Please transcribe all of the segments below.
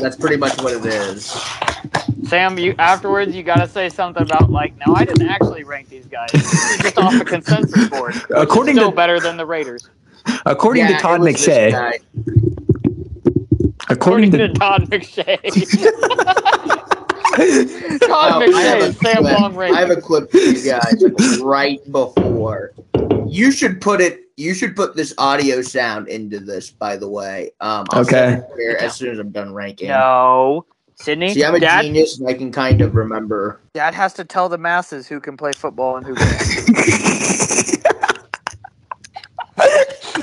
That's pretty much what it is. Sam, you afterwards you gotta say something about like, now I didn't actually rank these guys. This is just off a consensus board. which is According still to- better than the Raiders. According Yeah, to Todd it was this McShay, according According to to Todd McShay. Todd Oh, McShay, Sam clip- Long I have a clip for you guys right before. You should put it. You should put this audio sound into this. By the way, um, I'll Okay. here as soon as I'm done ranking. No. Sydney, See, I'm a Dad, genius and I can kind of remember. Dad has to tell the masses who can play football and who can't.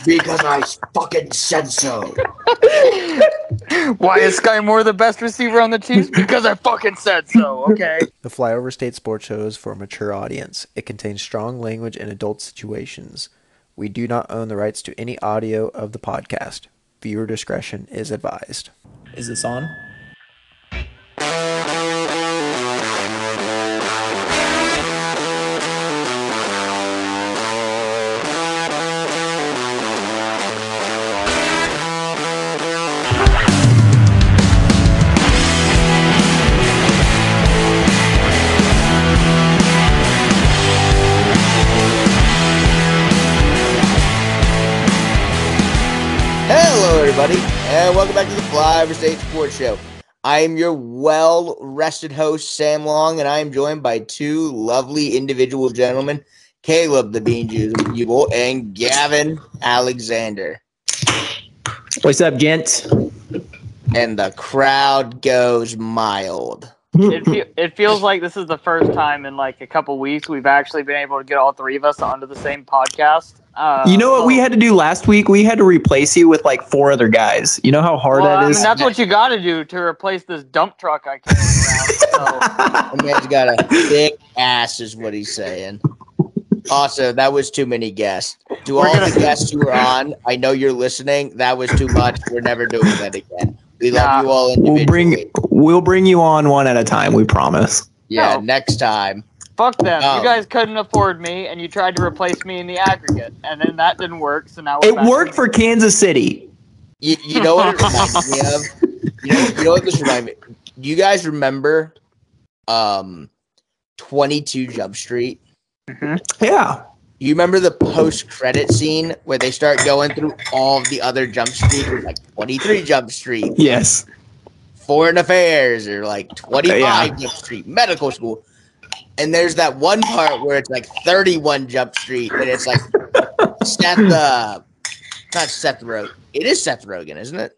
Because I fucking said so. Why is Skyy Moore the best receiver on the Chiefs? Because I fucking said so. Okay. The Flyover State Sports Show is for a mature audience. It contains strong language and adult situations. We do not own the rights to any audio of the podcast. Viewer discretion is advised. is this on? Welcome back to the Flyover State Sports Show. I am your well rested host, Sam Long, and I am joined by two lovely individual gentlemen Caleb, the Bean Juice Evil, and Gavin Alexander. What's up, gents? And the crowd goes mild. It, fe- it feels like this is the first time in like a couple weeks we've actually been able to get all three of us onto the same podcast. Uh, You know what we had to do last week? We had to replace you with like four other guys. You know how hard well, I that mean, that's what you got to do to replace this dump truck I carry around. So. The man's got a thick ass, is what he's saying. Also, that was too many guests. To all gonna- the guests who are on, I know you're listening. That was too much. We're never doing that again. We love Nah. you all individually. we'll bring we'll bring you on one at a time. We promise. yeah, No. next time. Fuck them. Oh. You guys couldn't afford me, and you tried to replace me in the aggregate, and then that didn't work. So now we're It worked for Kansas City. You, you know what it reminds me of? You know, you know what this reminds me? Do you guys remember um 22 Jump Street? Yeah. You remember the post credit scene where they start going through all of the other Jump Street, like 23 Jump Street, Yes. Foreign Affairs, or like 25 Yeah. Jump Street, Medical School. And there's that one part where it's like 31 Jump Street, and it's like Seth, uh, not Seth Rogen. It is Seth Rogen, isn't it?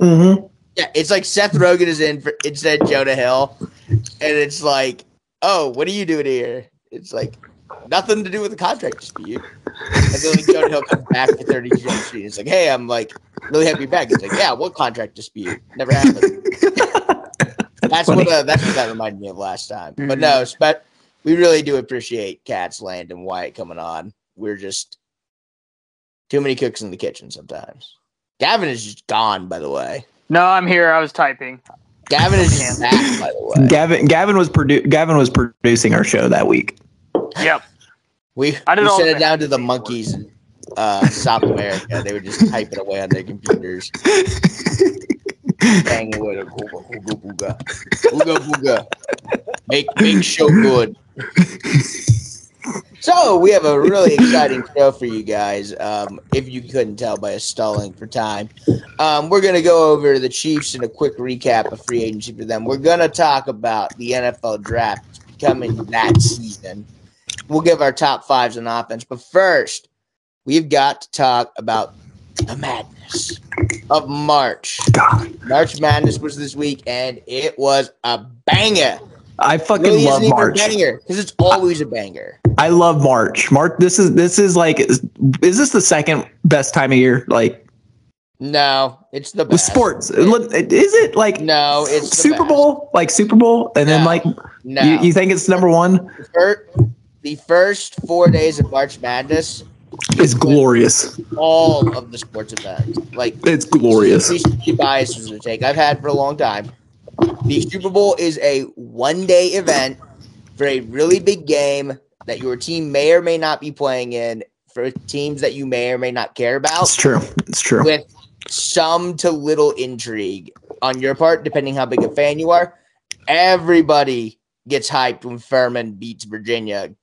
Mm-hmm. Yeah, it's like Seth Rogen is in for instead Jonah Hill, and it's like, oh, what are you doing here? It's like nothing to do with the contract dispute. And then like, Jonah Hill comes back for 30 Jump Street. It's like, hey, I'm like really happy back. It's like, yeah, what contract dispute? Never happened. That's funny. what uh, that's what that reminded me of last time. But no, but we really do appreciate Cats Land and Wyatt coming on. We're just too many cooks in the kitchen sometimes. Gavin is just gone, by the way. No, I'm here. I was typing. Gavin is just back, by the way. Gavin Gavin was produ- Gavin was producing our show that week. Yep. We, I did we all sent it down to the monkeys in uh, South America. They were just typing away on their computers. Banging away. like, Ooga, ooga, ooga. Ooga, ooga. Make, make show good. So we have a really exciting show for you guys. Um, if you couldn't tell by us stalling for time, um, we're going to go over the Chiefs and a quick recap of free agency for them. We're going to talk about the NFL draft coming that season. We'll give our top fives on offense, but first, we've got to talk about the madness of March. God, March Madness was this week, and it was a banger. I fucking Really love March. banger because it's always a banger. I love March. March. This is this is like is, is this the second best time of year? Like No, it's the best. sports, Look, is it like No, it's the Super. Bowl? Like Super Bowl, and then like No, you, you think it's number one? the first four days of March Madness It's glorious. all of the sports events. Like It's glorious. Biases to take I've had for a long time. The Super Bowl is a one day event for a really big game that your team may or may not be playing in for teams that you may or may not care about It's true. It's true. with some to little intrigue on your part, depending how big a fan you are. Everybody gets hyped when Furman beats Virginia.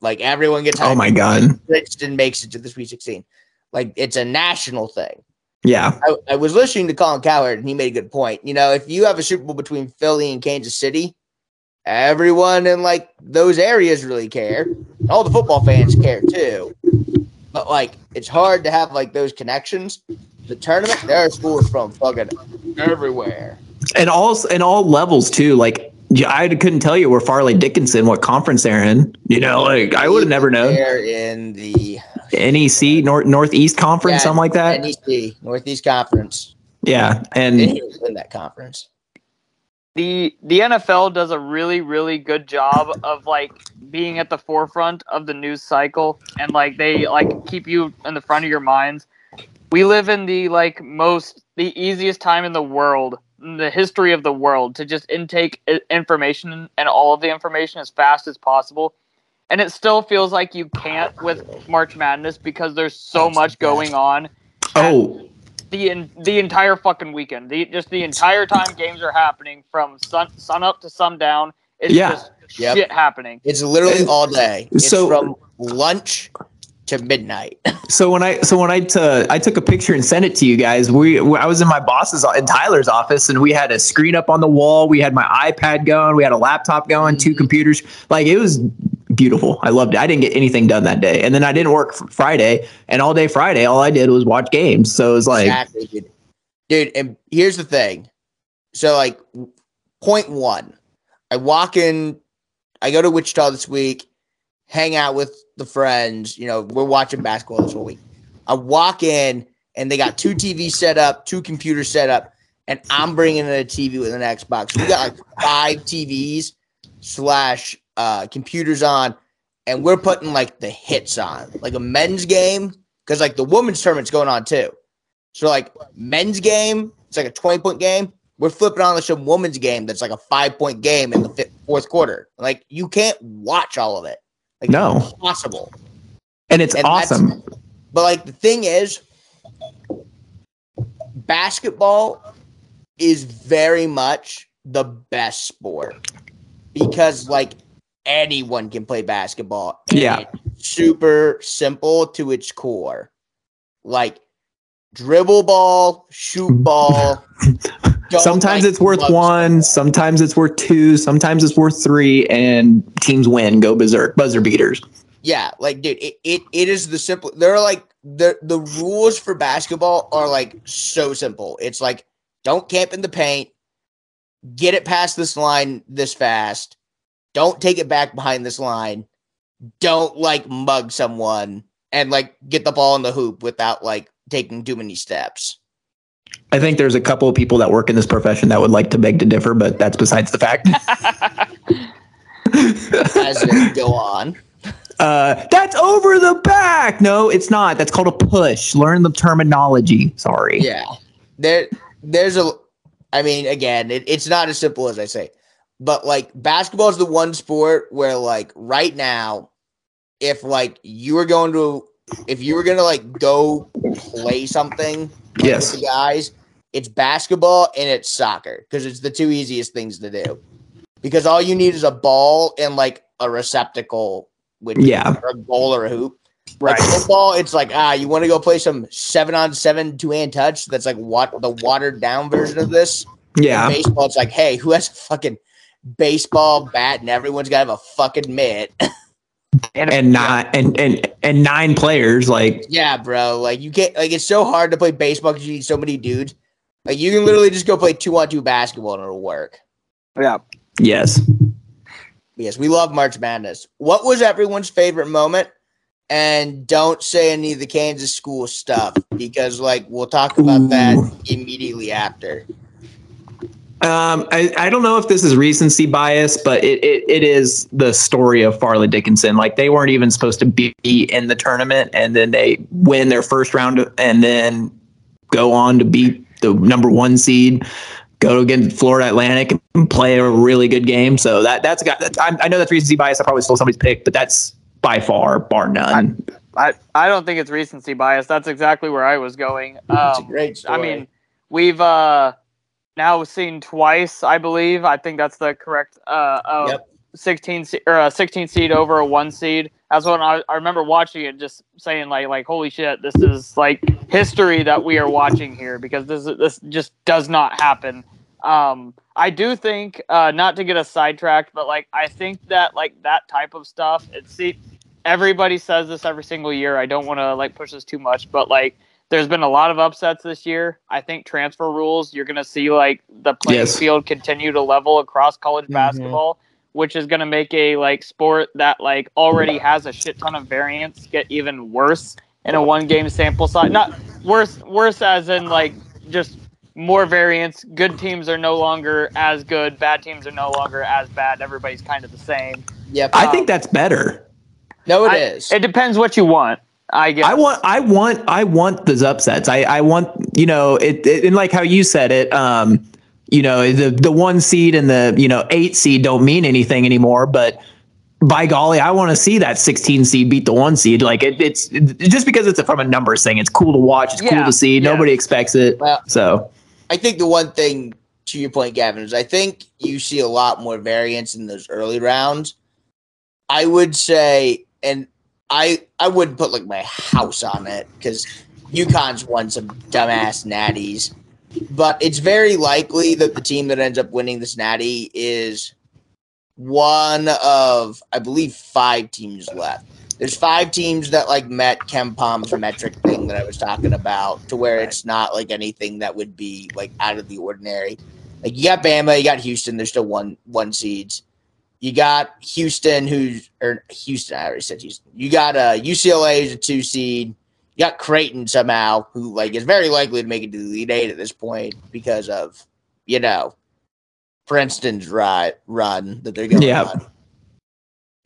Like everyone gets. Oh my god. Princeton makes it to the Sweet 16. Like it's a national thing. Yeah. I, I was listening to Colin Cowherd and he made a good point. You know, if you have a Super Bowl between Philly and Kansas City, everyone in like those areas really care. All the football fans care too. But like it's hard to have like those connections. The tournament, there are schools from fucking everywhere. And all and all levels too. Like yeah, I couldn't tell you where Fairleigh Dickinson, what conference they're in. You know, like I would have never known. They're in the NEC, North Northeast Conference, Yeah, something like that. NEC, Northeast Conference. yeah, They and didn't even that conference. the the NFL does a really really good job of like being at the forefront of the news cycle and like they like keep you in the front of your minds. We live in the like most the easiest time in the world, in the history of the world to just intake information and all of the information as fast as possible. And it still feels like you can't with March Madness because there's so That's the much going on oh, the in, the entire fucking weekend. The just the entire time games are happening from sun sun up to sundown. It's Yeah. just Yep. shit happening. It's literally all day. It's so- from lunch to midnight. So when I so when I t- I took a picture and sent it to you guys, we I was in my boss's in Tyler's office and we had a screen up on the wall. We had my iPad going. We had a laptop going. Two computers. Like it was beautiful. I loved it. I didn't get anything done that day, and then I didn't work Friday. And all day Friday, all I did was watch games. So it was like, exactly, dude. Dude, and here's the thing. So, like, point one, I walk in, I go to Wichita this week, hang out with the friends. You know, we're watching basketball this whole week. I walk in, and they got two TVs set up, two computers set up, and I'm bringing in a TV with an Xbox. We got like five TVs slash uh, computers on, and we're putting like the hits on, like a men's game, because like the women's tournament's going on too. So like men's game, it's like a 20 point game. We're flipping on some women's game that's like a five point game in the fifth, fourth quarter. Like you can't watch all of it. Like No. possible. and it's And awesome. But like the thing is, basketball is very much the best sport because like anyone can play basketball. and Yeah. it's super simple to its core. Like dribble ball, shoot ball. don't, Sometimes like, it's worth one. Sometimes it's worth two. Sometimes it's worth three, and teams win. Go berserk, buzzer beaters. Yeah, like dude, it, it, it is the simple there are like the the rules for basketball are like so simple. It's like don't camp in the paint, get it past this line this fast, don't take it back behind this line, don't like mug someone and like get the ball in the hoop without like taking too many steps. I think there's a couple of people that work in this profession that would like to beg to differ, but that's besides the fact. As it go on. Uh, that's over the back. No, it's not. That's called a push. Learn the terminology. Sorry. Yeah. There there's a I mean, again, it, it's not as simple as I say. But like basketball is the one sport where like right now, if like you were going to if you were gonna like go play something like, Yes. the guys, it's basketball and it's soccer because it's the two easiest things to do. Because all you need is a ball and like a receptacle with Yeah. a goal or a hoop. Right. Like football, it's like ah, you want to go play some seven on seven two hand touch. That's like what the watered down version of this. Yeah. Baseball, it's like hey, who has a fucking baseball bat and everyone's got to have a fucking mitt. And nine and, and and nine players. Like yeah, bro. Like you can't like it's so hard to play baseball because you need so many dudes. Like you can literally just go play two on two basketball and it'll work. Yeah. yes. Yes, we love March Madness. What was everyone's favorite moment? And don't say any of the Kansas school stuff because, like, we'll talk about that immediately after. Um, I, I don't know if this is recency bias, but it, it, it is the story of Fairleigh Dickinson. Like they weren't even supposed to be in the tournament, and then they win their first round, and then go on to beat the number one seed, go against Florida Atlantic and play a really good game. So that that's got. That's, I, I know that's recency bias. I probably stole somebody's pick, but that's by far bar none. I, I don't think it's recency bias. That's exactly where I was going. It's a Um, great story. I mean, we've uh now seen twice, I believe. I think that's the correct uh, uh Yep. 16 se- or a 16 seed over a one seed. That's when I, I remember watching it, just saying like like holy shit, this is like history that we are watching here because this this just does not happen. Um, I do think uh, not to get us sidetracked, but like I think that like that type of stuff. It's see, everybody says this every single year. I don't want to like push this too much, but like there's been a lot of upsets this year. I think transfer rules, you're going to see like the playing Yes. field continue to level across college Mhm. basketball, which is going to make a like sport that like already has a shit ton of variance get even worse in a one game sample size. Not worse, worse as in like just more variance. Good teams are no longer as good. Bad teams are no longer as bad. Everybody's kind of the same. Yep. I think that's better. no, it I- is. It depends what you want. I guess. I want, I want, I want those upsets. I, I want, you know, it, it and like how you said it, um, you know, the the one seed and the you know eight seed don't mean anything anymore. But by golly, I want to see that 16 seed beat the one seed. Like it, it's it, just because it's from a numbers thing. It's cool to watch. It's cool to see. yeah. Nobody expects it. Well- so I think the one thing to your point, Gavin, is I think you see a lot more variance in those early rounds. I would say, and I I wouldn't put like my house on it because UConn's won some dumbass natties, but it's very likely that the team that ends up winning this natty is one of I believe five teams left. There's five teams that like met KenPom's metric thing that I was talking about, to where it's not like anything that would be like out of the ordinary. Like you got Bama, you got Houston. There's still one one seeds. You got Houston, who's or Houston. I already said Houston. You got uh, UCLA who's a two seed. You got Creighton somehow, who like is very likely to make it to the Elite Eight at this point because of you know Princeton's ride run that they're going Yeah. on.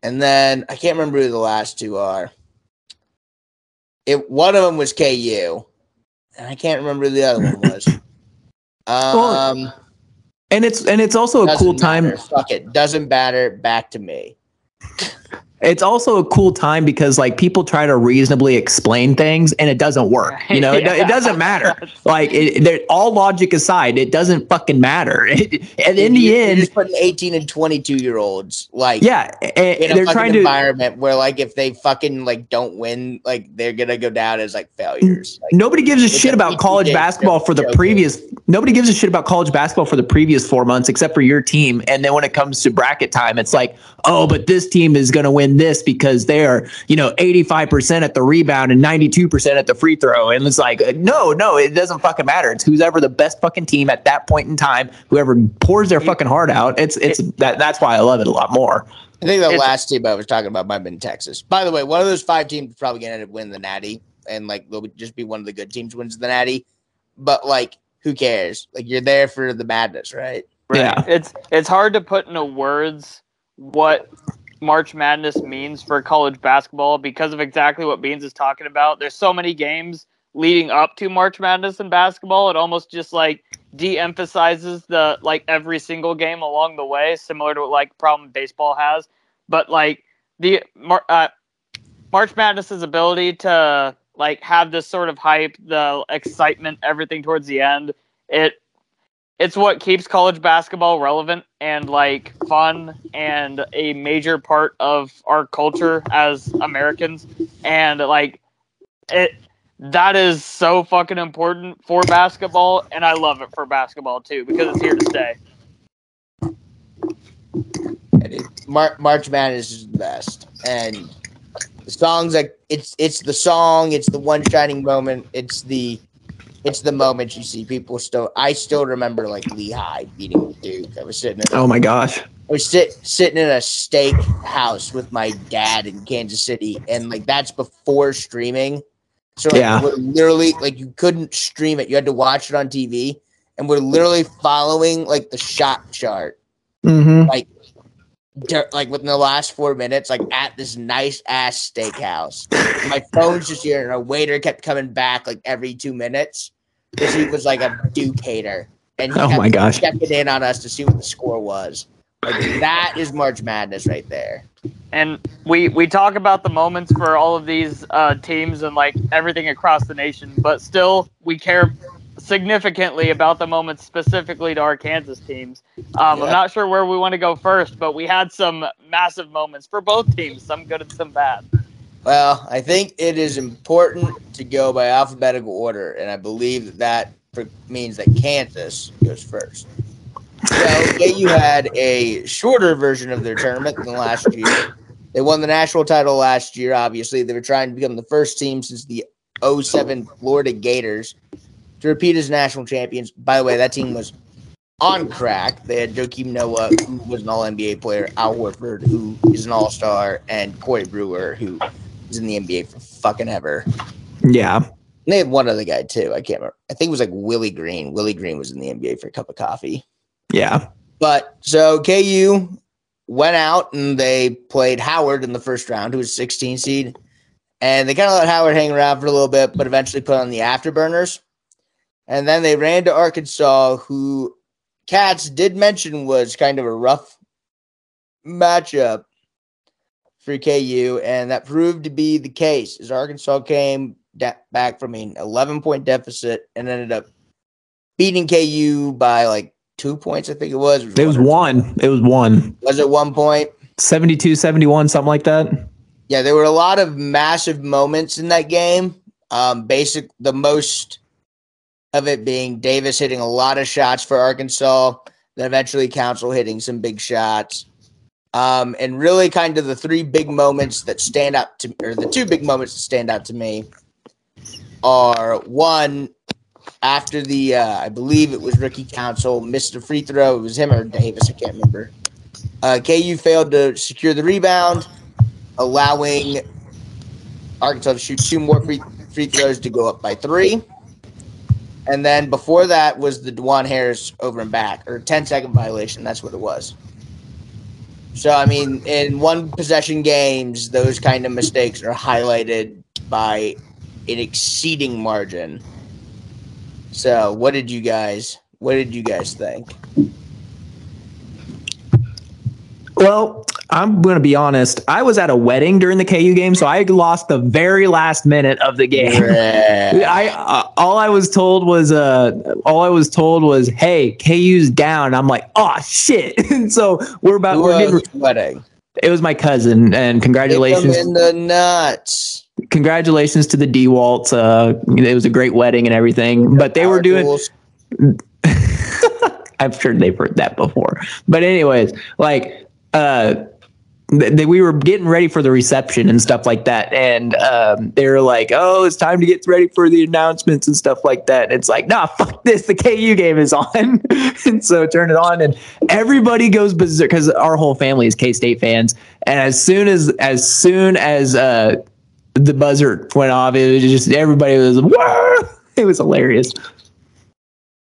And then I can't remember who the last two are. It one of them was KU, and I can't remember who the other one was. Um, and it's and it's also a doesn't cool time. Fuck it, doesn't matter. Back to me. It's also a cool time because like people try to reasonably explain things and it doesn't work you know? It, it doesn't matter. Like it, all logic aside it doesn't fucking matter. And in the You- you're end just putting eighteen and twenty-two year olds like yeah and in a they're fucking trying to environment where like if they fucking like don't win, like they're gonna go down as like failures. Like, nobody gives a shit about college basketball for the joke. previous nobody gives a shit about college basketball for the previous four months except for your team. And then when it comes to bracket time it's like oh but this team is going to win this because they are you know 85% at the rebound and 92% at the free throw and it's like uh, no no it doesn't fucking matter it's who's ever the best fucking team at that point in time whoever pours their fucking heart out it's it's that that's why i love it a lot more I think the It's- last team I was talking about might have been Texas. By the way, one of those five teams is probably gonna end up winning the Natty, and like they'll just be one of the good teams wins the Natty. But like, who cares? Like you're there for the madness, right? yeah It's it's hard to put into words what March Madness means for college basketball because of exactly what Beans is talking about. There's so many games leading up to March Madness in basketball. It almost just like de-emphasizes the like every single game along the way, similar to what, like problem baseball has. But like the uh, March Madness's ability to like have this sort of hype, the excitement, everything towards the end, it it's what keeps college basketball relevant and like fun and a major part of our culture as Americans. And like it that is so fucking important for basketball and I love it for basketball too because it's here to stay. Mar- March Madness is the best, and the songs like it's it's the song, it's the one shining moment, it's the it's the moment you see people still. I still remember like Lehigh beating Duke. I was sitting in oh my gosh I was sit, sitting in a steak house with my dad in Kansas City, and like that's before streaming. So like, Yeah. we're literally like you couldn't stream it; you had to watch it on TV, and we're literally following like the shot chart, mm-hmm. like like within the last four minutes, like at this nice ass steakhouse. my phone's just here, and our waiter kept coming back like every two minutes because he was like a Duke hater, and he Oh kept my gosh. checking in on us to see what the score was. Like that is March Madness right there. And we we talk about the moments for all of these uh, teams and like everything across the nation, but still we care significantly about the moments specifically to our Kansas teams. Um, Yeah. I'm not sure where we want to go first, but we had some massive moments for both teams, some good and some bad. Well, I think it is important to go by alphabetical order, and I believe that that means that Kansas goes first. So, KU had a shorter version of their tournament than last year. They won the national title last year, obviously. They were trying to become the first team since the 07 Florida Gators to repeat as national champions. By the way, that team was on crack. They had Joakim Noah, who was an all NBA player, Al Horford, who is an all star, and Corey Brewer, who in the NBA for fucking ever. Yeah. And they had one other guy too. I can't remember. I think it was like Willie Green. Willie Green was in the NBA for a cup of coffee. Yeah. But so KU went out and they played Howard in the first round, who was 16 seed. And they kind of let Howard hang around for a little bit, but eventually put on the afterburners. And then they ran to Arkansas, who Katz did mention was kind of a rough matchup for KU. And that proved to be the case as Arkansas came back from an 11 point deficit and ended up beating KU by like two points, I think it was. It was one. It was one. Was it one point? 72, 71, something like that. Yeah, there were a lot of massive moments in that game. Um, basic, the most of it being Davis hitting a lot of shots for Arkansas, then eventually Council hitting some big shots. Um, and really kind of the three big moments that stand out to or the two big moments that stand out to me are one after the uh, I believe it was Ricky Council missed a free throw. It was him or Davis, I can't remember. Uh, KU failed to secure the rebound, allowing Arkansas to shoot two more free, free throws to go up by three. And then before that was the Dajuan Harris over and back, or 10 second violation. That's what it was. So, I mean, in one possession games, those kind of mistakes are highlighted by an exceeding margin. So, what did you guys, what did you guys think? Well, I'm going to be honest. I was at a wedding during the KU game, so I lost the very last minute of the game. I uh, all I was told was uh all I was told was hey KU's down. I'm like oh shit. and so we're about Who we're getting, wedding? it was my cousin and congratulations in the nuts. congratulations to the DeWaltz. Uh, it was a great wedding and everything. But they were doing tools. I'm sure they've heard that before. But anyways, like uh th- th- we were getting ready for the reception and stuff like that. And um, they were like oh it's time to get ready for the announcements and stuff like that. And it's like nah fuck this. The ku game is on. And so turn it on and everybody goes berserk because our whole family is k-state fans. And as soon as as soon as uh the buzzer went off it was just everybody was Wah! it was hilarious.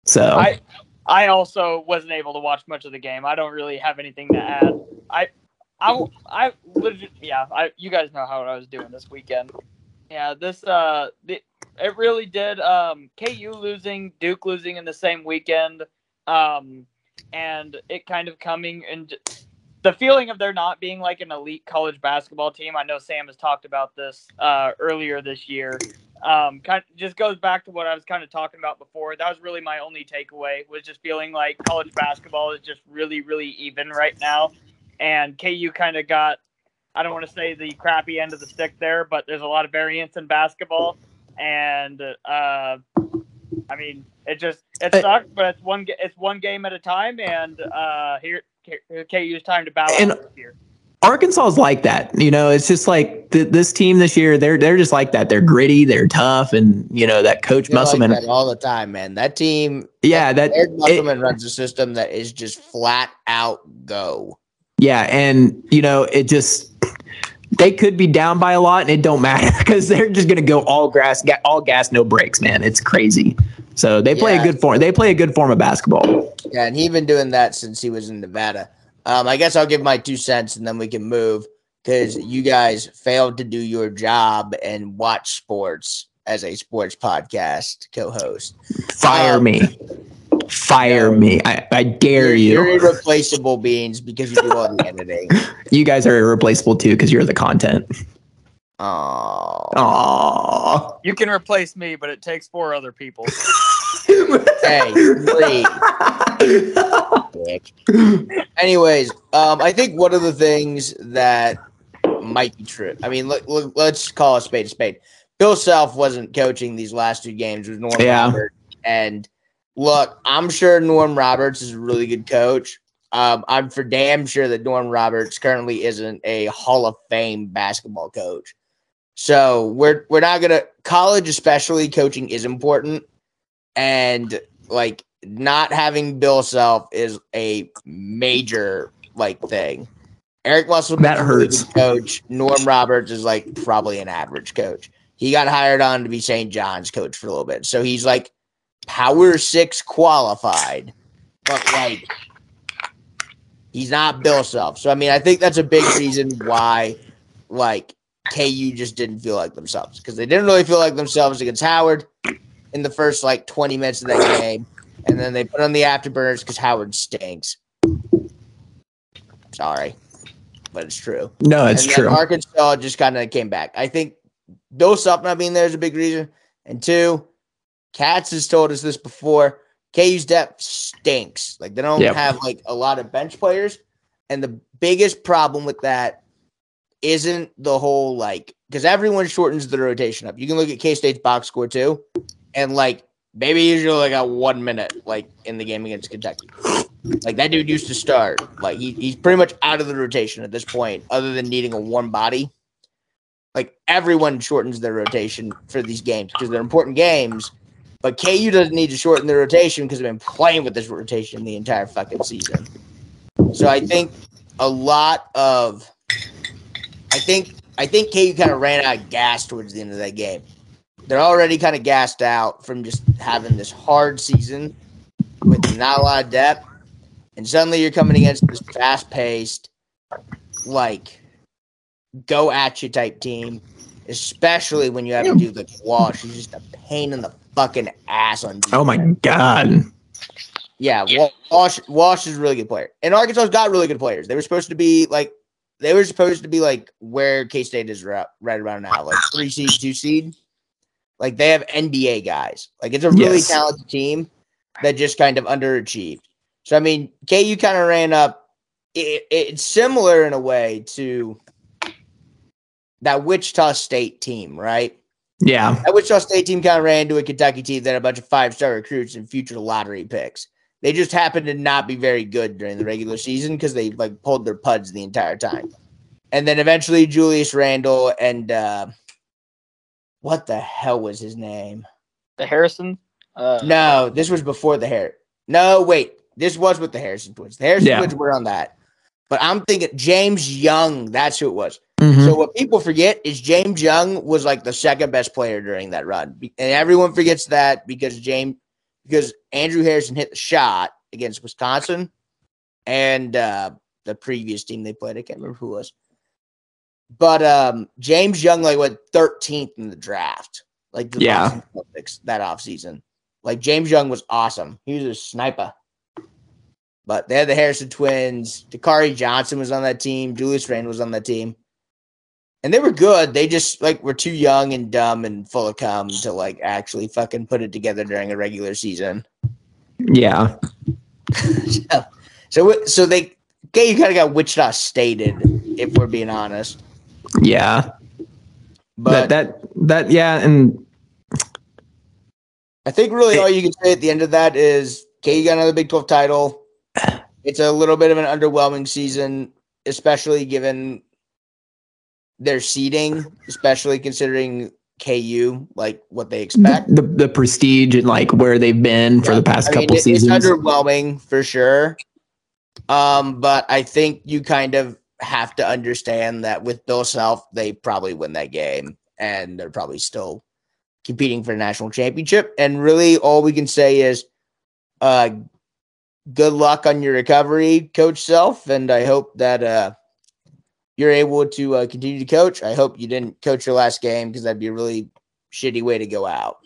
So. I I also wasn't able to watch much of the game. I don't really have anything to add. I I I yeah, I you guys know how I was doing this weekend. Yeah, this uh the, it really did um KU losing, Duke losing in the same weekend. Um and it kind of coming and the feeling of there not being like an elite college basketball team. I know Sam has talked about this uh earlier this year um, kind of just goes back to what I was kind of talking about before. That was really my only takeaway was just feeling like college basketball is just really, really even right now, and KU kind of got I don't want to say the crappy end of the stick there, but there's a lot of variance in basketball, and uh, I mean it just it sucks, but it's one it's one game at a time, and uh, here. here- KU's time to bow And- out this year. Arkansas is like that. You know, it's just like th- this team this year. They're they're just like that. They're gritty. They're tough, and you know that coach They're like Musselman. that all the time, man. That team, yeah, that Eric it- Musselman runs a system that is just flat out go. Yeah, and you know it just they could be down by a lot, and it don't matter because they're just gonna go all grass, all gas, no brakes, man. It's crazy. So they play Yeah. a good form. They play a good form of basketball. Yeah, and he's been doing that since he was in Nevada. Um, I guess I'll give my two cents and then we can move because you guys failed to do your job and watch sports as a sports podcast co-host. Fire Um, me, fire no. me. I, I dare You're you. irreplaceable beans because you do all the editing. You guys are irreplaceable too because you're the content. Oh, Aww. You can replace me, but it takes four other people. Hey, please. dick. Anyways, um, I think one of the things that might be true. I mean, look, look, let's call a spade a spade. Bill Self wasn't coaching these last two games with Norm Yeah. Roberts, and look, I'm sure Norm Roberts is a really good coach. Um, I'm for damn sure that Norm Roberts currently isn't a Hall of Fame basketball coach. So we're we're not gonna college, especially coaching, is important, and like not having Bill Self is a major like thing. Eric Musselman that hurts. coach. Norm Roberts is like probably an average coach. He got hired on to be St. John's coach for a little bit, so he's like Power Six qualified, but like he's not Bill Self. So I mean, I think that's a big reason why like KU just didn't feel like themselves because they didn't really feel like themselves against Howard in the first like 20 minutes of that game. And then they put on the afterburners because Howard stinks. Sorry, but it's true. No, it's and true. Arkansas just kind of came back. I think Bill Self not being there is a big reason. And two, Katz has told us this before. KU's depth stinks. Like they don't Yep. have like a lot of bench players. And the biggest problem with that isn't the whole like because everyone shortens the rotation up. You can look at K State's box score too, and like maybe usually like got one minute like in the game against Kentucky. Like that dude used to start. Like he, he's pretty much out of the rotation at this point, other than needing a warm body. Like everyone shortens their rotation for these games because they're important games. But KU doesn't need to shorten their rotation because they've been playing with this rotation the entire fucking season. So I think a lot of I think I think KU kind of ran out of gas towards the end of that game. They're already kind of gassed out from just having this hard season with not a lot of depth, and suddenly you're coming against this fast paced, like go at you type team, especially when you have to do the Wash. He's just a pain in the fucking ass on. Oh my god. Yeah, Wa- Wash Wash is a really good player, and Arkansas's got really good players. They were supposed to be like they were supposed to be like where K State is ra- right around now, like three seed, two seed. Like they have NBA guys. Like it's a really Yes. talented team that just kind of underachieved. So I mean, KU kind of ran up. It, it's similar in a way to that Wichita State team, right? Yeah. That Wichita State team kind of ran into a Kentucky team that had a bunch of five star recruits and future lottery picks. They just happened to not be very good during the regular season because they like pulled their puds the entire time. And then eventually Julius Randle and uh, what the hell was his name? The Harrison. Uh, No, this was before the hair. No, wait, this was with the Harrison twins. The Harrison Yeah. twins were on that. But I'm thinking James Young. That's who it was. Mhm. So what people forget is James Young was like the second best player during that run, and everyone forgets that because James because Andrew Harrison hit the shot against Wisconsin and uh, the previous team they played. I can't remember who it was, but um, James Young like went 13th in the draft, like the Yeah. Celtics that offseason. Like James Young was awesome. He was a sniper. But they had the Harrison twins. Dakari Johnson was on that team. Julius Randle was on that team and they were good. They just like were too young and dumb and full of cum to like actually fucking put it together during a regular season. Yeah. so, so, so they, okay, you kind of got Wichita stated, if we're being honest. Yeah. But that that that yeah, and I think really all you can say at the end of that is, okay, you got another Big Twelve title. It's a little bit of an underwhelming season, especially given their seeding, especially considering KU, like what they expect. the the prestige and like where they've been for the past I mean, couple it- seasons. It's underwhelming for sure. Um, but I think you kind of have to understand that with Bill Self, they probably win that game and they're probably still competing for the national championship. And really all we can say is uh good luck on your recovery, Coach Self. And I hope that uh you're able to uh, continue to coach. I hope you didn't coach your last game because that'd be a really shitty way to go out.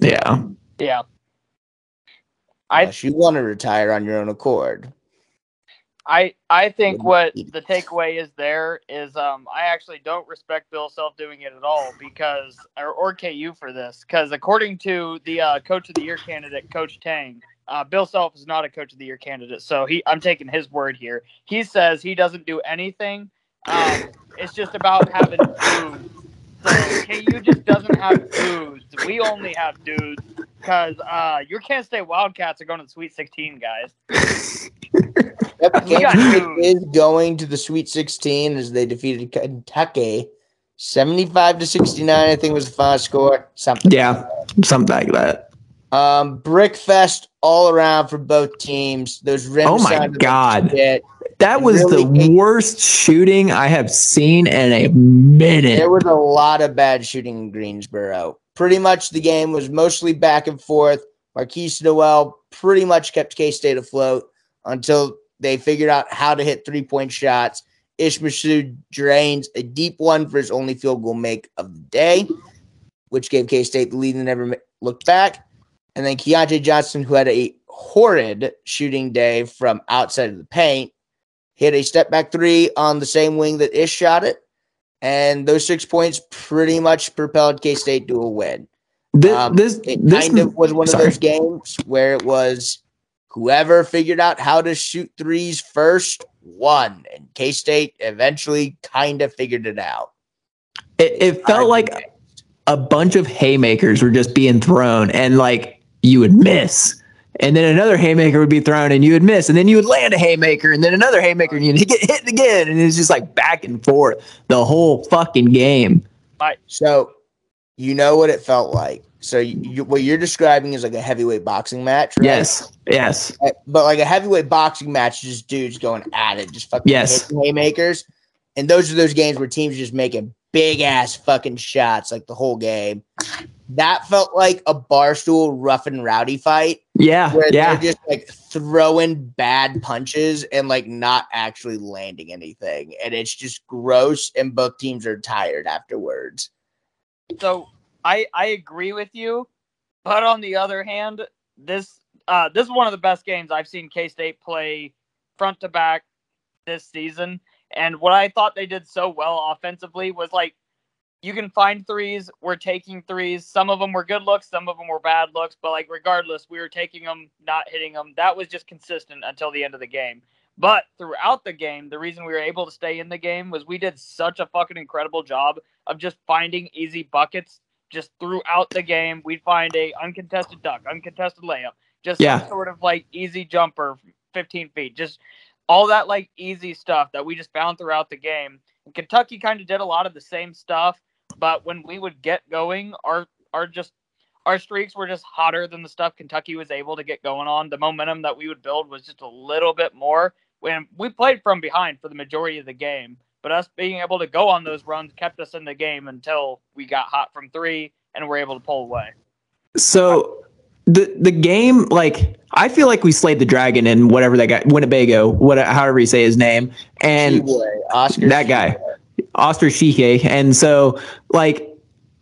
yeah. Yeah. I you want to retire on your own accord. I I think what the takeaway is there is um I actually don't respect Bill Self doing it at all because or, or KU for this because according to the uh, coach of the year candidate Coach Tang, uh, Bill Self is not a coach of the year candidate, so he I'm taking his word here. He says he doesn't do anything. Um, it's just about having dudes. So KU just doesn't have dudes. We only have dudes because uh, your Kansas State Wildcats are going to the Sweet 16, guys. Yep, Kansas State is going to the Sweet 16 as they defeated Kentucky 75 to 69. I think was the final score. Something. Yeah, something like that. Um, brick fest all around for both teams. Those rims. Oh my God. shit. That was Really the hate- worst shooting I have seen in a minute. There was a lot of bad shooting in Greensboro. Pretty much the game was mostly back and forth. Markquis Nowell pretty much kept K State afloat until they figured out how to hit three point shots. Ishmael drains a deep one for his only field goal make of the day, which gave K State the lead and never looked back. And then Keyontae Johnson, who had a horrid shooting day from outside of the paint, hit a step back three on the same wing that Ish shot it. And those six points pretty much propelled K State to a win. This, Um, this, It this kind of was one of sorry. those games where it was whoever figured out how to shoot threes first won. And K State eventually kind of figured it out. it, it felt like a bunch of haymakers were just being thrown and like you would miss. And then another haymaker would be thrown and you would miss. And then you would land a haymaker and then another haymaker and you'd get hit again. And it's just like back and forth the whole fucking game. Right. So you know what it felt like. So you, you, what you're describing is like a heavyweight boxing match, right? Yes. Yes. Uh, But like a heavyweight boxing match, just dudes going at it, just fucking Yes. hitting haymakers. And those are those games where teams are just making big ass fucking shots like the whole game. That felt like a barstool rough and rowdy fight Yeah. where Yeah. they're just like throwing bad punches and like not actually landing anything. And it's just gross and both teams are tired afterwards. So I I agree with you, but on the other hand, this uh this is one of the best games I've seen K State play front to back this season. And what I thought they did so well offensively was like you can find threes, we're taking threes. Some of them were good looks, some of them were bad looks, but like regardless, we were taking them, not hitting them. That was just consistent until the end of the game. But throughout the game, the reason we were able to stay in the game was we did such a fucking incredible job of just finding easy buckets just throughout the game. We'd find a uncontested duck, uncontested layup, just Yeah. some sort of like easy jumper, 15 feet, just all that like easy stuff that we just found throughout the game. And Kentucky kind of did a lot of the same stuff, but when we would get going, our our just our streaks were just hotter than the stuff Kentucky was able to get going on. The momentum that we would build was just a little bit more. When we played from behind for the majority of the game, but us being able to go on those runs kept us in the game until we got hot from three and were able to pull away. So the the game, like I feel like we slayed the dragon in whatever that guy Winnebago, what however you say his name, and Sheway, Oscar that guy, Oster Shike, and so like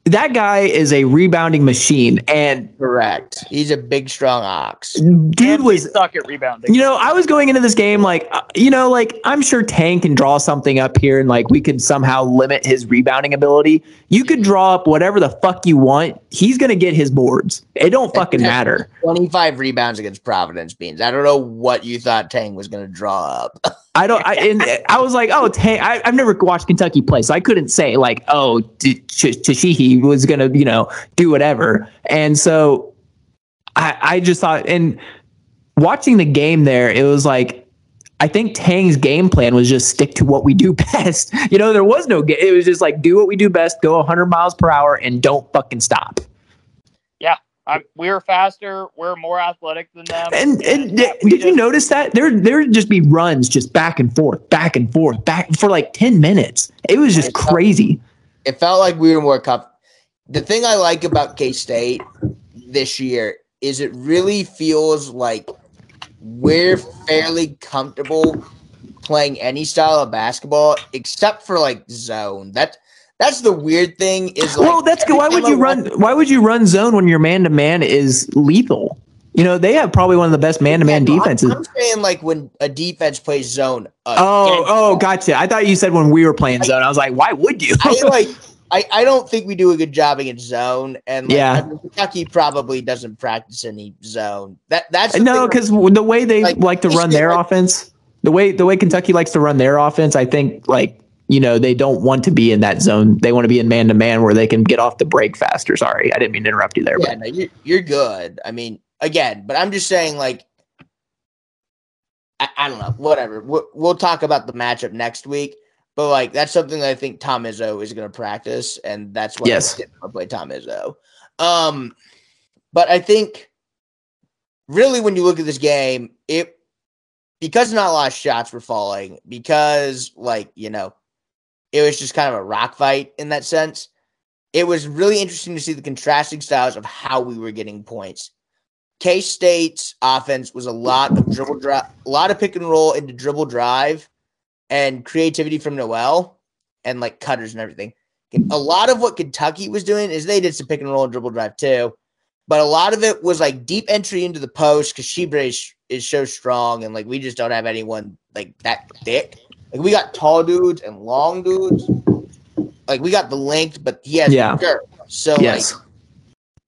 that guy is a rebounding machine, and Correct. He's a big, strong ox. dude And we was stuck at rebounding. You know, I was going into this game like, uh, you know, like I'm sure Tang can draw something up here and like we could somehow limit his rebounding ability. You could draw up whatever the fuck you want. He's going to get his boards. It don't fucking matter. 25 rebounds against Providence Beans. I don't know what you thought Tang was going to draw up. I don't, I, and I was like, oh, Tang, I, I've never watched Kentucky play, so I couldn't say like, oh, T- Tashihi was to, you know, do whatever. And so I, I just thought, and watching the game there, it was like, I think Tang's game plan was just stick to what we do best. You know, there was no, it was just like, do what we do best, go 100 miles per hour, and don't fucking stop. I, we're faster. We're more athletic than them. And, and yeah, we did you notice that there there would just be runs just back and forth, back and forth, back for like 10 minutes. It was just crazy. It felt like we were more cup. The thing I like about K State this year is it really feels like we're fairly comfortable playing any style of basketball except for like zone. That that's the weird thing is like well, that's good. Why would you run why would you run zone when your man to man is lethal? You know, they have probably one of the best man-to-man Yeah, no, I'm- defenses. I'm, saying like when a defense plays zone. Uh, Oh, oh, gotcha. I thought you said when we were playing zone. I was like, why would you? I like. I, I don't think we do a good job against zone, and like, Yeah. I mean, Kentucky probably doesn't practice any zone. That that's no, because the way they Like, like, to run their like- offense, the way the way Kentucky likes to run their offense, I think like you know they don't want to be in that zone. They want to be in man to man where they can get off the break faster. Sorry, I didn't mean to interrupt you there. yeah, but no, you're you're good. I mean, again, but I'm just saying like. I, I don't know. Whatever. We'll, we'll talk about the matchup next week. But like that's something that I think Tom Izzo is going to practice, and that's why Yes. I'm going to play Tom Izzo. Um, but I think really when you look at this game, it because not a lot of shots were falling, because like you know, it was just kind of a rock fight in that sense. It was really interesting to see the contrasting styles of how we were getting points. K State's offense was a lot of dribble drive, a lot of pick and roll into dribble drive, and creativity from Nowell, and like cutters and everything. A lot of what Kentucky was doing is they did some pick and roll and dribble drive too, but a lot of it was like deep entry into the post because Tshiebwe is, is so strong, and like we just don't have anyone like that thick. Like we got tall dudes and long dudes. Like we got the length, but he has Yeah. girth. So yes, like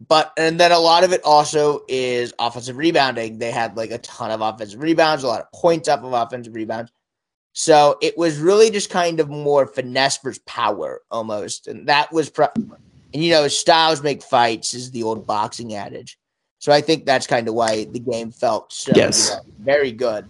but and then a lot of it also is offensive rebounding. They had like a ton of offensive rebounds, a lot of points off of offensive rebounds. So it was really just kind of more finesse versus power almost. And that was pro- and you know, styles make fights is the old boxing adage. So I think that's kind of why the game felt so Yes. good. very good.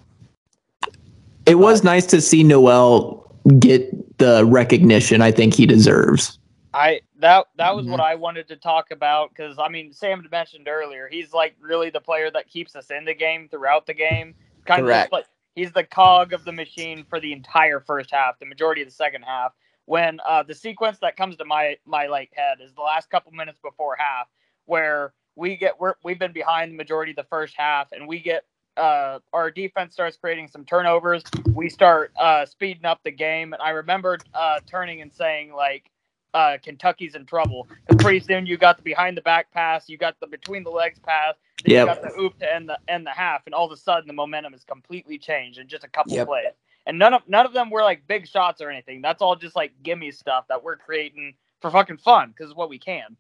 It was nice to see Nowell get the recognition I think he deserves. I that that was Mm-hmm. what I wanted to talk about because I mean Sam mentioned earlier he's like really the player that keeps us in the game throughout the game. Kind Correct. of like he's the cog of the machine for the entire first half, the majority of the second half. When uh, the sequence that comes to my my like head is the last couple minutes before half, where we get we're, we've been behind the majority of the first half, and we get uh, our defense starts creating some turnovers. We start uh, speeding up the game, and I remember uh, turning and saying like uh, Kentucky's in trouble. 'Cause pretty soon you got the behind the back pass, you got the between the legs pass, then Yep. you got the oop to end the end the half, and all of a sudden the momentum is completely changed in just a couple Yep. plays. And none of none of them were like big shots or anything. That's all just like gimme stuff that we're creating for fucking fun because it's what we can.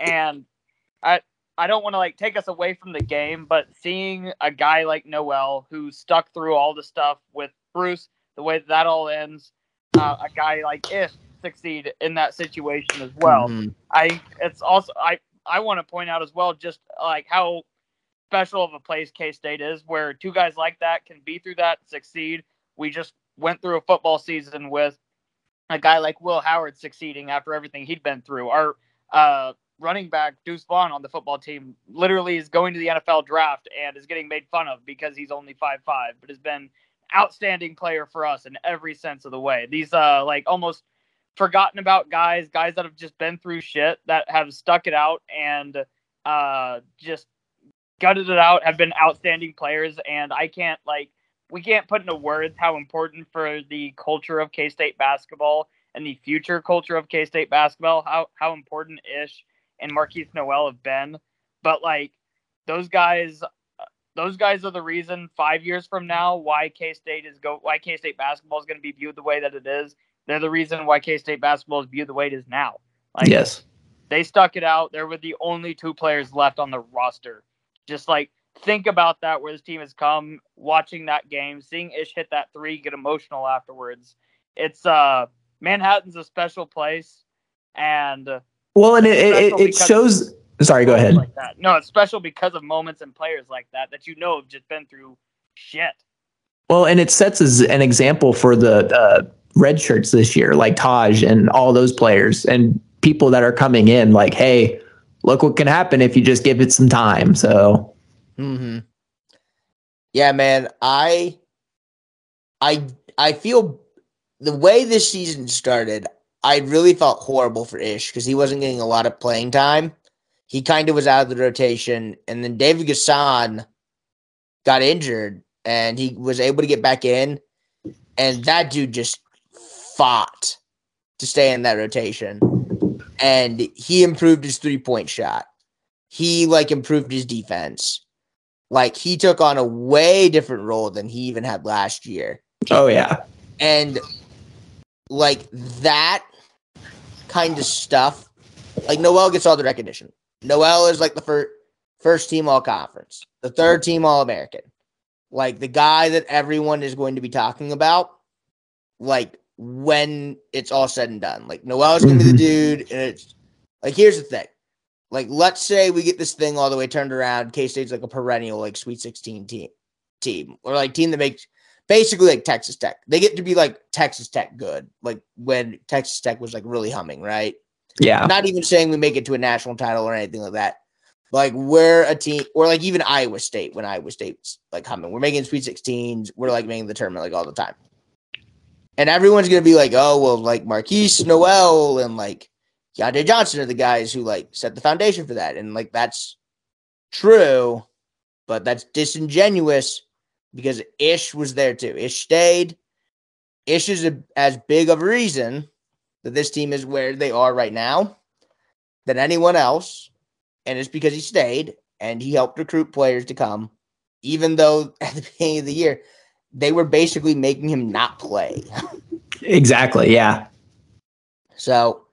And I I don't want to like take us away from the game, but seeing a guy like Nowell who stuck through all the stuff with Bruce, the way that, that all ends, uh, a guy like Ish succeed in that situation as well. Mhm. I it's also I I want to point out as well just like how special of a place K State is, where two guys like that can be through that, succeed. We just went through a football season with a guy like Will Howard succeeding after everything he'd been through. Our uh, running back Deuce Vaughn on the football team literally is going to the NFL draft and is getting made fun of because he's only five five, but has been outstanding player for us in every sense of the way. These uh like almost forgotten about guys, guys that have just been through shit that have stuck it out and uh just gutted it out, have been outstanding players and I can't like we can't put into words how important for the culture of K-State basketball and the future culture of K-State basketball how how important Ish and Markquis Nowell have been. But like those guys those guys are the reason 5 years from now why K-State is go why K-State basketball is going to be viewed the way that it is. They're the reason why K-State basketball is viewed the way it is now. Like yes. they stuck it out. There were the only two players left on the roster. Just like think about that where this team has come, watching that game, seeing Ish hit that three, get emotional afterwards. It's uh Manhattan's a special place and uh, Well, and it it, Special it because- shows. Sorry, go ahead. Like that. No, it's special because of moments and players like that that you know have just been through shit. Well, and it sets as an example for the uh, red shirts this year, like Taj and all those players and people that are coming in. Like, hey, look what can happen if you just give it some time. So Mm-hmm. Yeah, man. I, I, I feel the way this season started. I really felt horrible for Ish because he wasn't getting a lot of playing time. He kind of was out of the rotation, and then David Gasson got injured, and he was able to get back in, and that dude just fought to stay in that rotation, and he improved his three point shot. He like improved his defense like he took on a way different role than he even had last year. Oh yeah. And like that kind of stuff, like Nowell gets all the recognition. Nowell is like the first first team all conference, the third team all American. Like the guy that everyone is going to be talking about, like when it's all said and done. Like Nowell's gonna be the Mhm. dude, and it's like here's the thing. Like, let's say we get this thing all the way turned around. K State's like a perennial, like Sweet 16 team, team, or like team that makes basically like Texas Tech. They get to be like Texas Tech good, like when Texas Tech was like really humming, right? Yeah. Not even saying we make it to a national title or anything like that. Like we're a team, or like even Iowa State when Iowa State's like humming. We're making Sweet 16s. We're like making the tournament like all the time. And everyone's gonna be like, oh well, like Markquis Nowell and like Keyontae Johnson are the guys who like set the foundation for that. And like that's true, but that's disingenuous because Ish was there too. Ish stayed. Ish is a, as big of a reason that this team is where they are right now than anyone else. And it's because he stayed and he helped recruit players to come, even though at the beginning of the year, they were basically making him not play. Exactly. Yeah. So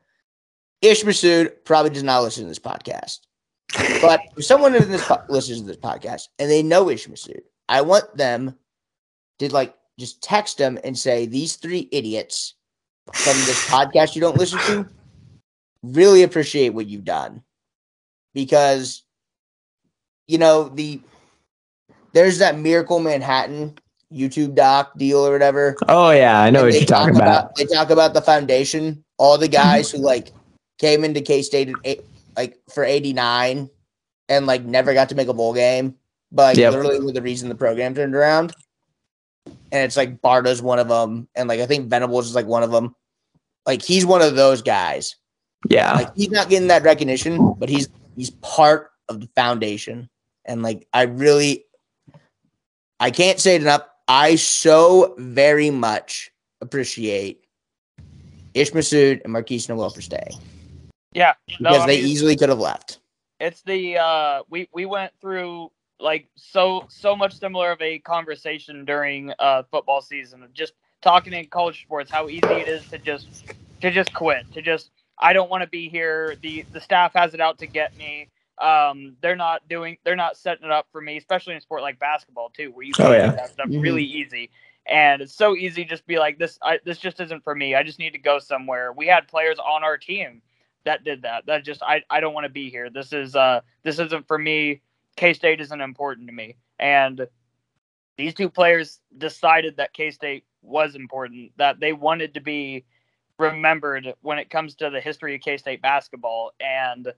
Ish Massoud probably does not listen to this podcast. But if someone in this po- listens to this podcast and they know Ish Massoud, I want them to like just text them and say these three idiots from this podcast you don't listen to really appreciate what you've done because you know the there's that Miracle Manhattan YouTube doc deal or whatever. Oh yeah. I know what you're talking talk about. They talk about the foundation, all the mm-hmm. guys who like came into K State like for '89 and like never got to make a bowl game, but like Yep. literally were the reason the program turned around. And it's like Barta's one of them, and like I think Venables is like one of them. Like he's one of those guys. Yeah. Like he's not getting that recognition, but he's he's part of the foundation. And like I really I can't say it enough. I so very much appreciate Ish Massoud and Markquis Nowell for staying. Yeah, no, Because I they mean, easily could have left. it's the uh we we went through like so so much similar of a conversation during uh football season of just talking in college sports how easy it is to just to just quit to just I don't want to be here the the staff has it out to get me um they're not doing they're not setting it up for me especially in a sport like basketball too where you can Oh, do yeah. that stuff Mhm. really easy and it's so easy just be like this I, this just isn't for me I just need to go somewhere we had players on our team that did that. That just I, I don't want to be here. This is uh this isn't for me. K State isn't important to me. And these two players decided that K State was important, that they wanted to be remembered when it comes to the history of K State basketball. And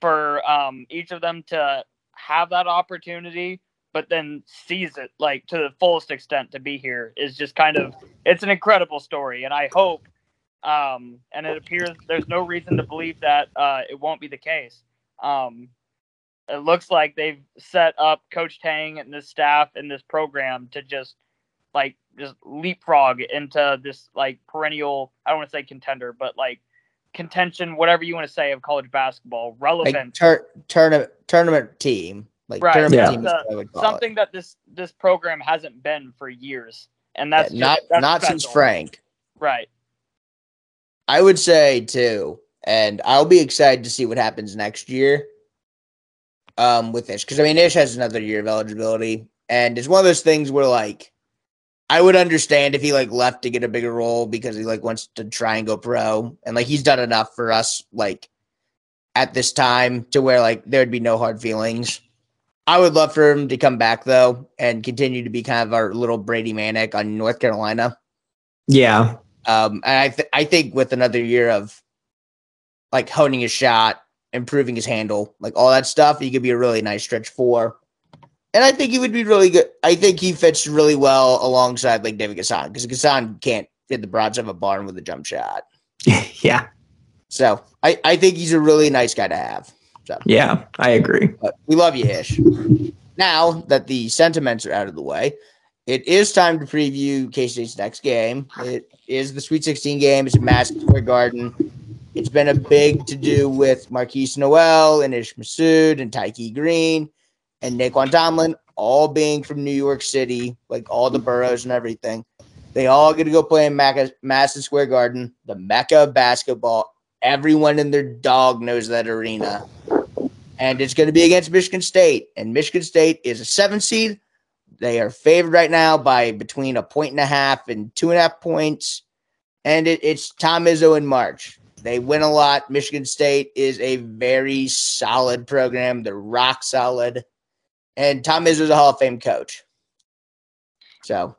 for um, each of them to have that opportunity, but then seize it like to the fullest extent to be here is just kind of it's an incredible story. And I hope um, and it appears there's no reason to believe that uh, it won't be the case. Um, it looks like they've set up Coach Tang and this staff and this program to just like just leapfrog into this like perennial. I don't want to say contender, but like contention, whatever you want to say of college basketball, Like relevant. tur- tournament tournament team. Like Right. tournament Yeah. team is uh, what I would call something that this this program hasn't been for years, and that's Yeah, not just- that's not since. Frank. Right. I would say too, and I'll be excited to see what happens next year. Um, with Ish, because I mean, Ish has another year of eligibility, and it's one of those things where like, I would understand if he like left to get a bigger role because he like wants to try and go pro, and like he's done enough for us like at this time to where like there would be no hard feelings. I would love for him to come back though and continue to be kind of our little Brady Manek on North Carolina. Yeah. Um, and I th- I think with another year of like honing his shot, improving his handle, like all that stuff, he could be a really nice stretch four. And I think he would be really good. I think he fits really well alongside like David Gassan because Gassan can't hit the broadside of a barn with a jump shot. yeah. So I, I think he's a really nice guy to have. So Yeah. I agree. but we love you, Ish. Now that the sentiments are out of the way, it is time to preview K State's next game. It is the Sweet 16 game. It's at Madison Square Garden. It's been a big to do with Markquis Nowell and Ish Massoud and Tykei Greene and Nae'Qwan Tomlin all being from New York City, like all the boroughs and everything. They all get to go play in Madison Square Garden, the mecca of basketball. Everyone and their dog knows that arena. And it's going to be against Michigan State. And Michigan State is a seven seed. They are favored right now by between a point and a half and two and a half points. And it, it's Tom Izzo in March. They win a lot. Michigan State is a very solid program. They're rock solid. And Tom is a Hall of Fame coach. So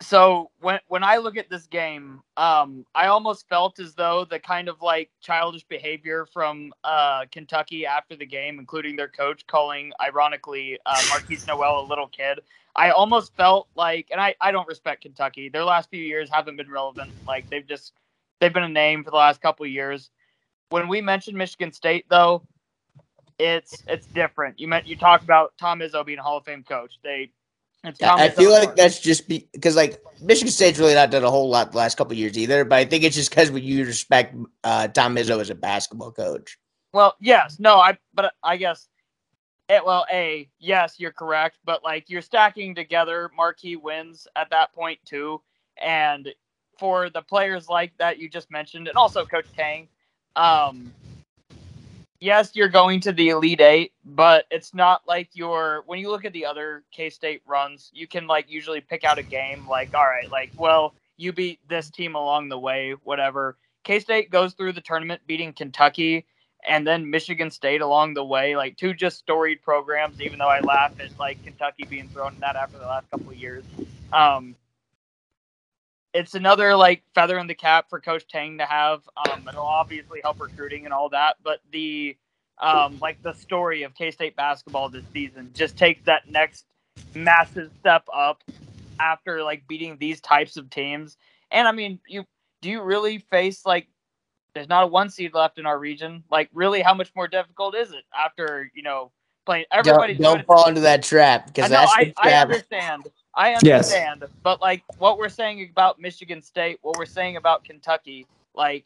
so when when I look at this game, um, I almost felt as though the kind of like childish behavior from uh, Kentucky after the game, including their coach calling, ironically, uh, Markquis Nowell a little kid. I almost felt like, and I, I don't respect Kentucky. Their last few years haven't been relevant. Like they've just they've been a name for the last couple of years. When we mentioned Michigan State, though, it's it's different. You meant you talked about Tom Izzo being a Hall of Fame coach. They yeah, I feel like that's just because like Michigan State's really not done a whole lot the last couple years either. But I think it's just because we you respect uh, Tom Izzo as a basketball coach. Well, yes, no, I but I guess it, eh, well, a yes, you're correct, but like you're stacking together marquee wins at that point too, and for the players like that you just mentioned, and also Coach Tang, um, yes, you're going to the Elite Eight, but it's not like you're when you look at the other K State runs, you can like usually pick out a game like, all right, like, well, you beat this team along the way, whatever. K State goes through the tournament beating Kentucky and then Michigan State along the way, like two just storied programs, even though I laugh at like Kentucky being thrown in that after the last couple of years. Um, it's another like feather in the cap for Coach Tang to have. Um, it'll obviously help recruiting and all that, but the um, like the story of K State basketball this season just takes that next massive step up after like beating these types of teams. And I mean, you do you really face like there's not a one seed left in our region? Like, really, how much more difficult is it after you know playing? Everybody don't, don't fall into that trap because that's I, I understand. I understand, yes. but like what we're saying about Michigan State, what we're saying about Kentucky, like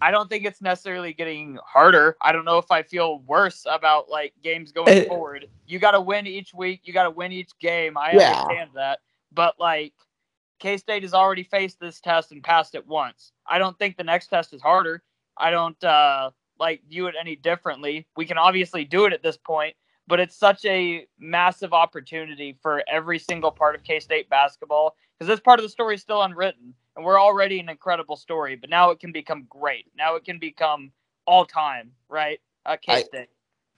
I don't think it's necessarily getting harder. I don't know if I feel worse about like games going it, forward. You got to win each week. You got to win each game. I yeah. understand that, but like K State has already faced this test and passed it once. I don't think the next test is harder. I don't uh, like view it any differently. We can obviously do it at this point, but it's such a massive opportunity for every single part of K State basketball because this part of the story is still unwritten, and we're already an incredible story. But now it can become great. Now it can become all time, right? Uh, K State.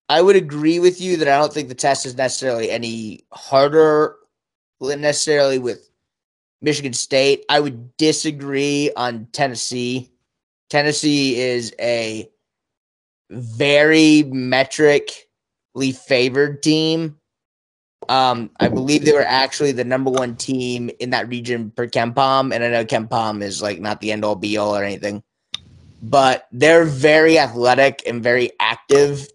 I, I would agree with you that I don't think the test is necessarily any harder necessarily with Michigan State. I would disagree on Tennessee. Tennessee is a very metric favored team. Um, I believe they were actually the number one team in that region per KenPom, and I know KenPom is like not the end all be all or anything, but they're very athletic and very active.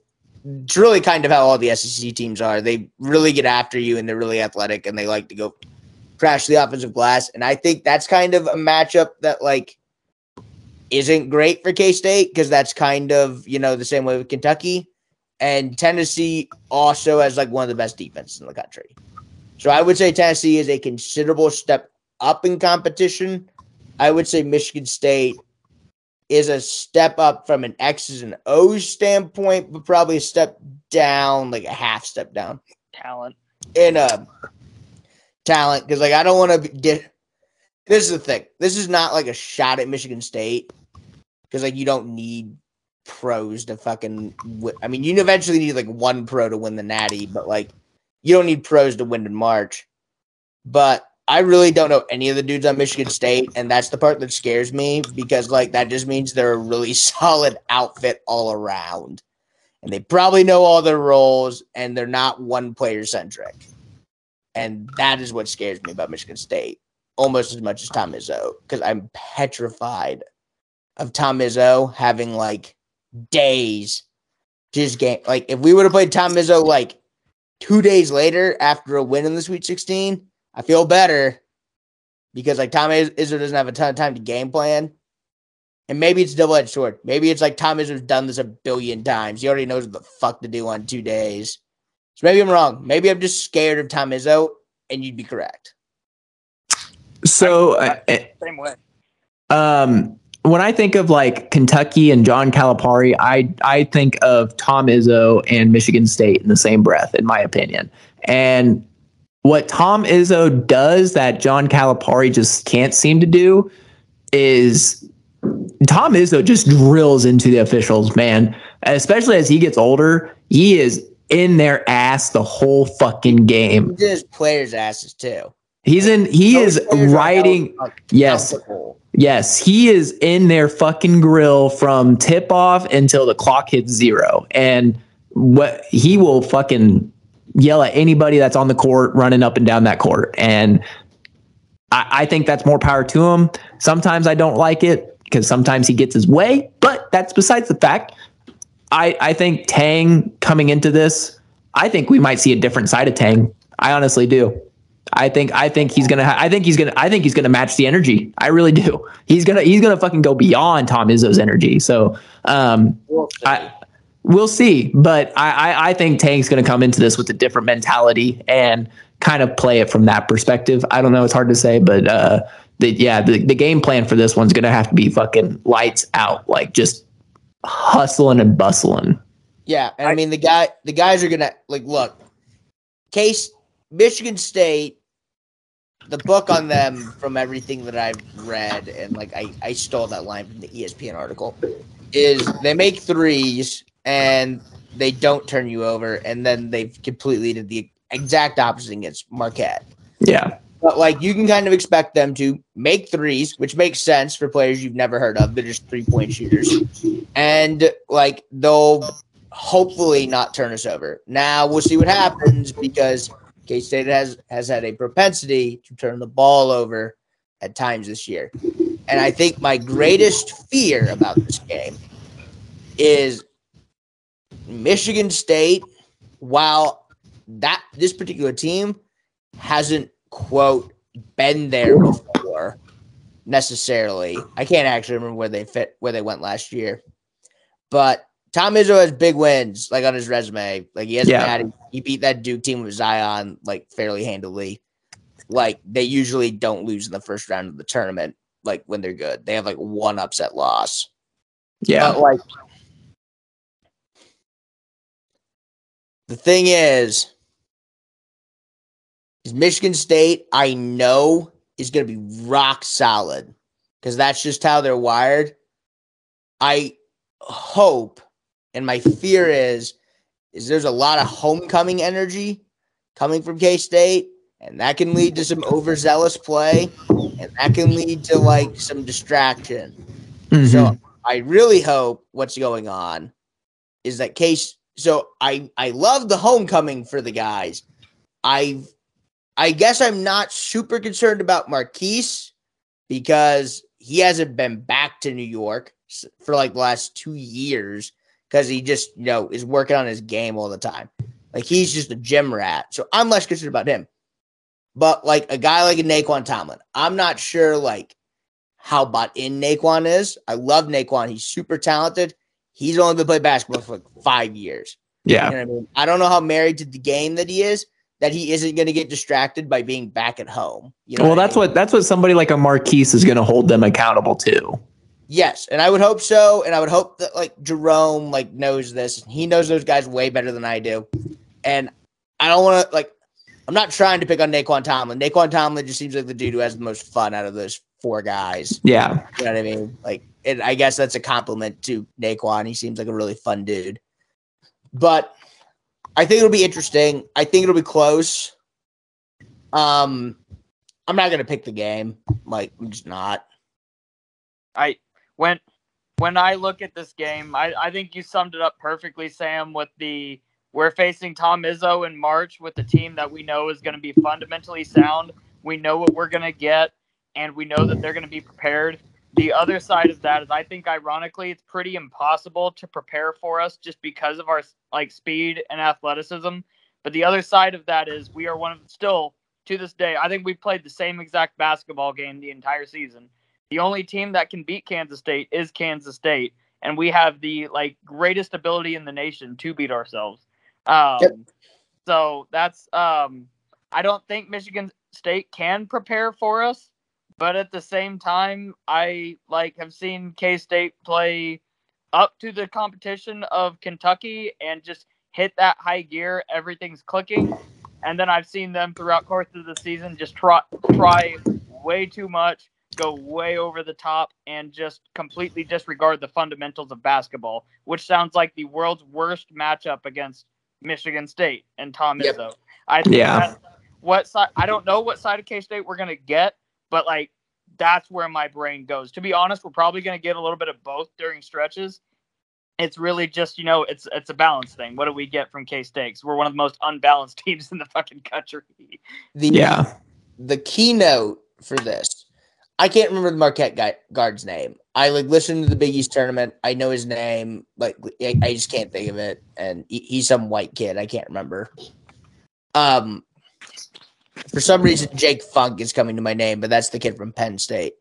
It's really kind of how all the SEC teams are. They really get after you, and they're really athletic, and they like to go crash the offensive glass. And I think that's kind of a matchup that like isn't great for K State because that's kind of you know the same way with Kentucky and Tennessee also has like one of the best defenses in the country. So I would say Tennessee is a considerable step up in competition. I would say Michigan State is a step up from an X's and O's standpoint, but probably a step down, like a half step down. Talent. In uh, talent, because like I don't want to get. This is the thing. This is not like a shot at Michigan State, because like you don't need pros to fucking. I mean, you eventually need like one pro to win the Natty, but like you don't need pros to win in March. But I really don't know any of the dudes on Michigan State, and that's the part that scares me because like that just means they're a really solid outfit all around, and they probably know all their roles, and they're not one player centric, and that is what scares me about Michigan State almost as much as Tom Izzo because I'm petrified of Tom Izzo having like days just game. Like if we would have played Tom Izzo like two days later after a win in the Sweet 16, I feel better because like Tom Izzo doesn't have a ton of time to game plan. And maybe it's double edged sword. Maybe it's like Tom Izzo's done this a billion times. He already knows what the fuck to do on two days. So maybe I'm wrong. Maybe I'm just scared of Tom Izzo, and you'd be correct. So, uh, Same way. um, when I think of like Kentucky and John Calipari, I I think of Tom Izzo and Michigan State in the same breath, in my opinion. And what Tom Izzo does that John Calipari just can't seem to do is Tom Izzo just drills into the officials, man. Especially as he gets older, he is in their ass the whole fucking game. He's in his players' asses too. He's in. He Those is riding. Yes. Yes, he is in their fucking grill from tip off until the clock hits zero, and what he will fucking yell at anybody that's on the court running up and down that court, and I, I think that's more power to him. Sometimes I don't like it because sometimes he gets his way, but that's besides the fact. I, I think Tang coming into this, I think we might see a different side of Tang. I honestly do. I think I think he's gonna ha- I think he's gonna I think he's gonna match the energy. I really do. He's gonna he's gonna fucking go beyond Tom Izzo's energy. So um We'll see. I we'll see. But I, I I think Tang's gonna come into this with a different mentality and kind of play it from that perspective. I don't know, it's hard to say, but uh the, yeah, the, the game plan for this one's gonna have to be fucking lights out, like just hustling and bustling. Yeah, and I, mean the guy the guys are gonna like look. Case Michigan State, the book on them from everything that I've read, and like I, I stole that line from the ESPN article, is they make threes and they don't turn you over, and then they've completely did the exact opposite against Marquette. Yeah. But like you can kind of expect them to make threes, which makes sense for players you've never heard of. They're just three point shooters. And like they'll hopefully not turn us over. Now we'll see what happens because K State has has had a propensity to turn the ball over at times this year. And I think my greatest fear about this game is Michigan State, while that this particular team hasn't quote been there before necessarily. I can't actually remember where they fit where they went last year. But Tom Izzo has big wins like on his resume. Like he hasn't Yeah. had he beat that Duke team with Zion like fairly handily. Like they usually don't lose in the first round of the tournament, like when they're good. They have like one upset loss. Yeah. But like the thing is, is Michigan State, I know, is going to be rock solid because that's just how they're wired. I hope, and my fear is, is there's a lot of homecoming energy coming from K State, and that can lead to some overzealous play, and that can lead to like some distraction. Mhm. So I really hope what's going on is that case. So I I love the homecoming for the guys. I I guess I'm not super concerned about Markquis because he hasn't been back to New York for like the last two years because he just you know is working on his game all the time. Like he's just a gym rat. So I'm less concerned about him. But like a guy like a Nae'Qwan Tomlin, I'm not sure like how bought in Nae'Qwan is. I love Nae'Qwan. He's super talented. He's only been playing basketball for like five years. yeah. You know what I mean? I don't know how married to the game that he is, that he isn't going to get distracted by being back at home. You know Well, I that's mean? what that's what somebody like a Markquis is going to hold them accountable to. Yes, and I would hope so, and I would hope that like Jerome like knows this. He knows those guys way better than I do, and I don't want to like. I'm not trying to pick on Nae'Qwan Tomlin. Nae'Qwan Tomlin just seems like the dude who has the most fun out of those four guys. Yeah. You know what I mean? Like, and I guess that's a compliment to Nae'Qwan. He seems like a really fun dude. But I think it'll be interesting. I think it'll be close. Um, I'm not gonna pick the game. Like, I'm just not. I when when I look at this game, I, I think you summed it up perfectly, Sam, with the we're facing Tom Izzo in March with the team that we know is going to be fundamentally sound. We know what we're going to get, and we know that they're going to be prepared. The other side of that is, I think, ironically, it's pretty impossible to prepare for us just because of our like speed and athleticism. But the other side of that is, we are one of still to this day. I think we've played the same exact basketball game the entire season. The only team that can beat Kansas State is Kansas State, and we have the like greatest ability in the nation to beat ourselves. Um, Yep. So that's um I don't think Michigan State can prepare for us, but at the same time, I like have seen K State play up to the competition of Kentucky and just hit that high gear, everything's clicking. And then I've seen them throughout course of the season just try try way too much, go way over the top, and just completely disregard the fundamentals of basketball, which sounds like the world's worst matchup against Michigan State and Tom Yep. Izzo. I think Yeah. what side I don't know what side of K State we're gonna get, but like that's where my brain goes. To be honest, we're probably gonna get a little bit of both during stretches. It's really just you know it's it's a balance thing. What do we get from K State? 'Cause We're one of the most unbalanced teams in the fucking country. The Yeah. the keynote for this. I can't remember the Marquette guy guard's name. I like listened to the Big East tournament. I know his name, like I, just can't think of it. And he, he's some white kid. I can't remember. Um, for some reason, Jake Funk is coming to my name, but that's the kid from Penn State.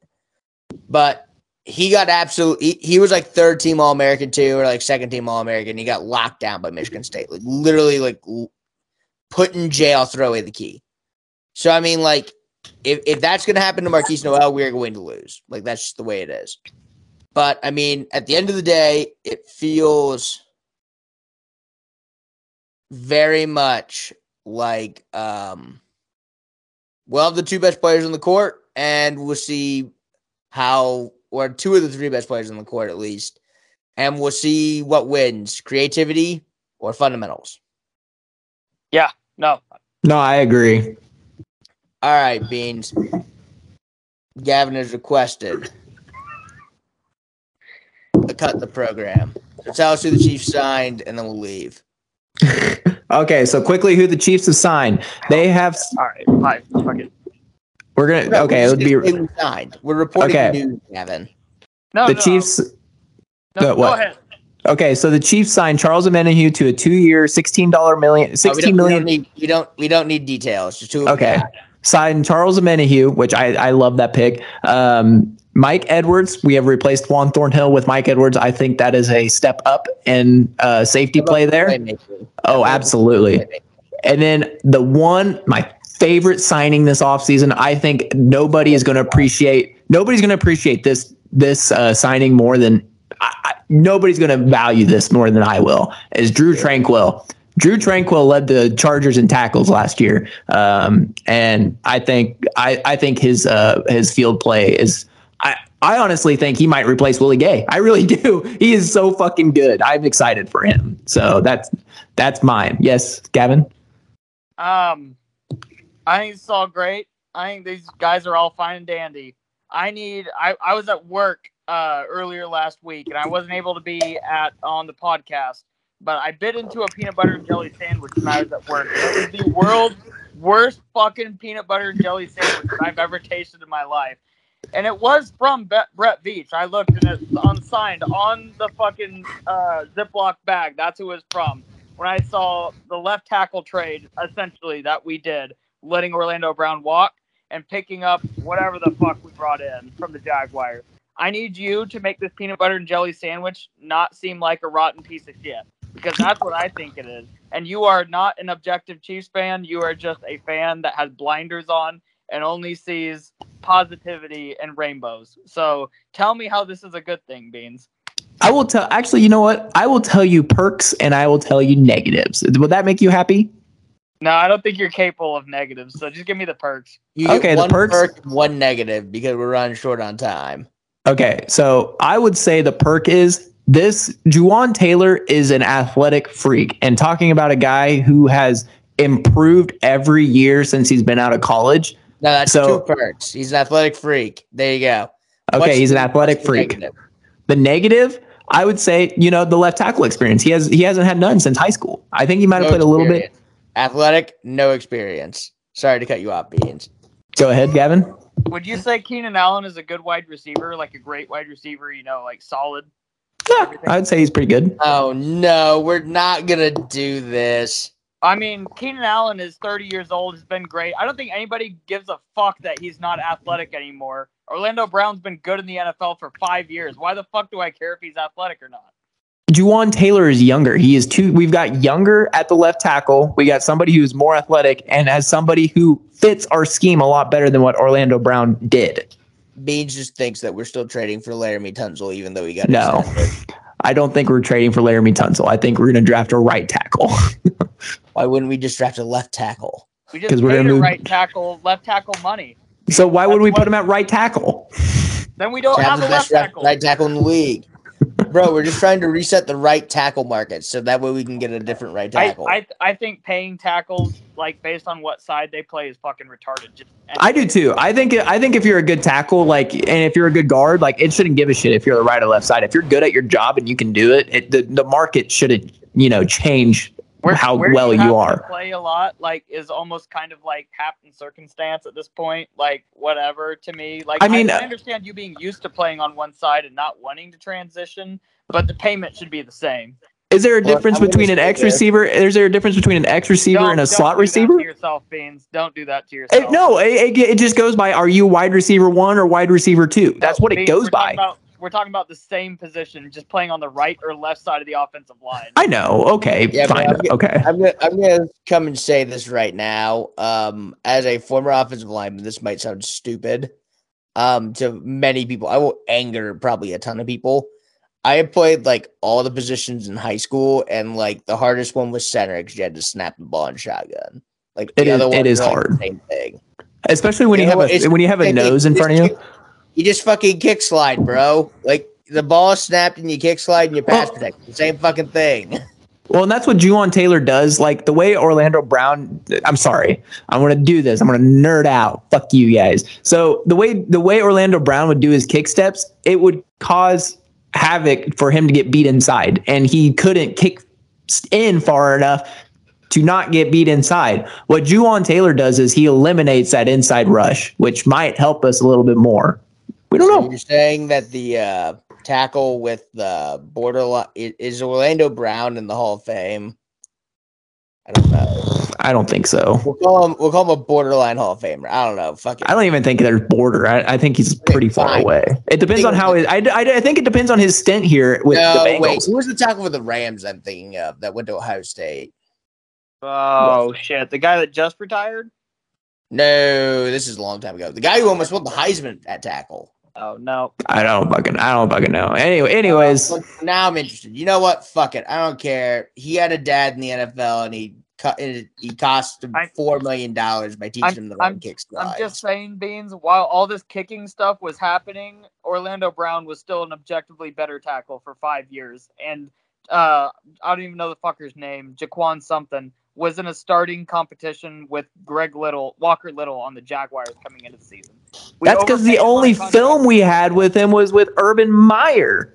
But he got absolutely. He, he was like third team All American too, or like second team All American. He got locked down by Michigan State, like literally, like put in jail, throw away the key. So I mean, like if if that's going to happen to Markquis Nowell, we're going to lose. Like that's just the way it is. But I mean, at the end of the day, it feels very much like um we'll have the two best players on the court, and we'll see how or two of the three best players on the court at least, and we'll see what wins: creativity or fundamentals. Yeah, no, No, I agree. All right, Beans. Gavin has requested to cut the program. So tell us who the Chiefs signed, and then we'll leave. Okay, so quickly, who the Chiefs have signed? They have. all right, fine, fuck it. We're gonna. Okay, it would be Just say who signed. We're reporting Okay. news, Gavin. No, the no, Chiefs. No, the go ahead. Okay, so the Chiefs signed Charles Omenihu to a two-year, sixteen dollar million, No, we, sixteen don't, we don't need we don't we don't need details. Just who. Okay. Signed Charles Omenihu, which I I love that pick. Um, Mike Edwards, we have replaced Juan Thornhill with Mike Edwards. I think that is a step up in uh, safety play there. Oh, absolutely. And then the one, my favorite signing this offseason, I think nobody is going to appreciate. Nobody's going to appreciate this this uh, signing more than I, I, nobody's going to value this more than I will. Is Drue Tranquill. Drue Tranquill led the Chargers in tackles last year, um, and I think I, I think his uh, his field play is. I, I honestly think he might replace Willie Gay. I really do. He is so fucking good. I'm excited for him. So that's that's mine. Yes, Gavin. Um, I think it's all great. I think these guys are all fine and dandy. I need. I I was at work uh earlier last week and I wasn't able to be at on the podcast, but I bit into a peanut butter and jelly sandwich when I was at work. It was the world's worst fucking peanut butter and jelly sandwich I've ever tasted in my life. And it was from Be- Brett Veach. I looked and it's unsigned on the fucking uh, Ziploc bag. That's who it was from. When I saw the left tackle trade, essentially, that we did, letting Orlando Brown walk and picking up whatever the fuck we brought in from the Jaguars. I need you to make this peanut butter and jelly sandwich not seem like a rotten piece of shit because that's what I think it is. And you are not an objective Chiefs fan. You are just a fan that has blinders on and only sees positivity and rainbows. So tell me how this is a good thing, Beans. I will tell. Actually, you know what? I will tell you perks and I will tell you negatives. Will that make you happy? No, I don't think you're capable of negatives. So just give me the perks. You get Okay, the perks- perk, one negative because we're running short on time. Okay, so I would say the perk is this Jawaan Taylor is an athletic freak. And talking about a guy who has improved every year since he's been out of college. No, that's So- two perks. He's an athletic freak. There you go. Okay, What's he's an athletic the freak. negative? The negative, I would say, you know, the left tackle experience. He has he hasn't had none since high school. I think he might have No played a little bit. Athletic, no experience. Sorry to cut you off, Beans. Go ahead, Gavin. Would you say Keenan Allen is a good wide receiver, like a great wide receiver, you know, like solid? Yeah, I would say he's pretty good. Oh no, we're not gonna do this. I mean, Keenan Allen is 30 years old, has been great. I don't think anybody gives a fuck that he's not athletic anymore. Orlando Brown's been good in the NFL for five years. Why the fuck do I care if he's athletic or not? Jawaan Taylor is younger. He is two. We've got younger at the left tackle. We got somebody who's more athletic and has somebody who fits our scheme a lot better than what Orlando Brown did. Beans just thinks that we're still trading for Laremy Tunsil, even though he got No. extended. I don't think we're trading for Laremy Tunsil. I think we're going to draft a right tackle. Why wouldn't we just draft a left tackle? We just 'Cause we're gonna a move- right tackle, left tackle money. so why would we what- put him at right tackle? Then we don't To have have a the best left right, tackle. right tackle in the league. Bro, we're just trying to reset the right tackle market so that way we can get a different right tackle. I I think paying tackles like based on what side they play is fucking retarded. Just, I do too. I think I think if you're a good tackle, like, and if you're a good guard, like, it shouldn't give a shit if you're the right or left side. If you're good at your job and you can do it, it the, the market shouldn't, you know, change Where- how where well you, you, are. Play a lot, like, is almost kind of like happen circumstance at this point. Like, whatever to me. Like, I mean, I, uh, understand you being used to playing on one side and not wanting to transition, but the payment should be the same. Is there a Well, difference I'm between an X this. receiver? Is there a difference between an X receiver Don't- and a don't slot do that receiver? to yourself, Beans. Don't do that to It- yourself. no, it, it, it just goes by. Are you wide receiver one or wide receiver two? That's what it goes by. About, we're talking about the same position, just playing on the right or left side of the offensive line. I know. Okay, Yeah, fine. I'm get- Okay. I'm gonna I'm gonna come and say this right now. Um, as a former offensive lineman, this might sound stupid. Um, to many people, I will anger probably a ton of people. I have played like all the positions in high school, and like the hardest one was center because you had to snap the ball in shotgun. Like It the is- other it ones is are, like, hard. Same thing. Especially when you, You know have a when you have a nose in front of you. kick- You just fucking kick slide, bro. Like the ball is snapped and you kick slide and you pass Well- protect. The same fucking thing. Well, and that's what Jawaan Taylor does. Like the way Orlando Brown. I'm sorry. I'm going to do this. I'm going to nerd out. Fuck you guys. So the way the way Orlando Brown would do his kick steps, it would cause havoc for him to get beat inside, and he couldn't kick in far enough to not get beat inside. What Jawaan Taylor does is he eliminates that inside rush, which might help us a little bit more. We don't So know. You're saying that the uh, tackle with the borderline is Orlando Brown in the Hall of Fame? I don't know. I don't think so. We'll call him. We'll call him a borderline Hall of Famer. I don't know. Fuck it. I don't even think there's border. I, I think he's pretty far fine. away. It depends on how his, I, I, I think it depends on his stint here with no, the Bengals. wait. Who was the tackle for the Rams? I'm thinking of that went to Ohio State. Oh shit! The guy that just retired. No, this is a long time ago. The guy who almost won the Heisman at tackle. Oh no! I don't fucking I don't fucking know. Anyway, anyways, Uh, now I'm interested. You know what? Fuck it. I don't care. He had a dad in the NFL, and he cut. He cost him four million dollars by teaching I'm- him the right I'm- kick I'm just saying, Beans. While all this kicking stuff was happening, Orlando Brown was still an objectively better tackle for five years, and uh, I don't even know the fucker's name, Jaquan something, was in a starting competition with Greg Little, Walker Little on the Jaguars coming into the season. We that's because the only film we had with him was with Urban Meyer.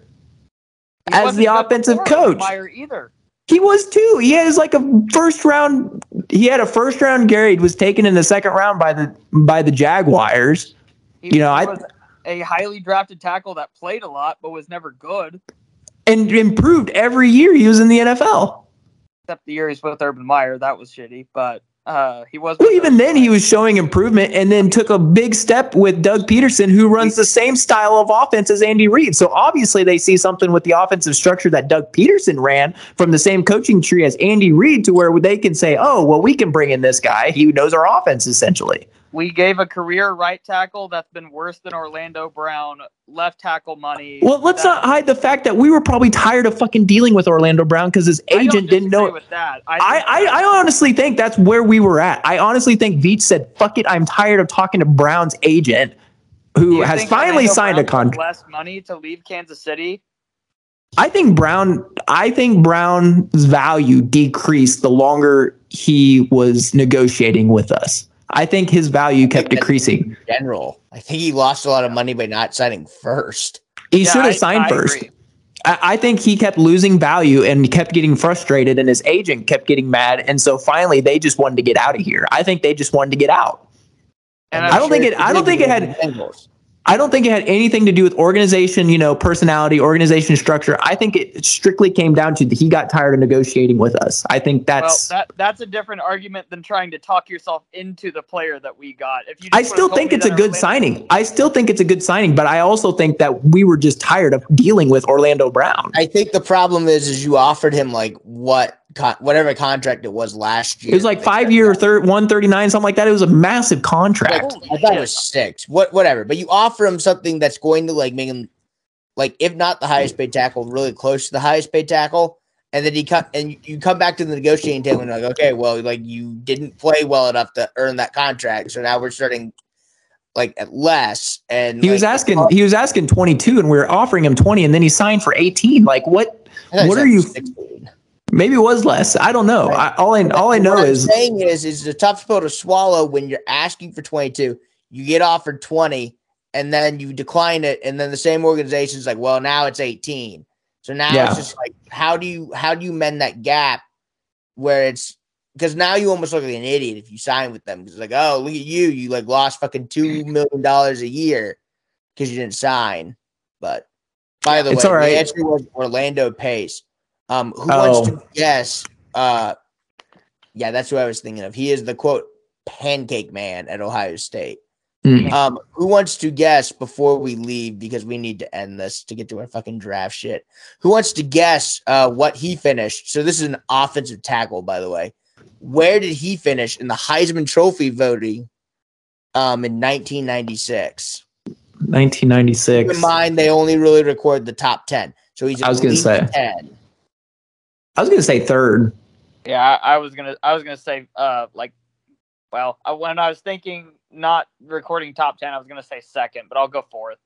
He as the offensive coach. Meyer either. He was too. He has like a first round. He had a first round grade. Was taken in the second round by the by the Jaguars. He, You know, I- was a highly drafted tackle that played a lot but was never good. and improved every year he was in the NFL. Except the year he's with Urban Meyer, that was shitty. But uh, he was. Well, even then, he was showing improvement and then took a big step with Doug Pederson, who runs the same style of offense as Andy Reid. So obviously, they see something with the offensive structure that Doug Pederson ran from the same coaching tree as Andy Reid to where they can say, oh, well, we can bring in this guy. He knows our offense essentially. We gave a career right tackle that's been worse than Orlando Brown left tackle money. Well, let's That- not hide the fact that we were probably tired of fucking dealing with Orlando Brown because his I agent didn't know. with that. I, I, that- I honestly think that's where we were at. I honestly think Veach said, fuck it, I'm tired of talking to Brown's agent, who has finally Orlando signed a Brown took contract. Less money to leave Kansas City. I think Brown I think Brown's value decreased the longer he was negotiating with us. I think his value kept decreasing. in general. I think he lost a lot of money by not signing first. He Yeah, should have signed I first. I, I think he kept losing value and he kept getting frustrated and his agent kept getting mad. And so finally they just wanted to get out of here. I think they just wanted to get out. And I don't think it- I don't think it had- Bengals. I don't think it had anything to do with organization, you know, personality, organization structure. I think it strictly came down to he got tired of negotiating with us. I think that's well, that that's a different argument than trying to talk yourself into the player that we got. If you, I still think it's a good Orlando- signing. I still think it's a good signing, but I also think that we were just tired of dealing with Orlando Brown. I think the problem is, is you offered him like what whatever contract it was last year. It was like five year, thir- one thirty nine, something like that. It was a massive contract. Like, I thought it was six. What, whatever. But you offer him something that's going to like make him, like, if not the highest paid tackle, really close to the highest paid tackle. And then he cut, and you come back to the negotiating table and you're like, okay, well, like you didn't play well enough to earn that contract, so now we're starting like at less. And he like, was asking, he was asking twenty two, and we were offering him twenty, and then he signed for eighteen. Like, what? What are you? 16. Maybe it was less. I don't know. I, all I all I know what is saying is is a tough pill to swallow when you're asking for 22. You get offered 20 and then you decline it and then the same organization's like, "Well, now it's 18." So now yeah. it's just like how do you how do you mend that gap where it's because now you almost look like an idiot if you sign with them because like, "Oh, look at you, you like lost fucking 2 million dollars a year because you didn't sign." But by the it's way, right. the answer was Orlando Pace. Um, who oh. wants to guess? Uh, yeah, that's who I was thinking of. He is the quote pancake man at Ohio State. Mm. Um, who wants to guess before we leave because we need to end this to get to our fucking draft shit? Who wants to guess uh, what he finished? So this is an offensive tackle, by the way. Where did he finish in the Heisman Trophy voting um, in 1996? 1996. Keep in mind, they only really record the top 10. So he's I was going to say 10. I was gonna say third. Yeah, I, I was gonna I was gonna say uh like well I, when I was thinking not recording top ten I was gonna say second but I'll go fourth.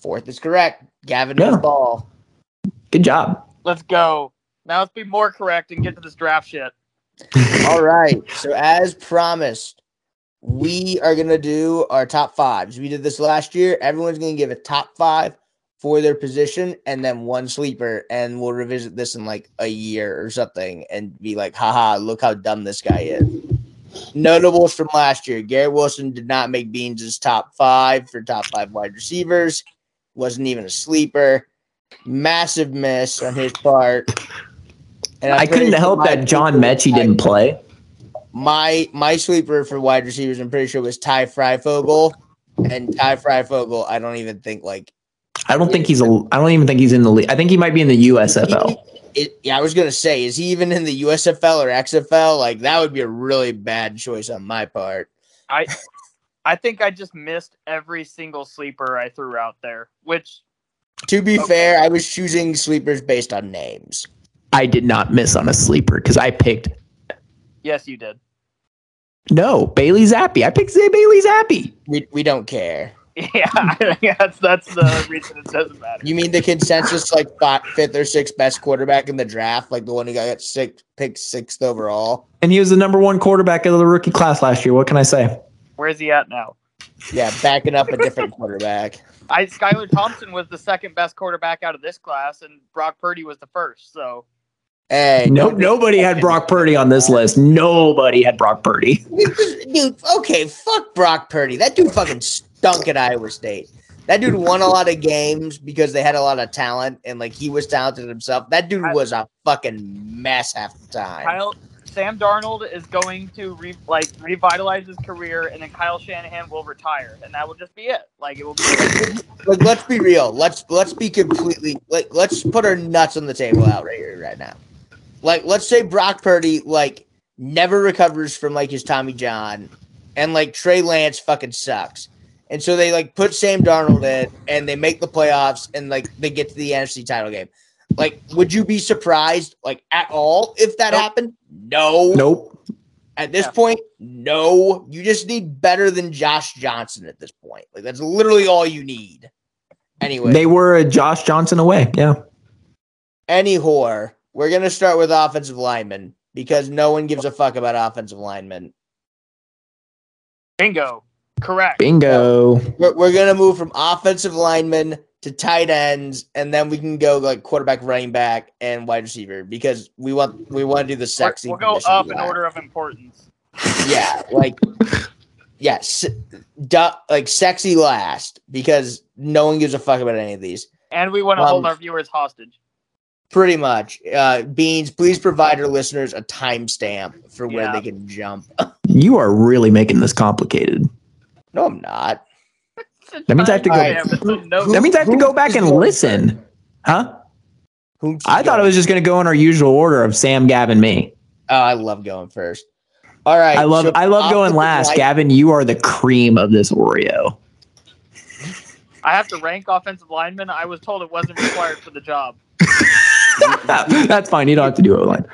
Fourth is correct. Gavin yeah. ball. Good job. Let's go. Now let's be more correct and get to this draft shit. All right. So as promised, we are gonna do our top fives. We did this last year. Everyone's gonna give a top five for their position and then one sleeper and we'll revisit this in like a year or something and be like haha look how dumb this guy is. Notables from last year garrett wilson did not make beans' top five for top five wide receivers wasn't even a sleeper massive miss on his part. And i couldn't help that john metchie didn't play. My my sleeper for wide receivers i'm pretty sure was ty fryfogle and ty fryfogle i don't even think like I don't think he's a. I don't even think he's in the league. I think he might be in the USFL. It, yeah, I was gonna say, is he even in the USFL or XFL? Like that would be a really bad choice on my part. I, I think I just missed every single sleeper I threw out there. Which, to be okay. fair, I was choosing sleepers based on names. I did not miss on a sleeper because I picked. Yes, you did. No, Bailey Zappe. I picked Bailey Zappe. We we don't care. Yeah, that's that's the reason it doesn't matter. You mean the consensus like fifth or sixth best quarterback in the draft, like the one who got six picked sixth overall? And he was the number one quarterback of the rookie class last year. What can I say? Where's he at now? Yeah, backing up a different quarterback. I Skylar Thompson was the second best quarterback out of this class, and Brock Purdy was the first. So Hey, no, nobody had Brock Purdy on this list. Nobody had Brock Purdy. Dude, okay, fuck Brock Purdy. That dude fucking stunk at Iowa State. That dude won a lot of games because they had a lot of talent and like he was talented himself. That dude was a fucking mess half the time. Kyle, Sam Darnold is going to re, like revitalize his career, and then Kyle Shanahan will retire, and that will just be it. Like it will be. like let's be real. Let's let's be completely like let's put our nuts on the table out right here right now. Like let's say Brock Purdy like never recovers from like his Tommy John, and like Trey Lance fucking sucks and so they like put Sam Darnold in and they make the playoffs and like they get to the NFC title game. Like, would you be surprised like at all if that nope. happened? No. Nope. At this yeah. point, no. You just need better than Josh Johnson at this point. Like that's literally all you need. Anyway. They were a Josh Johnson away. Yeah. Any whore. We're gonna start with offensive linemen because no one gives a fuck about offensive linemen. Bingo. Correct. Bingo. We're, we're gonna move from offensive linemen to tight ends, and then we can go like quarterback, running back, and wide receiver because we want we want to do the sexy. We'll go up in order of importance. Yeah, like yes, du- like sexy last because no one gives a fuck about any of these. And we want to Um, hold our viewers hostage. Pretty much. Uh, Beans, please provide our listeners a timestamp for where Yeah. they can jump. You are really making this complicated. No, I'm not. That means I have to go- Yeah, but That means I have to go back and listen. Huh? I thought I was just going to go in our usual order of Sam, Gavin, me. Oh, I love going first. All right. I love so I love going last. line- Gavin, you are the cream of this Oreo. I have to rank offensive linemen. I was told it wasn't required for the job. That's fine. You don't have to do it line.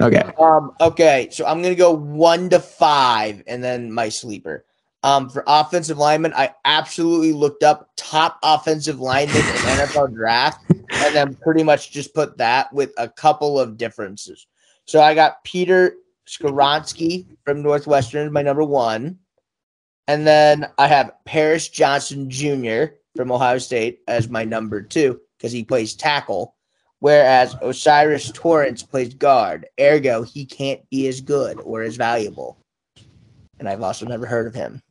Okay. Um, okay, so I'm gonna go one to five, and then my sleeper. Um, for offensive linemen, I absolutely looked up top offensive linemen in NFL draft, and then pretty much just put that with a couple of differences. So I got Peter Skoronski from Northwestern, my number one, and then I have Paris Johnson Jr. from Ohio State as my number two because he plays tackle whereas O'Cyrus Torrence plays guard. Ergo, he can't be as good or as valuable. And I've also never heard of him.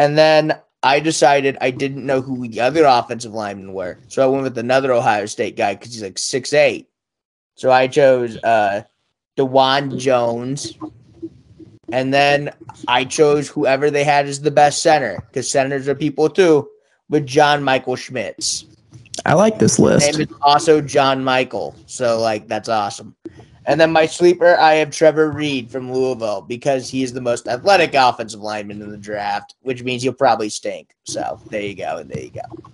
And then I decided I didn't know who the other offensive linemen were. So I went with another Ohio State guy because he's like six eight. So I chose uh Dawand Jones. And then I chose whoever they had as the best center, because centers are people too, with John Michael Schmitz I like this list. name is also John Michael. So like that's awesome. And then my sleeper, I have Trevor Reid from Louisville because he is the most athletic offensive lineman in the draft, which means he'll probably stink. So there you go, and there you go.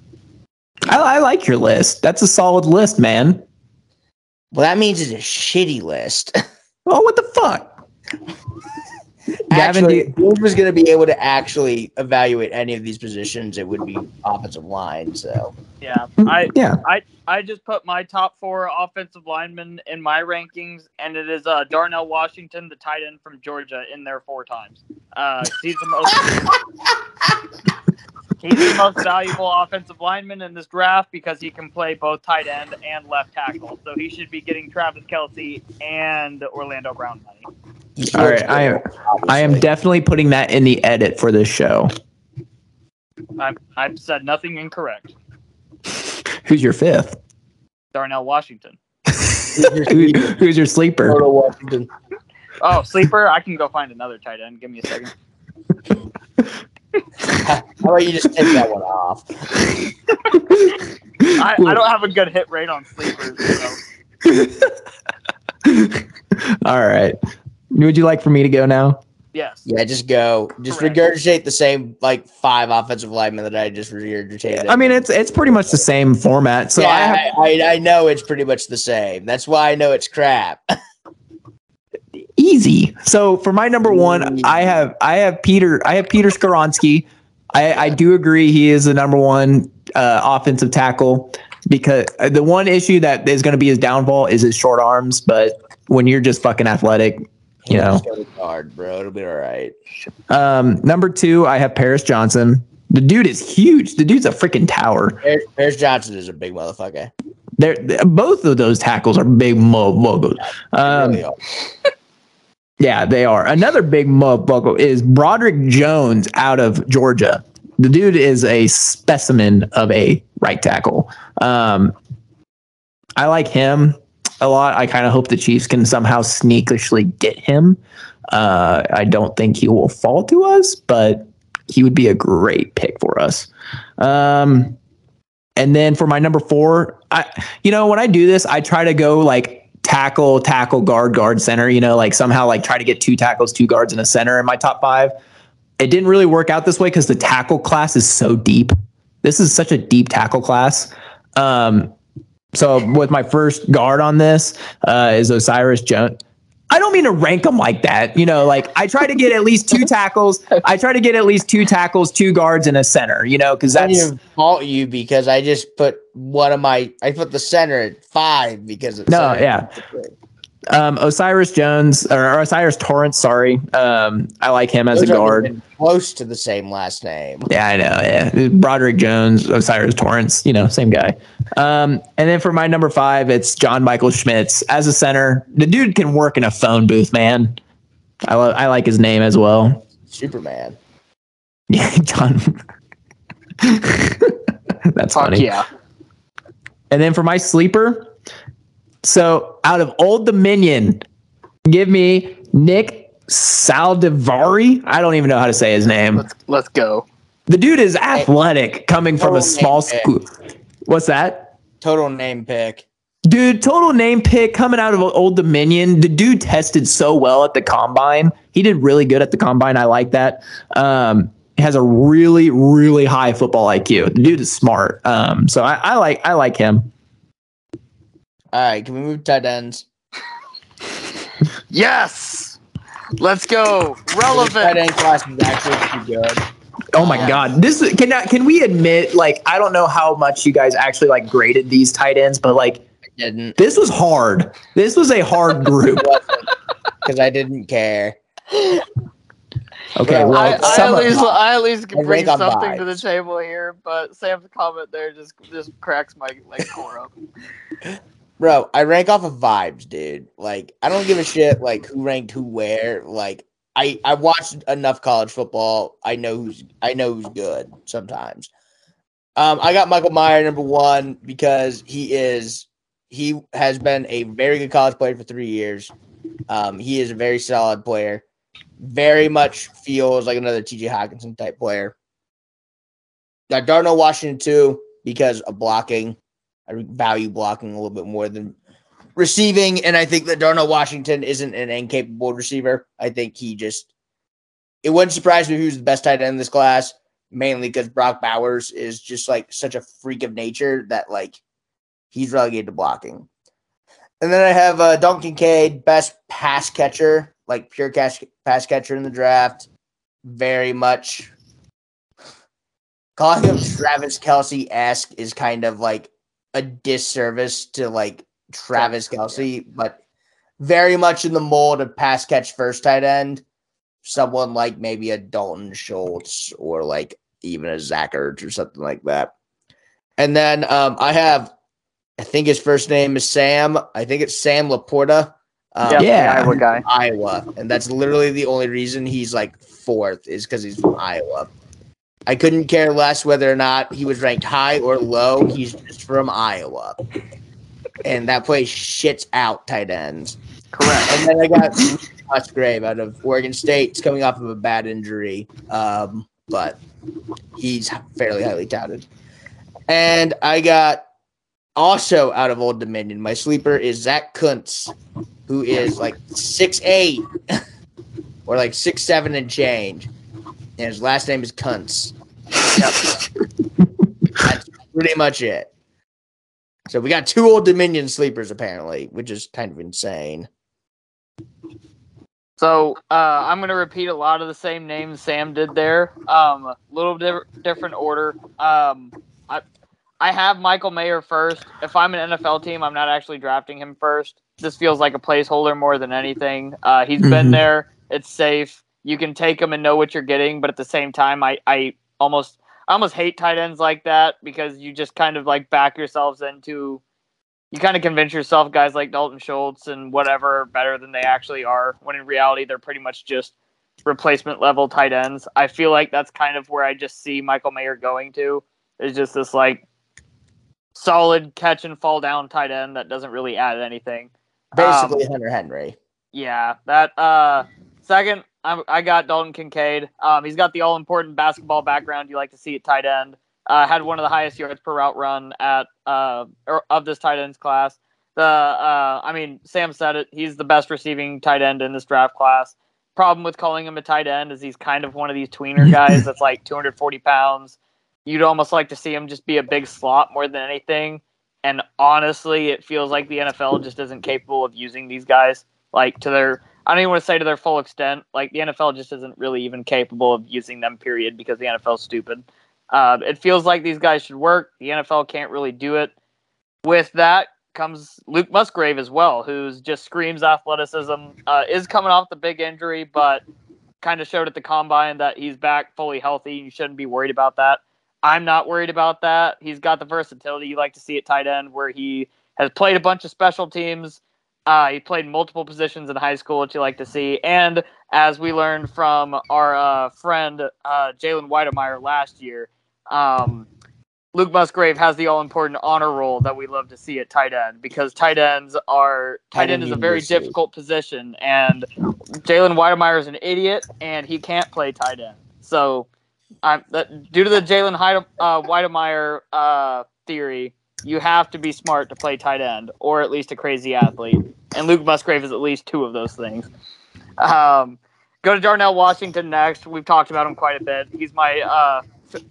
I, I like your list. That's a solid list, man. Well, that means it's a shitty list. Oh, what the fuck? Gavin, actually, you- who was going to be able to actually evaluate any of these positions? It would be offensive line. So Yeah, I yeah. I just put my top four offensive linemen in my rankings, and it is uh, Darnell Washington, the tight end from Georgia, in there four times. Uh, he's the most he's the most valuable offensive lineman in this draft because he can play both tight end and left tackle. So he should be getting Travis Kelce and Orlando Brown money. All right, I am- I am definitely putting that in the edit for this show. I I've said nothing incorrect. Who's your fifth? Darnell Washington. Who, who's your sleeper? Total Washington. Oh, sleeper. I can go find another tight end. Give me a second. How about you just take that one off? I, I don't have a good hit rate on sleepers. So. All right. Would you like for me to go now? Yes. Yeah, just go. Just Correct. regurgitate the same like five offensive linemen that I just regurgitated. I mean, it's it's pretty much the same format. So yeah, I have I, I, I know it's pretty much the same. That's why I know it's crap. easy. So for my number one, I have I have Peter I have Peter Skoronski. I, I do agree he is the number one uh, offensive tackle because uh, the one issue that is going to be his downfall is his short arms. But when you're just fucking athletic, you know. Just go to guard, bro. It'll be all right. Um, number two, I have Paris Johnson. The dude is huge. The dude's a freaking tower. Paris, Paris Johnson is a big motherfucker. They're, both of those tackles are big mo- mogos. Um, Really. Yeah, they are. Another big motherfucker is Broderick Jones out of Georgia. The dude is a specimen of a right tackle. Um, I like him a lot. I kind of hope the Chiefs can somehow sneakishly get him. Uh, I don't think he will fall to us, but he would be a great pick for us. Um, and then for my number four, I you know when I do this, I try to go like tackle, tackle, guard, guard, center. You know, like somehow like try to get two tackles, two guards, and a center in my top five. It didn't really work out this way because the tackle class is so deep. This is such a deep tackle class. Um, so with my first guard on this uh, is O'Cyrus Jones. I don't mean to rank them like that. You know, like I try to get at least two tackles. I try to get at least two tackles, two guards, and a center. You know, because I didn't that's even fault you because I just put one of my. I put the center at five because it's No, yeah. Um, O'Cyrus Jones or, O'Cyrus Torrence. Sorry, um, I like him as a guard. close to the same last name. Yeah, I know. Yeah, Broderick Jones, Osiris Torrance. You know, same guy. Um, and then for my number five, it's John Michael Schmitz as a center. The dude can work in a phone booth, man. I love. I like his name as well. Superman. Yeah, John. That's Fuck funny. yeah. And then for my sleeper, so out of Old Dominion, give me Nick Saldiveri. I don't even know how to say his name. Let's let's go. The dude is athletic, coming from a small name school. What's that? Total name pick. Dude, total name pick coming out of Old Dominion. The dude tested so well at the combine. He did really good at the combine. I like that. Um, has a really, really high football IQ. The dude is smart. Um, so I, I like I like him. All right, can we move tight ends? Yes. Let's go. The tight Relevant. end class is actually pretty good. Oh my god. This is- can I, can we admit like I don't know how much you guys actually like graded these tight ends, but like I didn't this was hard. This was a hard group. because I didn't care. Okay, Well, well, I, I some at of- least I at least I can bring rank on something to the table here, but Sam's comment there just just cracks my like core up. Bro, I rank off of vibes, dude. Like, I don't give a shit like who ranked who where. Like, I I watched enough college football. I know who's I know who's good sometimes. Um, I got Michael Mayer number one because he is he has been a very good college player for three years. Um, he is a very solid player. Very much feels like another TJ Hockenson type player. Got Darnell Washington too because of blocking. I value blocking a little bit more than receiving, and I think that Darnell Washington isn't an incapable receiver. I think he just it wouldn't surprise me was the best tight end in this class, mainly because Brock Bowers is just like such a freak of nature that like he's relegated to blocking. And then I have uh, Dalton Kincaid, best pass catcher, like pure cash, pass catcher in the draft. Very much calling him Travis Kelce esque is kind of like a disservice to like Travis Kelce, but very much in the mold of pass catch first tight end. Someone like maybe a Dalton Schultz or like even a Zach Ertz or something like that. And then um, I have, I think his first name is Sam. I think it's Sam LaPorta. Um, Yeah, Yeah. Iowa guy. Iowa, and that's literally the only reason he's like fourth is because he's from Iowa. I couldn't care less whether or not he was ranked high or low. He's just from Iowa, and that place shits out tight ends. Correct. And then I got Musgrave out of Oregon State. He's coming off of a bad injury, um, but he's fairly highly touted. And I got also out of Old Dominion. My sleeper is Zack Kuntz, who is like six eight or like six seven and change, and his last name is Kuntz. Yep. That's pretty much it. So we got two Old Dominion sleepers apparently, which is kind of insane. So uh, I'm gonna repeat a lot of the same names Sam did there. Um, little di- different order. Um, I I have Michael Mayer first. If I'm an NFL team, I'm not actually drafting him first. This feels like a placeholder more than anything. Uh, he's been Mhm. there. It's safe. You can take them and know what you're getting, but at the same time, I I almost I almost hate tight ends like that because you just kind of like back yourselves into you kind of convince yourself guys like Dalton Schultz and whatever are better than they actually are, when in reality they're pretty much just replacement level tight ends. I feel like that's kind of where I just see Michael Mayer going to. Is just this like solid catch and fall down tight end that doesn't really add anything. Basically, Um, Hunter Henry. Yeah, that uh second I, I got Dalton Kincaid. Um, he's got the all important basketball background you like to see at tight end. Uh, had one of the highest yards per route run at uh of this tight ends class. The uh, I mean Sam said it. He's the best receiving tight end in this draft class. Problem with calling him a tight end is he's kind of one of these tweener guys that's like 240 pounds. You'd almost like to see him just be a big slot more than anything. And honestly, it feels like the NFL just isn't capable of using these guys like to their I don't even want to say to their full extent. Like the NFL just isn't really even capable of using them. Period, because the NFL's stupid. Uh, it feels like these guys should work. The NFL can't really do it. With that comes Luke Musgrave as well, who's just screams athleticism. Uh, is coming off the big injury, but kind of showed at the combine that he's back fully healthy. You shouldn't be worried about that. I'm not worried about that. He's got the versatility you like to see at tight end, where he has played a bunch of special teams, Uh, he played multiple positions in high school, which you like to see. And as we learned from our uh, friend uh, Jalen Wydermyer last year, um, Luke Musgrave has the all important honor roll that we love to see at tight end because tight ends are tight end is a very difficult position, and Jalen Wydermyer is an idiot and he can't play tight end. So, I'm that, due to the Jalen Hyde- uh, Wydermyer uh, theory, you have to be smart to play tight end or at least a crazy athlete, and Luke Musgrave is at least two of those things. Um, go to Darnell Washington next. We've talked about him quite a bit. He's my uh,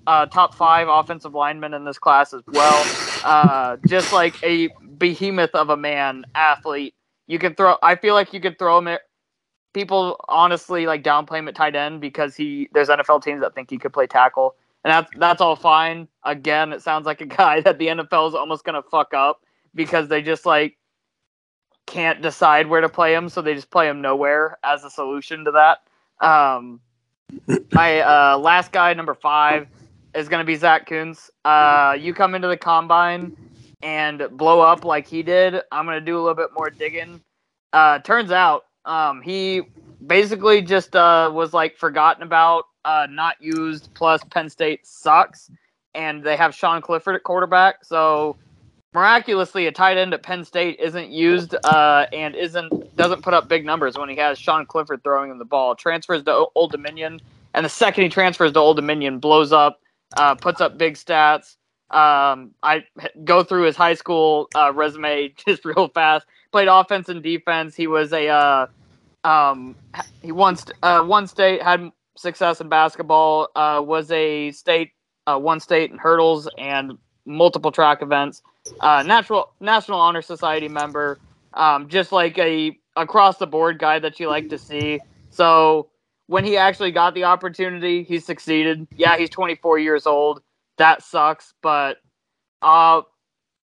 uh, top five offensive lineman in this class as well. Uh, just like a behemoth of a man athlete. You can throw. I feel like you could throw him at. People honestly like downplay him at tight end because he. There's NFL teams that think he could play tackle, and that's that's all fine. Again, it sounds like a guy that the NFL is almost gonna fuck up because they just like can't decide where to play him, so they just play him nowhere as a solution to that. Um, my uh, last guy, number five, is going to be Zack Kuntz. Uh, you come into the combine and blow up like he did. I'm going to do a little bit more digging. Uh, turns out um, he basically just uh, was like forgotten about, uh, not used. Plus, Penn State sucks, and they have Sean Clifford at quarterback. So miraculously, a tight end at Penn State isn't used uh, and isn't doesn't put up big numbers when he has Sean Clifford throwing him the ball. Transfers to Old Dominion, and the second he transfers to Old Dominion, blows up, uh, puts up big stats. Um, I go through his high school uh, resume just real fast. Played offense and defense. He was a uh, um, he st- uh, one state had success in basketball. Uh, was a state uh, one state in hurdles and multiple track events. Uh, natural National Honor Society member. Um, just like a across the board guy that you like to see. So when he actually got the opportunity, he succeeded. Yeah, he's 24 years old. That sucks, but uh,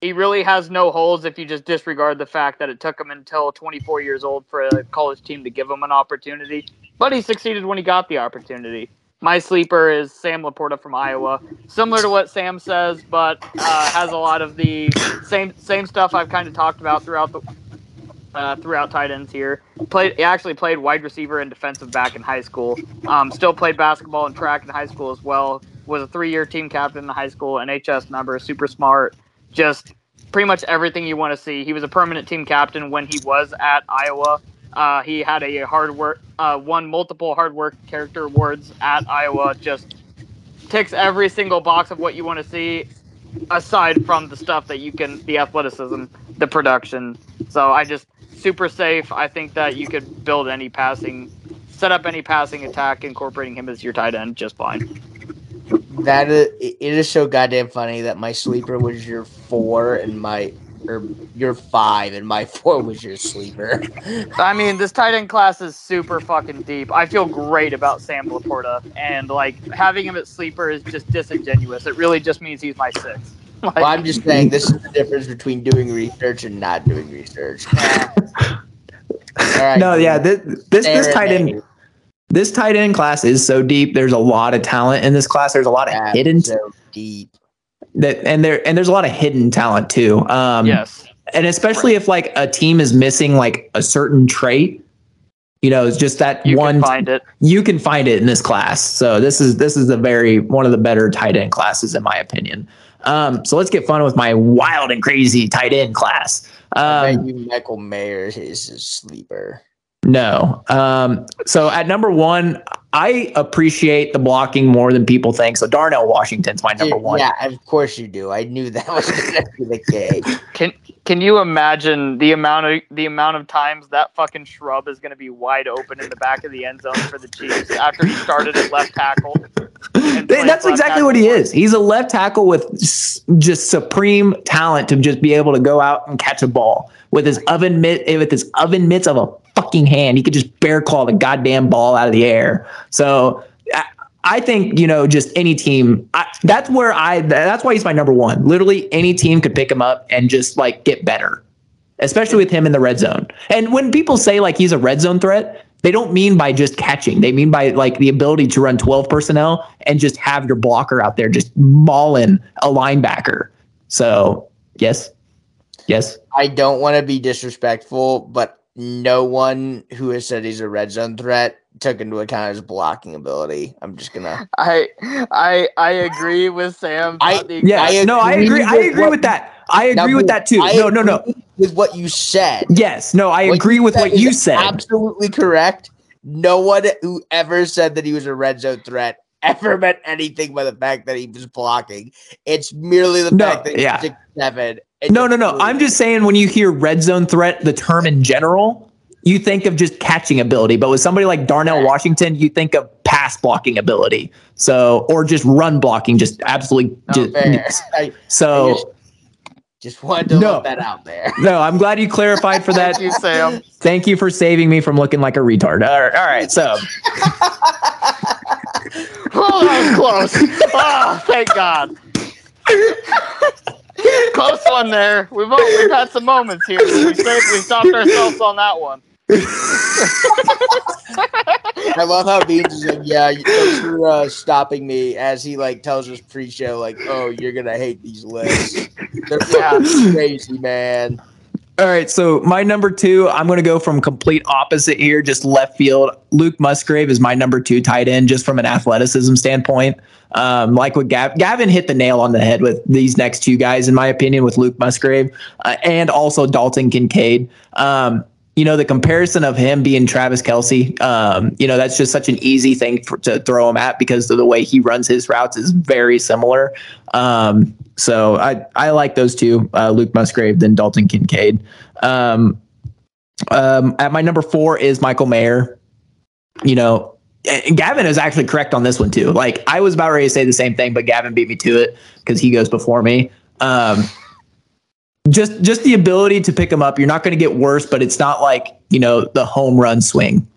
he really has no holes if you just disregard the fact that it took him until 24 years old for a college team to give him an opportunity. But he succeeded when he got the opportunity. My sleeper is Sam LaPorta from Iowa. Similar to what Sam says, but uh, has a lot of the same same stuff I've kind of talked about throughout the uh, throughout tight ends here. Played he actually played wide receiver and defensive back in high school. Um, still played basketball and track in high school as well. Was a three year team captain in high school, an HS member, super smart. Just pretty much everything you want to see. He was a permanent team captain when he was at Iowa. Uh, he had a hard work, uh, won multiple hard work character awards at Iowa. Just ticks every single box of what you want to see, aside from the stuff that you can, the athleticism, the production. So I just super safe. I think that you could build any passing, set up any passing attack, incorporating him as your tight end just fine. That is, it is so goddamn funny that my sleeper was your four and my or your five and my four was your sleeper. I mean, this tight end class is super fucking deep. I feel great about Sam LaPorta, and like having him at sleeper is just disingenuous. It really just means he's my sixth. Like, Well, I'm just saying this is the difference between doing research and not doing research. All right. No, yeah, this this, this tight end Nate. this tight end class is so deep. There's a lot of talent in this class. There's a lot of Yeah, hidden so deep. That and there and there's a lot of hidden talent too. Um, yes, and especially if like a team is missing like a certain trait, you know, it's just that you one can find it. you can find it in this class. So this is this is a very one of the better tight end classes in my opinion. Um, so let's get fun with my wild and crazy tight end class. I Um, you Michael Mayer is his sleeper. no. Um, so at number one, I appreciate the blocking more than people think. So Darnell Washington's my number one. Yeah, of course you do. I knew that was going to be the case. Can can you imagine the amount of the amount of times that fucking shrub is going to be wide open in the back of the end zone for the Chiefs after he started at left tackle? That's left exactly tackle what he is. He's a left tackle with just supreme talent to just be able to go out and catch a ball with his oven mitt with his oven mitts of a fucking hand. He could just bear claw the goddamn ball out of the air. So I, I think you know just any team. I, that's where I. That's why he's my number one. Literally any team could pick him up and just like get better, especially with him in the red zone. And when people say like he's a red zone threat, they don't mean by just catching. They mean by like the ability to run 12 personnel and just have your blocker out there just mauling a linebacker. So, yes. Yes. I don't want to be disrespectful, but no one who has said he's a red zone threat took into account his blocking ability. I'm just gonna. I I I agree with Sam. I- Yeah. I no, I agree agree. I with agree what- with that. I Now, agree with that too. I No, no, no. With what you said. Yes. No, I What agree with what you said. Absolutely correct. No one who ever said that he was a red zone threat ever meant anything by the fact that he was blocking. It's merely the No, fact that he's yeah. six seven. No, no, no. I'm just saying when you hear red zone threat, the term in general, you think of just catching ability. But with somebody like Darnell Washington, you think of pass blocking ability. So, or just run blocking, just absolutely. Oh, just, fair. I so, just- just wanted to No. let that out there. no, I'm glad you clarified for that. Thank you, Sam. Thank you for saving me from looking like a retard. All right. All right so, Oh, that was close. Oh, thank God. Close one there. We've all, we've had some moments here. We saved, we stopped ourselves on that one. I love how Beans is like, yeah, you- thanks for uh, stopping me as he like tells us pre-show like, oh, you're gonna hate these lists. They're fucking crazy, man. All right. So, my number two, I'm going to go from complete opposite here, just left field. Luke Musgrave is my number two tight end, just from an athleticism standpoint. Um, like what Gav- Gavin hit the nail on the head with these next two guys, in my opinion, with Luke Musgrave uh, and also Dalton Kincaid. Um, you know, the comparison of him being Travis Kelce, um, you know, that's just such an easy thing for, to throw him at because of the way he runs his routes is very similar. Um, so I, I like those two, uh, Luke Musgrave, then Dalton Kincaid. Um, um, at my number four is Michael Mayer. You know, and Gavin is actually correct on this one too. Like I was about ready to say the same thing, but Gavin beat me to it because he goes before me. Just just the ability to pick him up. You're not going to get worse, but it's not like you know the home run swing.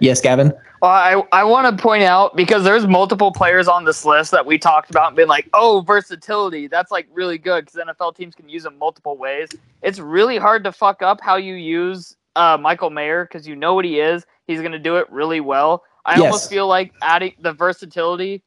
Yes, Gavin. Well, I, I want to point out because there's multiple players on this list that we talked about and been like, oh, versatility. That's like really good because NFL teams can use them multiple ways. It's really hard to fuck up how you use uh, Michael Mayer because you know what he is. He's going to do it really well. I Yes. almost feel like adding the versatility,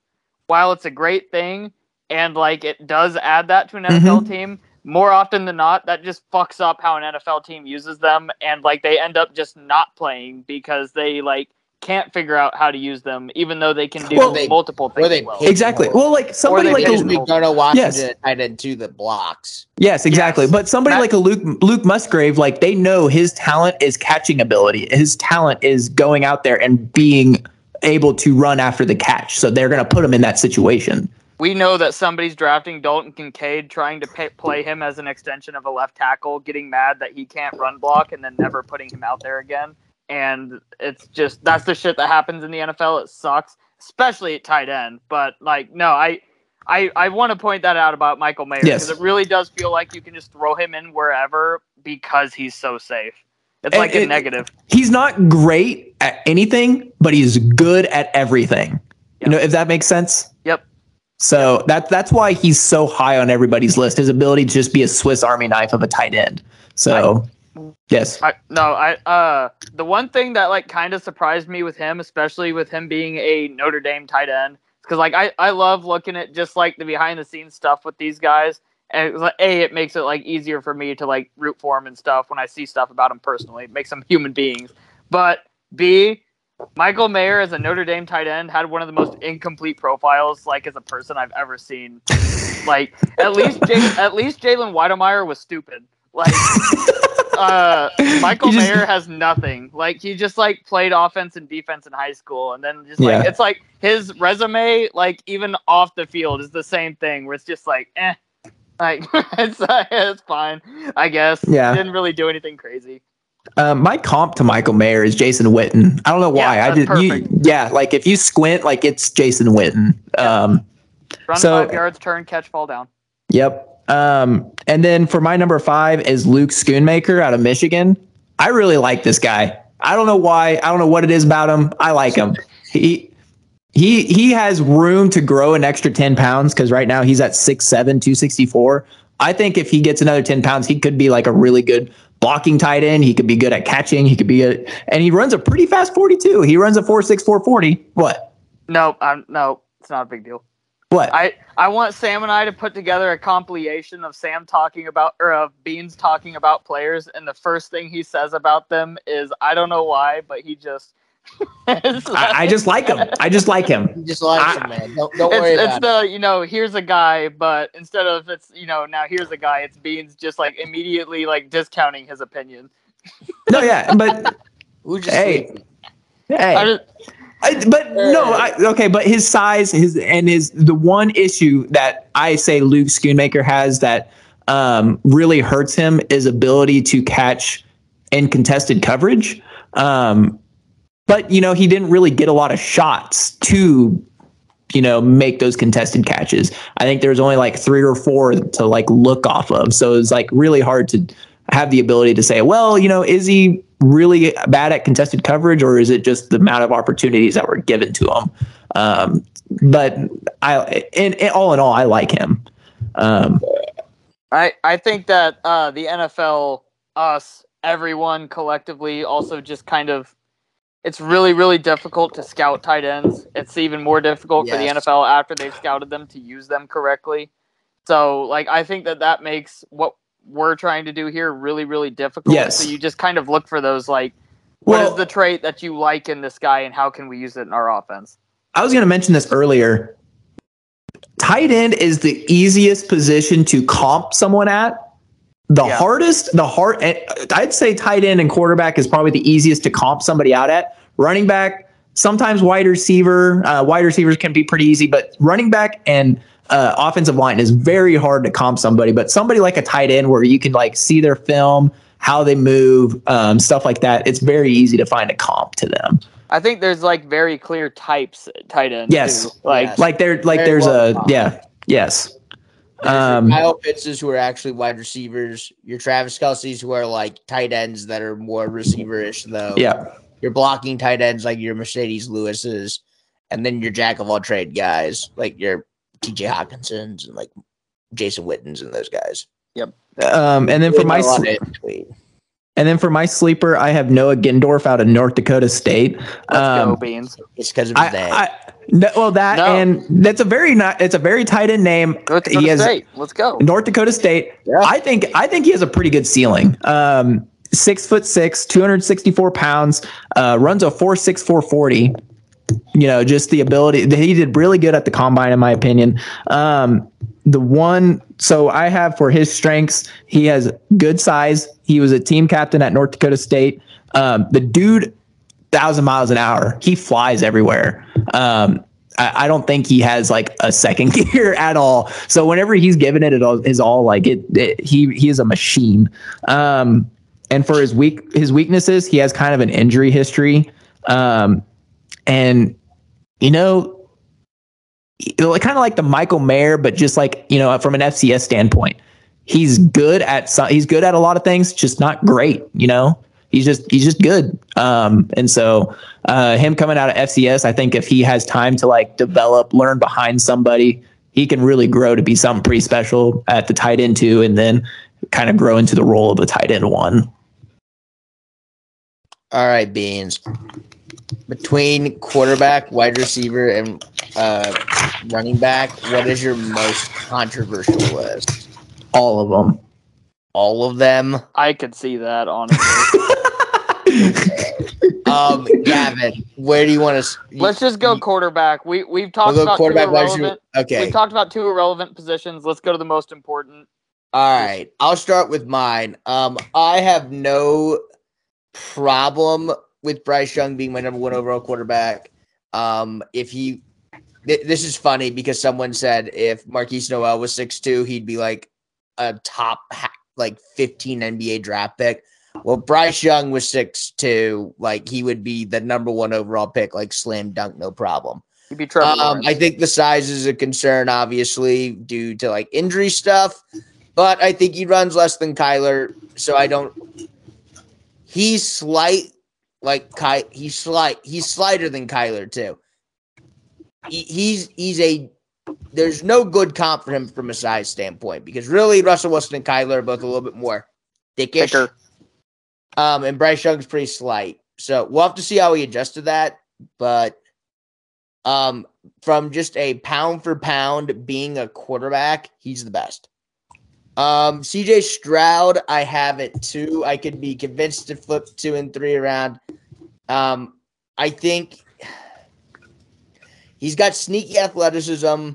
while it's a great thing and like it does add that to an NFL team, more often than not, that just fucks up how an NFL team uses them and like they end up just not playing because they like can't figure out how to use them, even though they can do Well, they- multiple things they well. Exactly. Well, like somebody like just a, Because we gonna watch Yes. it tight end the blocks. Yes, exactly. Yes. But somebody Matt- like a Luke Luke Musgrave, like they know his talent is catching ability. His talent is going out there and being able to run after the catch. So they're going to put him in that situation. We know that somebody's drafting Dalton Kincaid, trying to pay, play him as an extension of a left tackle, getting mad that he can't run block, and then never putting him out there again. And it's just that's the shit that happens in the NFL. It sucks, especially at tight end. But like, no, I. I, I want to point that out about Michael Mayer Yes. because it really does feel like you can just throw him in wherever because he's so safe. It's like a it- negative. He's not great at anything, but he's good at everything. Yep. You know, if that makes sense. Yep. So that that's why he's so high on everybody's list. His ability to just be a Swiss Army knife of a tight end. So, yes. I no, I uh the one thing that like kind of surprised me with him, especially with him being a Notre Dame tight end, because like I I love looking at just like the behind the scenes stuff with these guys. And it was like, a, it makes it like easier for me to like root for him and stuff when I see stuff about him personally. It makes them human beings. But B, Michael Mayer as a Notre Dame tight end had one of the most incomplete profiles like as a person I've ever seen. like at least at least Jalen Wydermyer was stupid. Like uh, Michael just- Mayer has nothing. Like he just like played offense and defense in high school, and then just like Yeah. it's like his resume, like even off the field, is the same thing. Where it's just like, eh, like it's uh, it's fine, I guess. Yeah. didn't really do anything crazy. Um, my comp to Michael Mayer is Jason Witten. I don't know why. Yeah, I did. You, yeah, like if you squint, like it's Jason Witten. Um, Run So- five yards, turn, catch, fall down. Yep. Um, and then for my number five is Luke Schoonmaker out of Michigan. I really like this guy. I don't know why. I don't know what it is about him. I like him. He he he has room to grow an extra 10 pounds because right now he's at 6'7, 264. I think if he gets another 10 pounds, he could be like a really good blocking tight end. He could be good at catching. He could be a and he runs a pretty fast 42. He runs a 4'6, 440. What? No, I'm no, it's not a big deal. What? I I want Sam and I to put together a compilation of Sam talking about or of Beans talking about players, and the first thing he says about them is I don't know why, but he just. It's I, I just like him. I just like him. He just likes I- him, man. Don't, don't worry it's, it's about it. the you know here's a guy, but instead of it's you know now here's a guy, it's Beans just like immediately like discounting his opinion. No, yeah, but Who's just Hey. sleeping? hey, I just, I, but no, I, okay, but his size, his and his the one issue that I say Luke Schoonmaker has that um, really hurts him is ability to catch in contested coverage. Um, but you know, he didn't really get a lot of shots to you know make those contested catches. I think there's only like three or four to like look off of, so it's like really hard to have the ability to say, well, you know, is he really bad at contested coverage, or is it just the amount of opportunities that were given to him? Um, but I, in, in all in all, I like him. Um, I I think that uh, the NFL, us, everyone collectively, also just kind of, it's really really difficult to scout tight ends. It's even more difficult for the NFL after they've scouted them to use them correctly. So like I think that that makes what we're trying to do here really really difficult. Yes. So you just kind of look for those like, what is Well- the trait that you like in this guy, and how can we use it in our offense? I was going to mention this earlier. Tight end is the easiest position to comp someone at. The Yeah. hardest, the hard, I'd say tight end and quarterback is probably the easiest to comp somebody out at. Running back, sometimes wide receiver, uh, wide receivers can be pretty easy, but running back and uh, offensive line is very hard to comp somebody. But somebody like a tight end where you can like see their film, how they move, um, stuff like that, it's very easy to find a comp to them. I think there's like very clear types tight end. Yes. too. Like Yes. Like there, like Very there's well a yeah, yes. There's Um, your Kyle Pittses who are actually wide receivers. Your Travis Kelce's who are like tight ends that are more receiver-ish though. Yeah. Your blocking tight ends like your Marcedes Lewis's, and then your jack of all trade guys like your TJ Hockensons and like Jason Wittens and those guys. Yep. Um, and then for my Not a lot sl- in between. and then for my sleeper, I have Noah Gindorff out of North Dakota State. let's go Um, beans. It's because of his I, name. I no, well that No. and that's a very not it's a very tight end name. North he Dakota has- State. Let's go. North Dakota State. Yeah. I think I think he has a pretty good ceiling. Um, six foot six, two hundred sixty four pounds, uh, runs a four six four forty. You know, just the ability. He did really good at the combine, in my opinion. Um, the one, so I have for his strengths, he has good size. He was a team captain at North Dakota State. Um, the dude, thousand miles an hour. He flies everywhere. Um, I, I don't think he has like a second gear at all. So whenever he's given it, it all, is all like it, it. He he is a machine. Um, and for his weak his weaknesses, he has kind of an injury history. Um, and you know, kind of like the Michael Mayer, but just like you know, from an FCS standpoint, he's good at some, he's good at a lot of things, just not great. You know, he's just he's just good. Um, and so uh, him coming out of FCS, I think if he has time to like develop, learn behind somebody, he can really grow to be something pretty special at the tight end too, and then kind of grow into the role of the tight end one. All right, Beans. Between quarterback, wide receiver, and uh, running back, what is your most controversial list? All of them. All of them. I could see that honestly. Um, Gavin, where do you want to? Let's just go quarterback. We we've talked We'll about two quarterback, wide receiver. irrelevant. Okay. We've talked about two irrelevant positions. Let's go to the most important. All right, I'll start with mine. Um, I have no problem with Bryce Young being my number one overall quarterback. Um, if he, th- this is funny because someone said if Markquis Nowell was six two, he'd be like a top like fifteen NBA draft pick. Well, Bryce Young was six two, like he would be the number one overall pick, like slam dunk, no problem. You'd be Trevor Um, I think the size is a concern, obviously, due to like injury stuff. But I think he runs less than Kyler, so I don't. He's slight, like Ky. He's slight. He's slighter than Kyler too. He, he's he's a. There's no good comp for him from a size standpoint because really Russell Wilson and Kyler are both a little bit more dickish. Thicker. Um, and Bryce Young's pretty slight, so we'll have to see how he adjusts to that. But Um, from just a pound for pound being a quarterback, he's the best. Um, CJ Stroud, I have it too. I could be convinced to flip two and three around. Um, I think he's got sneaky athleticism.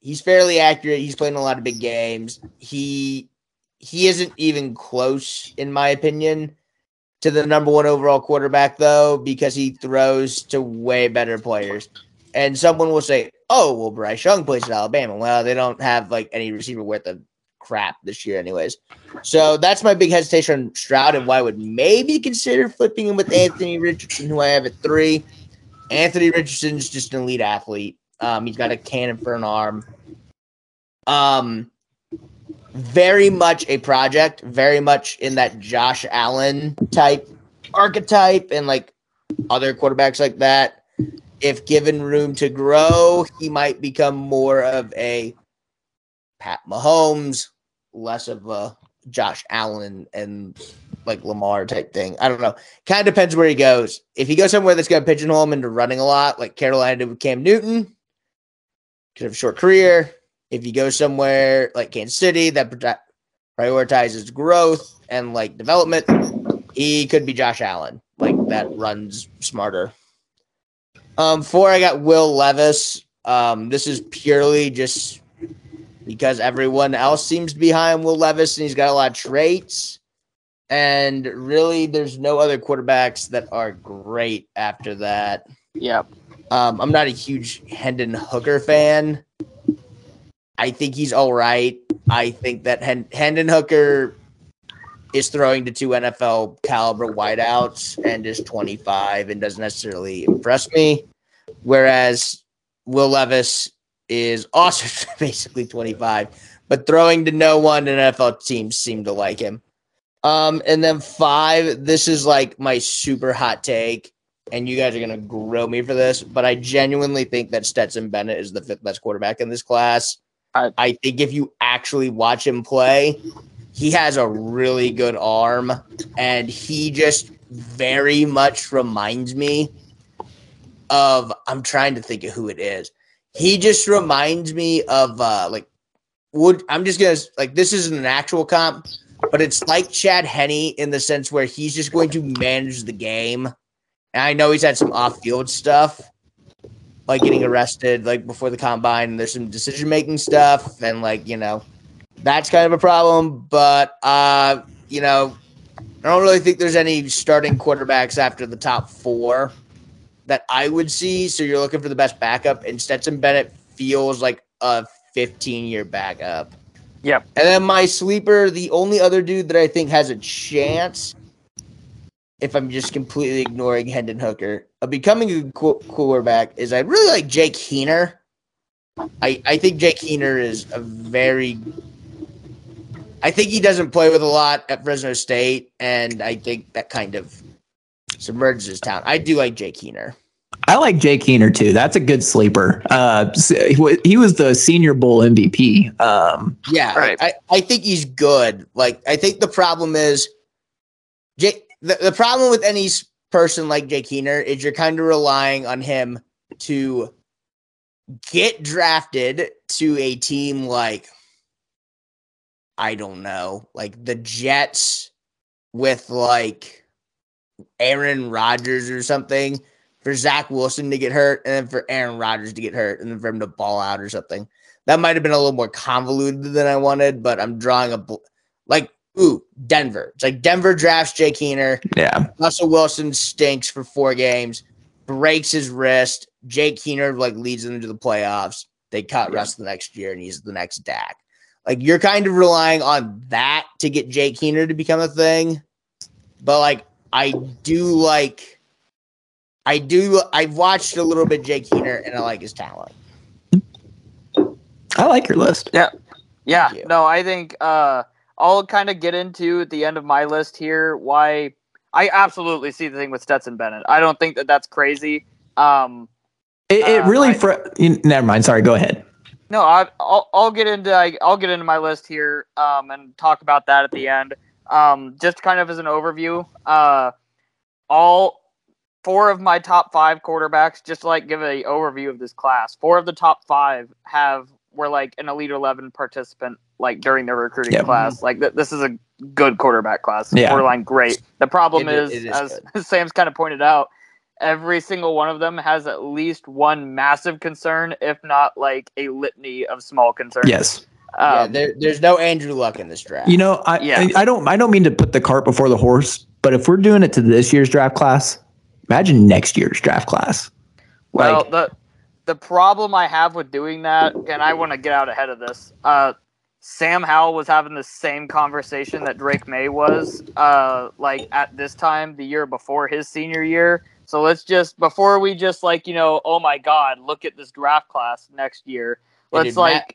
He's fairly accurate. He's playing a lot of big games. He he isn't even close, in my opinion, to the number one overall quarterback, though, because he throws to way better players. And someone will say, "Oh, well, Bryce Young plays at Alabama." Well, they don't have like any receiver worth of crap this year, anyways. So that's my big hesitation on Stroud and why I would maybe consider flipping him with Anthony Richardson, who I have at three. Anthony Richardson's just an elite athlete. Um, he's got a cannon for an arm. Um, very much a project, very much in that Josh Allen type archetype, and like other quarterbacks like that. If given room to grow, he might become more of a Pat Mahomes, less of a Josh Allen and like Lamar type thing. I don't know. Kind of depends where he goes. If he goes somewhere that's going to pigeonhole him into running a lot, like Carolina did with Cam Newton, could have a short career. If you go somewhere like Kansas City that prioritizes growth and like development, he could be Josh Allen, like that runs smarter. Um, four, I got Will Levis. Um, this is purely just because everyone else seems to be high on Will Levis and he's got a lot of traits. And really, there's no other quarterbacks that are great after that. Yep. Um, I'm not a huge Hendon Hooker fan. I think he's all right. I think that Hen- Hendon Hooker is throwing to two NFL caliber wideouts and is 25 and doesn't necessarily impress me. Whereas Will Levis is also basically 25, but throwing to no one and NFL teams seem to like him. Um, and then five, this is like my super hot take, and you guys are gonna grill me for this, but I genuinely think that Stetson Bennett is the fifth best quarterback in this class. I, I think if you actually watch him play, he has a really good arm, and he just very much reminds me of. I'm trying to think of who it is. He just reminds me of uh like would I'm just gonna like this isn't an actual comp, but it's like Chad Henne in the sense where he's just going to manage the game. And I know he's had some off field stuff, like getting arrested like before the combine. And there's some decision making stuff, and like you know, that's kind of a problem. But uh, you know, I don't really think there's any starting quarterbacks after the top four that I would see. So you're looking for the best backup, and Stetson Bennett feels like a 15 year backup. yep. And then my sleeper, the only other dude that I think has a chance, if I'm just completely ignoring Hendon Hooker, of becoming a qu- quarterback, is I really like Jake Haener. I, I think Jake Haener is a very. I think he doesn't play with a lot at Fresno State, and I think that kind of submerges his talent. I do like Jake Haener. I like Jake Keener too. That's a good sleeper. Uh, he he was the Senior Bowl MVP. Um, Yeah, Right. I, I think he's good. Like I think the problem is The, the problem with any person like Jake Keener is you're kind of relying on him to get drafted to a team like I don't know, like the Jets with like Aaron Rodgers or something for Zach Wilson to get hurt and then for Aaron Rodgers to get hurt and then for him to ball out or something. That might have been a little more convoluted than I wanted, but I'm drawing a bl- like ooh Denver. It's like Denver drafts Jake Keener. yeah, Russell Wilson stinks for four games, breaks his wrist. Jake Keener like leads them to the playoffs. They cut Yeah. Russ the next year, and he's the next Dak. Like you're kind of relying on that to get Jake Keener to become a thing, but like I do like, I do. I've watched a little bit Jake Keener, and I like his talent. I like your list. Yeah, Yeah. you. no, I think uh, I'll kind of get into at the end of my list here why I absolutely see the thing with Stetson Bennett. I don't think that that's crazy. Um, It, it Uh, really. I- fr- never mind. Sorry. Go ahead. no, I, I'll I'll get into I, I'll get into my list here um, and talk about that at the end. Um, just kind of as an overview, uh, all four of my top five quarterbacks, just to like give a overview of this class, four of the top five have were like an elite eleven participant like during their recruiting Yep. class. Like th- this is a good quarterback class. Yeah. Borderline great. The problem It is- is, it is as Sam's kind of pointed out, every single one of them has at least one massive concern, if not like a litany of small concerns. Yes. yeah, Um, there, there's no Andrew Luck in this draft. You know, I, Yeah. I I don't I don't mean to put the cart before the horse, but if we're doing it to this year's draft class, imagine next year's draft class. Well, the the problem I have with doing that, and I want to get out ahead of this. Uh, Sam Howell was having the same conversation that Drake Maye was, uh, like at this time the year before his senior year. So let's just before we just like you know, oh my God, look at this draft class next year. Yeah, Let's dude, like Matt-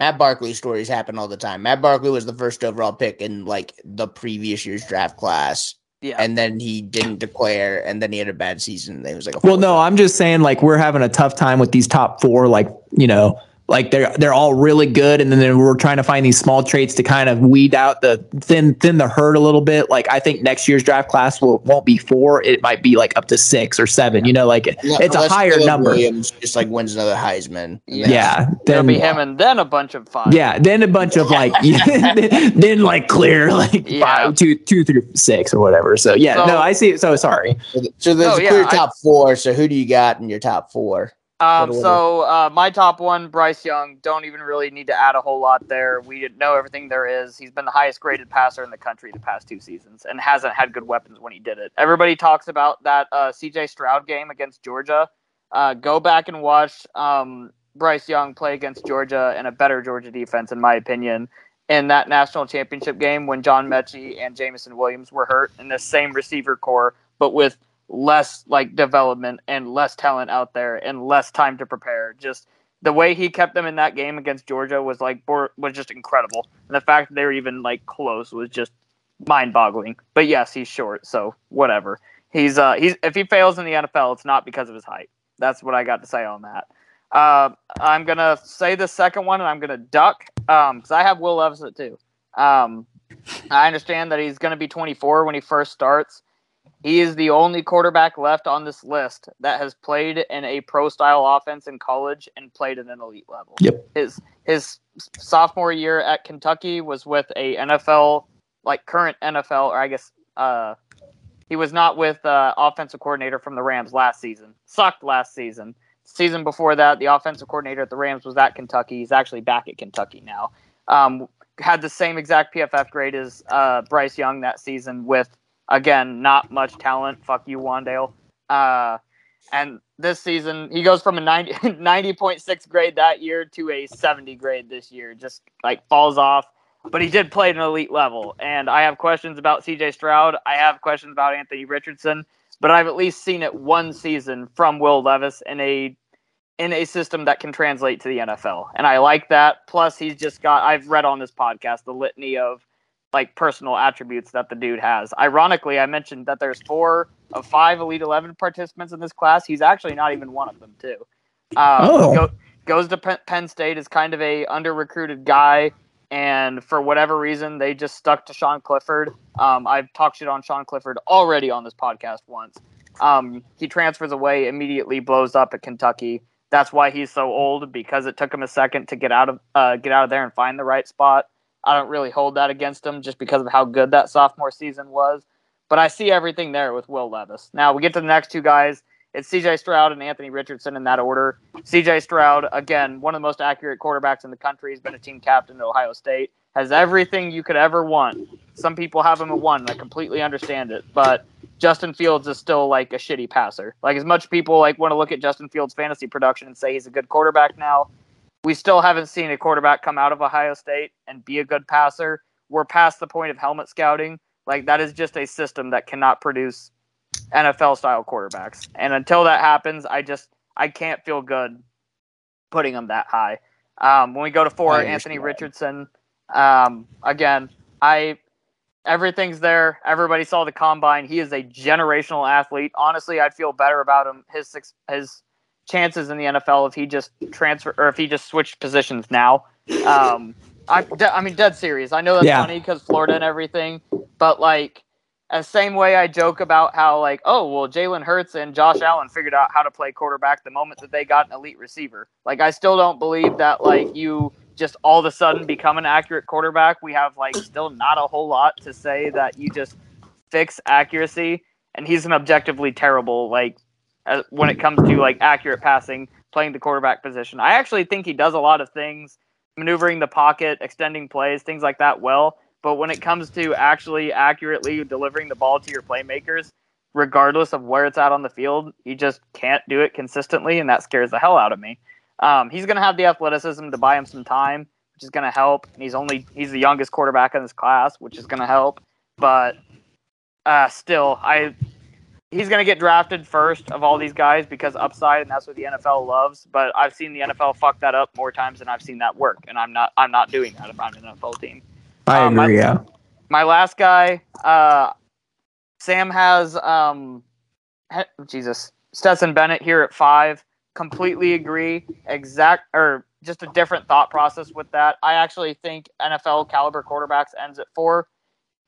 Matt Barkley stories happen all the time. Matt Barkley was the first overall pick in like the previous year's draft class, yeah. and then he didn't declare, and then he had a bad season. And he was like, a well, no. I'm just saying like we're having a tough time with these top four. Like you know, like they're they're all really good, and then we're trying to find these small traits to kind of weed out the thin thin the herd a little bit. Like I think next year's draft class will won't be four. It might be like up to six or seven. You know, like it's a higher Caleb number. Williams just like wins another Heisman. Yeah. Yeah. It'll Then be him and then a bunch of five. Yeah, then a bunch of like, then, then like clear like Yeah. five, two, two through six or whatever. So yeah, So- no, I see. it So sorry. So there's Oh, a yeah, clear I- top four. So who do you got in your top four? Um, so uh, my top one, Bryce Young. Don't even really need to add a whole lot there. We know everything there is. He's been the highest graded passer in the country the past two seasons, and hasn't had good weapons when he did it. Everybody talks about that uh, C.J. Stroud game against Georgia. Uh, go back and watch um, Bryce Young play against Georgia and a better Georgia defense, in my opinion, in that national championship game when John Metchie and Jameson Williams were hurt in the same receiver core, but with less like development and less talent out there and less time to prepare. Just the way he kept them in that game against Georgia was like was just incredible. And the fact that they were even like close was just mind-boggling. But yes, he's short, so whatever. He's uh he's if he fails in the NFL, it's not because of his height. That's what I got to say on that. Uh, I'm gonna say the second one, and I'm gonna duck um because I have Will Levis two. Um, I understand that he's gonna be 24 when he first starts. He is the only quarterback left on this list that has played in a pro style offense in college and played at an elite level. Yep. His his sophomore year at Kentucky was with a NFL like current NFL or I guess uh he was not with uh, offensive coordinator from the Rams last season. Sucked last season. Season before that, the offensive coordinator at the Rams was at Kentucky. He's actually back at Kentucky now. Um, had the same exact PFF grade as uh, Bryce Young that season with again not much talent. Fuck you, Wan'Dale. Uh, and this season he goes from a 90, 90.6 grade that year to a 70 grade this year. Just like falls off. But he did play at an elite level. And I have questions about CJ Stroud. I have questions about Anthony Richardson. But I've at least seen it one season from Will Levis in a in a system that can translate to the NFL. And I like that. Plus he's just got I've read on this podcast the litany of like personal attributes that the dude has. Ironically, I mentioned that there's four of five Elite Eleven participants in this class. He's actually not even one of them, too. Um, Oh. go- goes to Penn, Penn State is kind of a under recruited guy, and for whatever reason, they just stuck to Sean Clifford. Um, I've talked shit on Sean Clifford already on this podcast once. Um, he transfers away, immediately blows up at Kentucky. That's why he's so old because it took him a second to get out of uh, get out of there and find the right spot. I don't really hold that against him just because of how good that sophomore season was. But I see everything there with Will Levis. Now we get to the next two guys. It's CJ Stroud and Anthony Richardson in that order. CJ Stroud, again, one of the most accurate quarterbacks in the country. He's been a team captain at Ohio State. Has everything you could ever want. Some people have him at one, and I completely understand it. But Justin Fields is still like a shitty passer. Like as much people like want to look at Justin Fields' fantasy production and say he's a good quarterback now, we still haven't seen a quarterback come out of Ohio State and be a good passer. We're past the point of helmet scouting. Like that is just a system that cannot produce NFL style quarterbacks. And until that happens, I just I can't feel good putting him that high. Um, when we go to four, Anthony. Richardson. Um, again, I everything's there. Everybody saw the combine. He is a generational athlete. Honestly, I'd feel better about him. His his chances in the NFL if he just transfer or if he just switched positions now. Um, I, de- I mean, dead serious. I know that's Yeah. funny because Florida and everything, but like as same way I joke about how like, oh well, Jalen Hurts and Josh Allen figured out how to play quarterback the moment that they got an elite receiver. Like I still don't believe that like you just all of a sudden become an accurate quarterback. We have like still not a whole lot to say that you just fix accuracy. And he's an objectively terrible like uh, when it comes to like accurate passing, playing the quarterback position. I actually think he does a lot of things, maneuvering the pocket, extending plays, things like that well. But when it comes to actually accurately delivering the ball to your playmakers, regardless of where it's at on the field, he just can't do it consistently, and that scares the hell out of me. Um, he's going to have the athleticism to buy him some time, which is going to help. And he's only he's the youngest quarterback in this class, which is going to help. But uh, still, I he's going to get drafted first of all these guys because upside, and that's what the NFL loves. But I've seen the NFL fuck that up more times than I've seen that work, and I'm not I'm not doing that if I'm an NFL team. I Um, agree. I- yeah. My last guy, uh, Sam has um, Jesus Stetson Bennett here at five. Completely agree. Exact or just a different thought process with that. I actually think NFL caliber quarterbacks ends at four.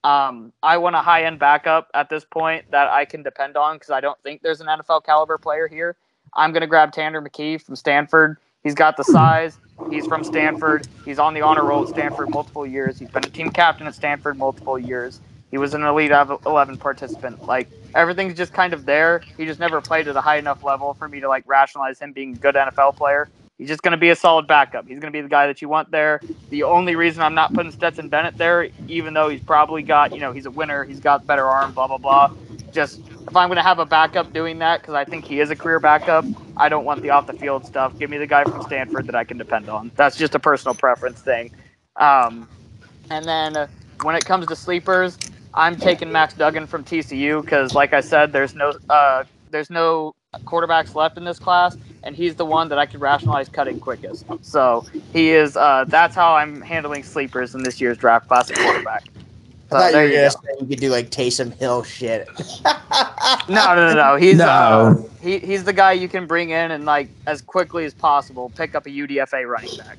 Um, I want a high end backup at this point that I can depend on because I don't think there's an NFL caliber player here. I'm going to grab Tanner McKee from Stanford. He's got the size. He's from Stanford. He's on the honor roll at Stanford multiple years. He's been a team captain at Stanford multiple years. He was an elite 11 participant. Like everything's just kind of there. He just never played at a high enough level for me to like rationalize him being a good NFL player. He's just going to be a solid backup. He's going to be the guy that you want there. The only reason I'm not putting Stetson Bennett there, even though he's probably got, you know, he's a winner, he's got better arm, blah blah blah. Just if I'm going to have a backup doing that, because I think he is a career backup, I don't want the off the field stuff. Give me the guy from Stanford that I can depend on. That's just a personal preference thing. Um, and then uh, when it comes to sleepers, I'm taking Max Duggan from TCU because, like I said, there's no uh, there's no quarterbacks left in this class, and he's the one that I could rationalize cutting quickest. So he is. Uh, that's how I'm handling sleepers in this year's draft class at quarterback. So I thought you there were you gonna go. say you could do like Taysom Hill shit. No, no, no, no. He's No. Uh, he, he's the guy you can bring in and like as quickly as possible pick up a UDFA running back.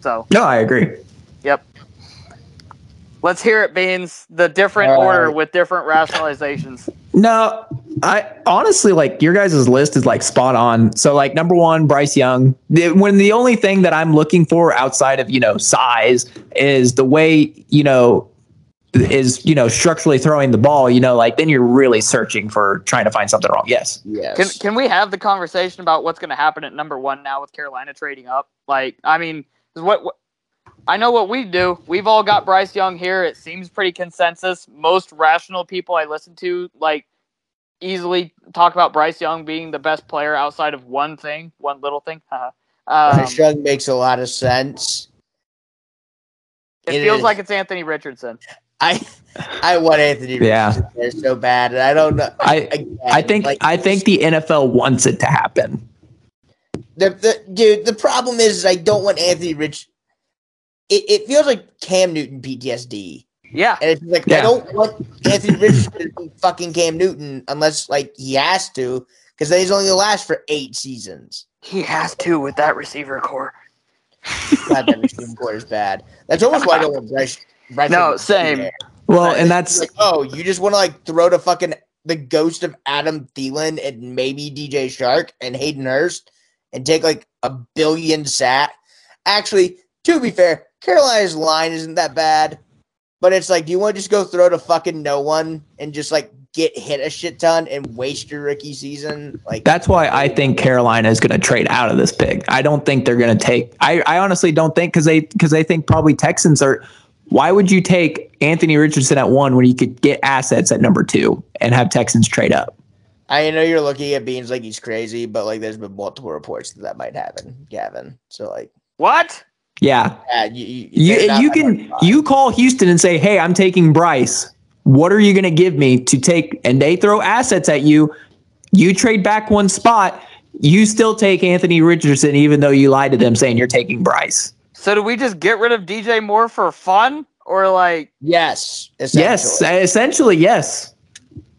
So No, I agree. Let's hear it, Beans. The different All order with different rationalizations. No, I honestly like your guys' list is like spot on. So like number one, Bryce Young. The, when the only thing that I'm looking for outside of you know size is the way you know is you know structurally throwing the ball. You know, like then you're really searching for trying to find something wrong. Yes. yes. Can can we have the conversation about what's going to happen at number one now with Carolina trading up? Like, I mean, what, what I know what we do. We've all got Bryce Young here. It seems pretty consensus. Most rational people I listen to like easily talk about Bryce Young being the best player outside of one thing, one little thing. haha. um, Bryce Young makes a lot of sense. it it feels is. like it's Anthony Richardson. I I want Anthony Yeah. Richardson there so bad, and I don't know. I Again, I think like, I think the NFL wants it to happen. the, the dude. The problem is, I don't want Anthony Rich. It, it feels like Cam Newton PTSD, Yeah, and it's like I don't want Anthony Richardson to be fucking Cam Newton unless like he has to, because then he's only gonna last for eight seasons. he has to with that receiver core. God, that receiver core is bad. That's almost why I don't want Bryce. Bryce No, Young to be same. there. Well, Right. and that's like, oh, you just want to like throw to fucking the ghost of Adam Thielen and maybe DJ Chark and Hayden Hurst and take like a billion sat. Actually, to be fair, Carolina's line isn't that bad, but it's like, do you want to just go throw to fucking no one and just like get hit a shit ton and waste your rookie season? Like, That's why I think Carolina is going to trade out of this pick. I don't think they're going to take. I, I honestly don't think because they because they think probably Texans are. Why would you take Anthony Richardson at one when you could get assets at number two and have Texans trade up? I know you're looking at Beans like he's crazy, but like, there's been multiple reports that that might happen, Gavin. So like, What? Yeah, yeah, you you, you you can you call Houston and say, hey, I'm taking Bryce. What are you going to give me to take? And they throw assets at you. You trade back one spot. You still take Anthony Richardson, even though you lied to them saying you're taking Bryce. So do we just get rid of DJ Moore for fun, or like Yes. Yes, essentially. essentially, yes.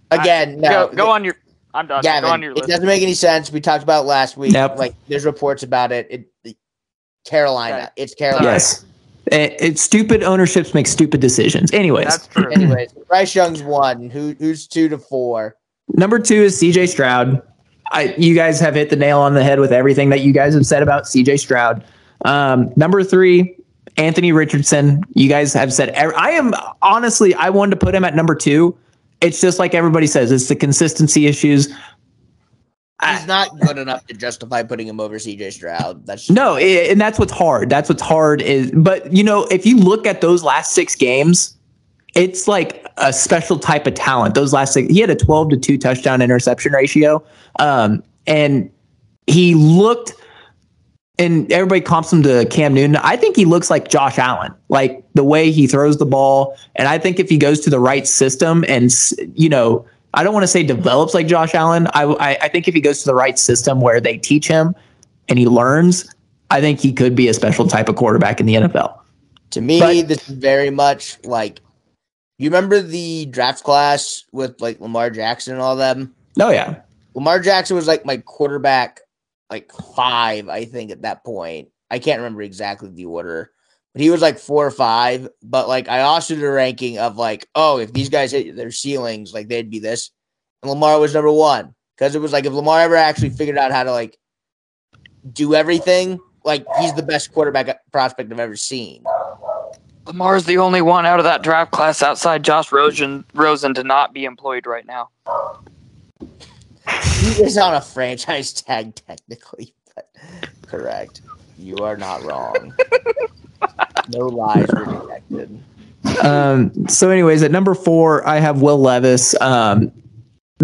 Again, no. go go on your? I'm done. Gavin, go on your it doesn't make any sense. We talked about it last week. Yep. Like, there's reports about it. It, it- Carolina. Okay. It's Carolina. Yes. It, it, stupid ownerships make stupid decisions. Anyways, That's true. Anyways, Bryce Young's one. Who who's two to four? number two is CJ Stroud. I, you guys have hit the nail on the head with everything that you guys have said about CJ Stroud. Um, number three, Anthony Richardson. You guys have said I am honestly I wanted to put him at number two. It's just like everybody says, it's the consistency issues. He's not good enough to justify putting him over CJ Stroud. That's no, it, and that's what's hard. That's what's hard is, but you know, if you look at those last six games, it's like a special type of talent. Those last six, he had a twelve to two touchdown interception ratio, um, and he looked. And everybody comps him to Cam Newton. I think he looks like Josh Allen, like the way he throws the ball. And I think if he goes to the right system and you know I don't want to say develops like Josh Allen. I, I, I think if he goes to the right system where they teach him and he learns, I think he could be a special type of quarterback in the NFL. To me, but, this is very much like you remember the draft class with like Lamar Jackson and all them. Oh yeah, Lamar Jackson was like my quarterback, like five, I think at that point. I can't remember exactly the order, he was like four or five. But like I also did a ranking of like, oh, if these guys hit their ceilings, like they'd be this. And Lamar was number one because it was like if Lamar ever actually figured out how to like do everything, like he's the best quarterback uh, prospect I've ever seen. Lamar's the only one out of that draft class outside Josh Rosen, Rosen to not be employed right now. He is on a franchise tag technically, but correct. You are not wrong. no lies were detected. Um, so, anyways, at number four, I have Will Levis. Um,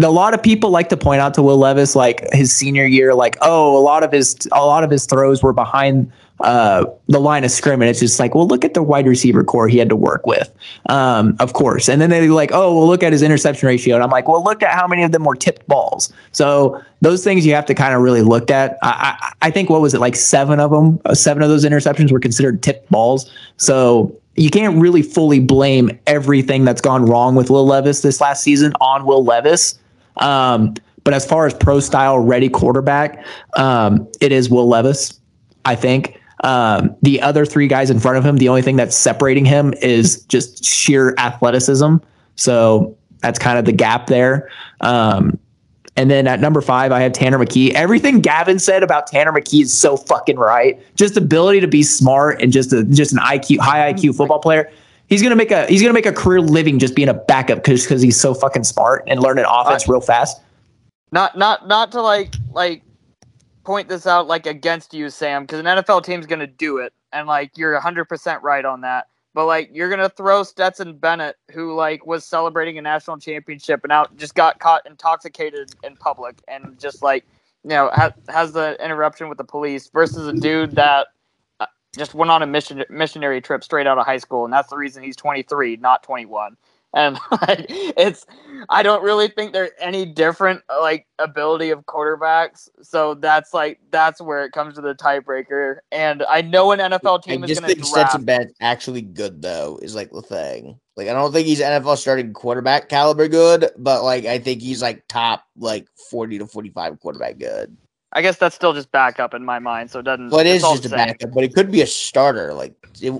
a lot of people like to point out to Will Levis, like his senior year, like, oh, a lot of his a lot of his throws were behind uh, the line of scrimmage. It's just like, well, look at the wide receiver core he had to work with, um, of course. And then they're like, oh, well, look at his interception ratio, and I'm like, well, look at how many of them were tipped balls. So those things you have to kind of really look at. I, I, I think what was it like seven of them, uh, seven of those interceptions were considered tipped balls. So you can't really fully blame everything that's gone wrong with Will Levis this last season on Will Levis. Um, but as far as pro style ready quarterback, um, it is Will Levis, I think. Um, the other three guys in front of him, the only thing that's separating him is just sheer athleticism. So that's kind of the gap there. Um, and then at number five, I have Tanner McKee. Everything Gavin said about Tanner McKee is so fucking right. Just ability to be smart and just a, just an IQ, high IQ football player he's gonna make a he's gonna make a career living just being a backup because because he's so fucking smart and learning offense real fast. Not not not to like like point this out like against you, Sam, because an NFL team's gonna do it, and like you're 100 percent right on that. But like you're gonna throw Stetson Bennett, who like was celebrating a national championship and out just got caught intoxicated in public, and just like you know ha- has the interruption with the police versus a dude that uh, just went on a mission missionary trip straight out of high school, and that's the reason he's 23, not 21. And like, it's, I don't really think there's any different uh, like ability of quarterbacks. So that's like that's where it comes to the tiebreaker. And I know an NFL team I is going to draft. Stetson Bennett actually good though is like the thing. Like I don't think he's NFL starting quarterback caliber good, but like I think he's like top like 40 to 45 quarterback good. I guess that's still just backup in my mind, so it doesn't. Well, it is just a backup, but it could be a starter. Like it,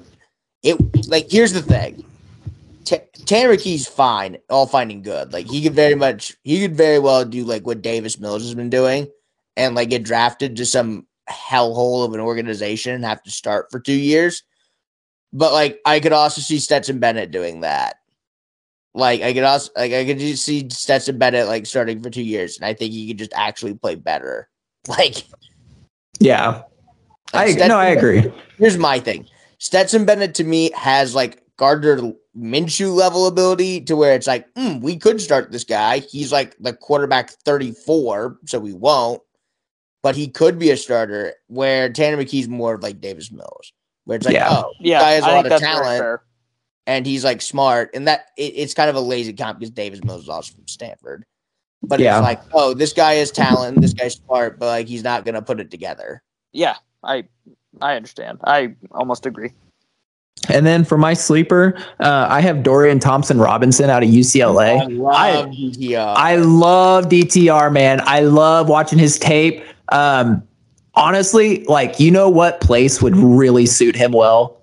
it. Like here's the thing: Tanner McKee's fine, all fine and good. Like he could very much, he could very well do like what Davis Mills has been doing, and like get drafted to some hellhole of an organization and have to start for two years. But like I could also see Stetson Bennett doing that. Like I could also like I could just see Stetson Bennett like starting for two years, and I think he could just actually play better. Like, yeah, I Stetson no, I agree. Here's my thing: Stetson Bennett to me has like Gardner Minshew level ability to where it's like, mm, we could start this guy. He's like the quarterback 34, so we won't. But he could be a starter. Where Tanner McKee's more of like Davis Mills, where it's like, yeah. oh, yeah, guy has a lot of talent, and he's like smart, and that it, it's kind of a lazy comp because Davis Mills is also from Stanford. But yeah. it's like, oh, this guy is talent, this guy's smart, but like he's not gonna put it together. Yeah, I I understand. I almost agree. And then for my sleeper, uh, I have Dorian Thompson Robinson out of UCLA. I love I, DTR. I love DTR, man. I love watching his tape. Um, honestly, like you know what place would really suit him well?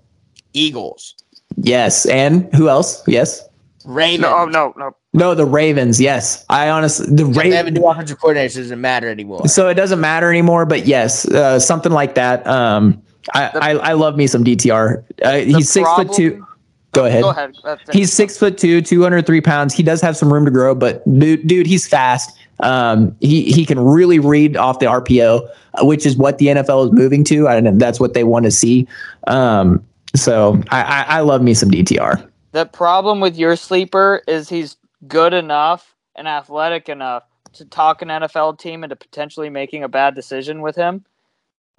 Eagles, Yes. And who else? Yes. Ravens. No, oh, no, no. No, the Ravens. Yes. I honestly, the They have a Ravens. new offensive coordinator, so it doesn't matter anymore. So it doesn't matter anymore, but yes, uh, something like that. Um, I, The- I, I love me some DTR. Uh, he's six foot two. Go ahead. Go ahead. He's six foot two, 203 pounds. He does have some room to grow, but dude, dude he's fast. Um, he, he can really read off the RPO, uh, which is what the NFL is moving to. And that's what they want to see. Um, so I, I, I love me some DTR. The problem with your sleeper is he's good enough and athletic enough to talk an NFL team into potentially making a bad decision with him.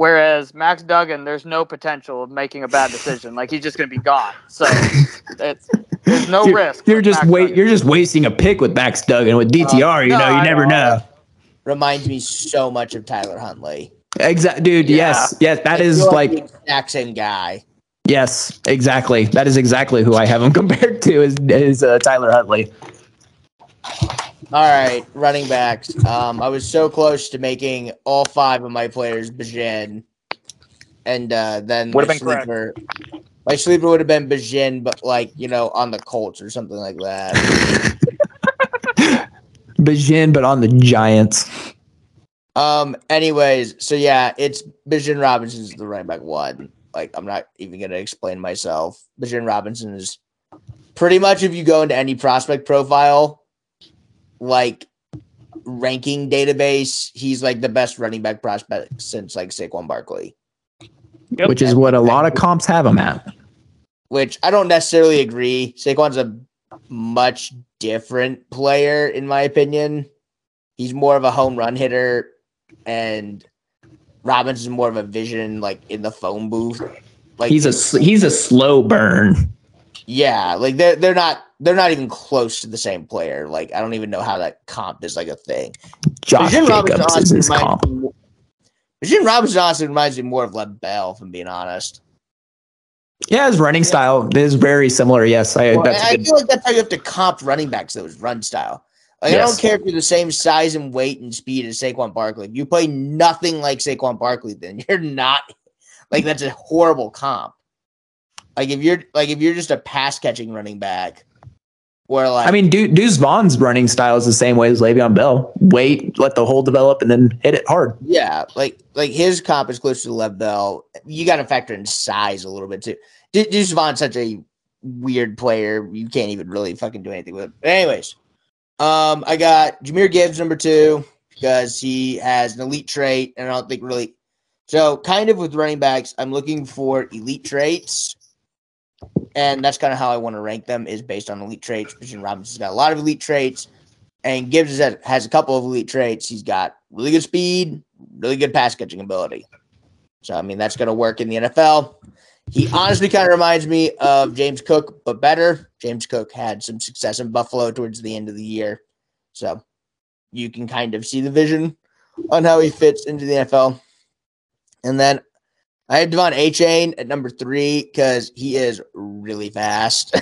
Whereas Max Duggan, there's no potential of making a bad decision. Like he's just going to be gone. So it's, there's no You're, risk. you're just Max wait. Duggan. You're just wasting a pick with Max Duggan with DTR. you no, know, you I never know. know. Reminds me so much of Tyler Huntley. Exactly, dude. Yeah. Yes, yes. That I is like the exact same guy. yes, exactly. That is exactly who I have him compared to is is uh, Tyler Huntley. All right, running backs. Um, I was so close to making all five of my players Bijan, and uh, then Would've my been correct. sleeper. My sleeper would have been Bijan, but like you know, on the Colts or something like that. Bijan, but on the Giants. um. Anyways, so yeah, it's Bijan Robinson is the running back one. Like I'm not even gonna explain myself. Bijan Robinson is pretty much if you go into any prospect profile, like ranking database, he's like the best running back prospect since like Saquon Barkley. Yep. which is what a lot of comps have him at. which I don't necessarily agree. Saquon's a much different player, in my opinion. He's more of a home run hitter, and Robinson's more of a vision, like in the phone booth. Like He's a he's a slow burn. yeah, like they're they're not they're not even close to the same player. Like I don't even know how that comp is like a thing. Josh Jim Robinson Jacobs is his comp. me- Jim Robinson honestly reminds me more of Lev Bell, if I'm being honest. Yeah, his running style is very similar. Yes, I, Well, that's I a good. feel like that's how you have to comp running backs, though, is run style. Like, I don't care if you're the same size and weight and speed as Saquon Barkley. If you play nothing like Saquon Barkley, then you're not like that's a horrible comp. Like if you're like if you're just a pass catching running back, where like I mean, Du- Deuce Vaughn's running style is the same way as Le'Veon Bell. Wait, let the hole develop, and then hit it hard. yeah, like like his comp is close to Lev Bell. You got to factor in size a little bit too. De- Deuce Vaughn's such a weird player. You can't even really fucking do anything with him. But anyways, um, I got Jahmyr Gibbs number two because he has an elite trait, and I don't think really. So, kind of with running backs, I'm looking for elite traits, and that's kind of how I want to rank them is based on elite traits. Christian Robinson's got a lot of elite traits, and Gibbs has, has a couple of elite traits. He's got really good speed, really good pass catching ability. So, I mean, that's going to work in the NFL. He honestly kind of reminds me of James Cook, but better. James Cook had some success in Buffalo towards the end of the year. So you can kind of see the vision on how he fits into the NFL. And then I had De'Von Achane at number three because he is really fast.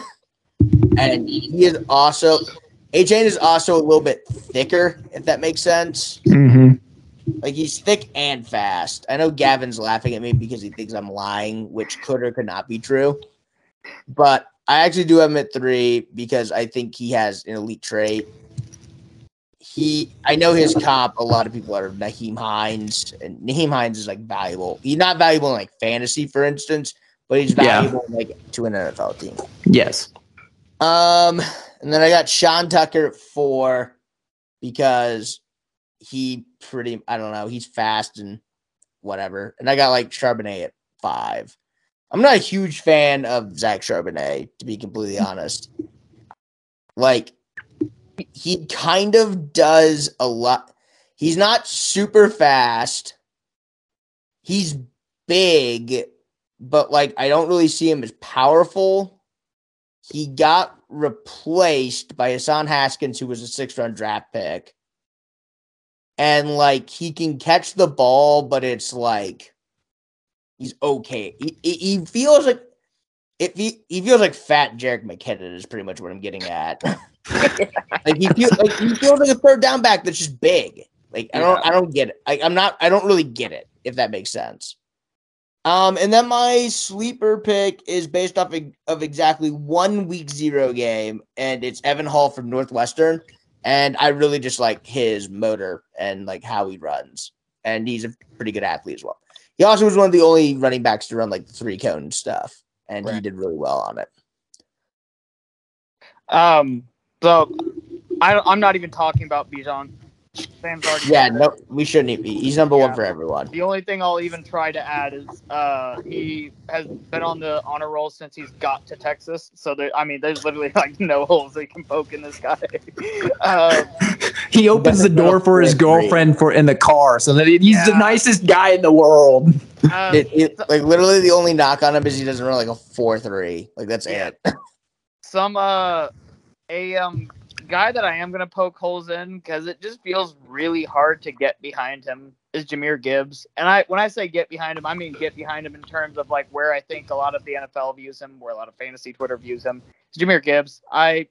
and he is also, A Chain is also a little bit thicker, if that makes sense. Mm-hmm. Like he's thick and fast. I know Gavin's laughing at me because he thinks I'm lying, which could or could not be true. But I actually do have him at three because I think he has an elite trait. He, I know his comp. A lot of people are Nyheim Hines, and Nyheim Hines is like valuable. He's not valuable in like fantasy, for instance, but he's Yeah. valuable like to an NFL team. Yes. Um, and then I got Sean Tucker at four because he pretty I don't know, he's fast and whatever. And I got like Charbonnet at five. I'm not a huge fan of Zach Charbonnet, to be completely honest. Like he kind of does a lot. He's not super fast. He's big, but like I don't really see him as powerful he got replaced by Hassan Haskins, who was a six round draft pick. And like he can catch the ball, but it's like he's okay. He, he, he feels like if he, he feels like fat Jerick McKinnon is pretty much what I'm getting at. like he feels like he feels like a third down back that's just big. Like I don't I don't get it. I, I'm not I don't really get it if that makes sense. Um, and then my sleeper pick is based off of, of exactly one week zero game, and it's Evan Hull from Northwestern. And I really just like his motor and like how he runs. And he's a pretty good athlete as well. He also was one of the only running backs to run like the three cone stuff, and he did really well on it. Um, so I, I'm not even talking about Bijan. Sam's already Yeah, no, we shouldn't. even- He's number one for everyone. The only thing I'll even try to add is uh, he has been on the honor roll since he's got to Texas. So there, I mean, there's literally like no holes they can poke in this guy. um, He opens the door for his girlfriend for in the car, so that he's the nicest guy in the world. Um, It, it, like literally, the only knock on him is he doesn't run like a four three. Like that's Yeah. it. some uh a um guy that I am gonna poke holes in because it just feels really hard to get behind him is Jahmyr Gibbs. And I when I say get behind him, I mean get behind him in terms of like where I think a lot of the NFL views him, where a lot of fantasy Twitter views him. It's Jahmyr Gibbs. I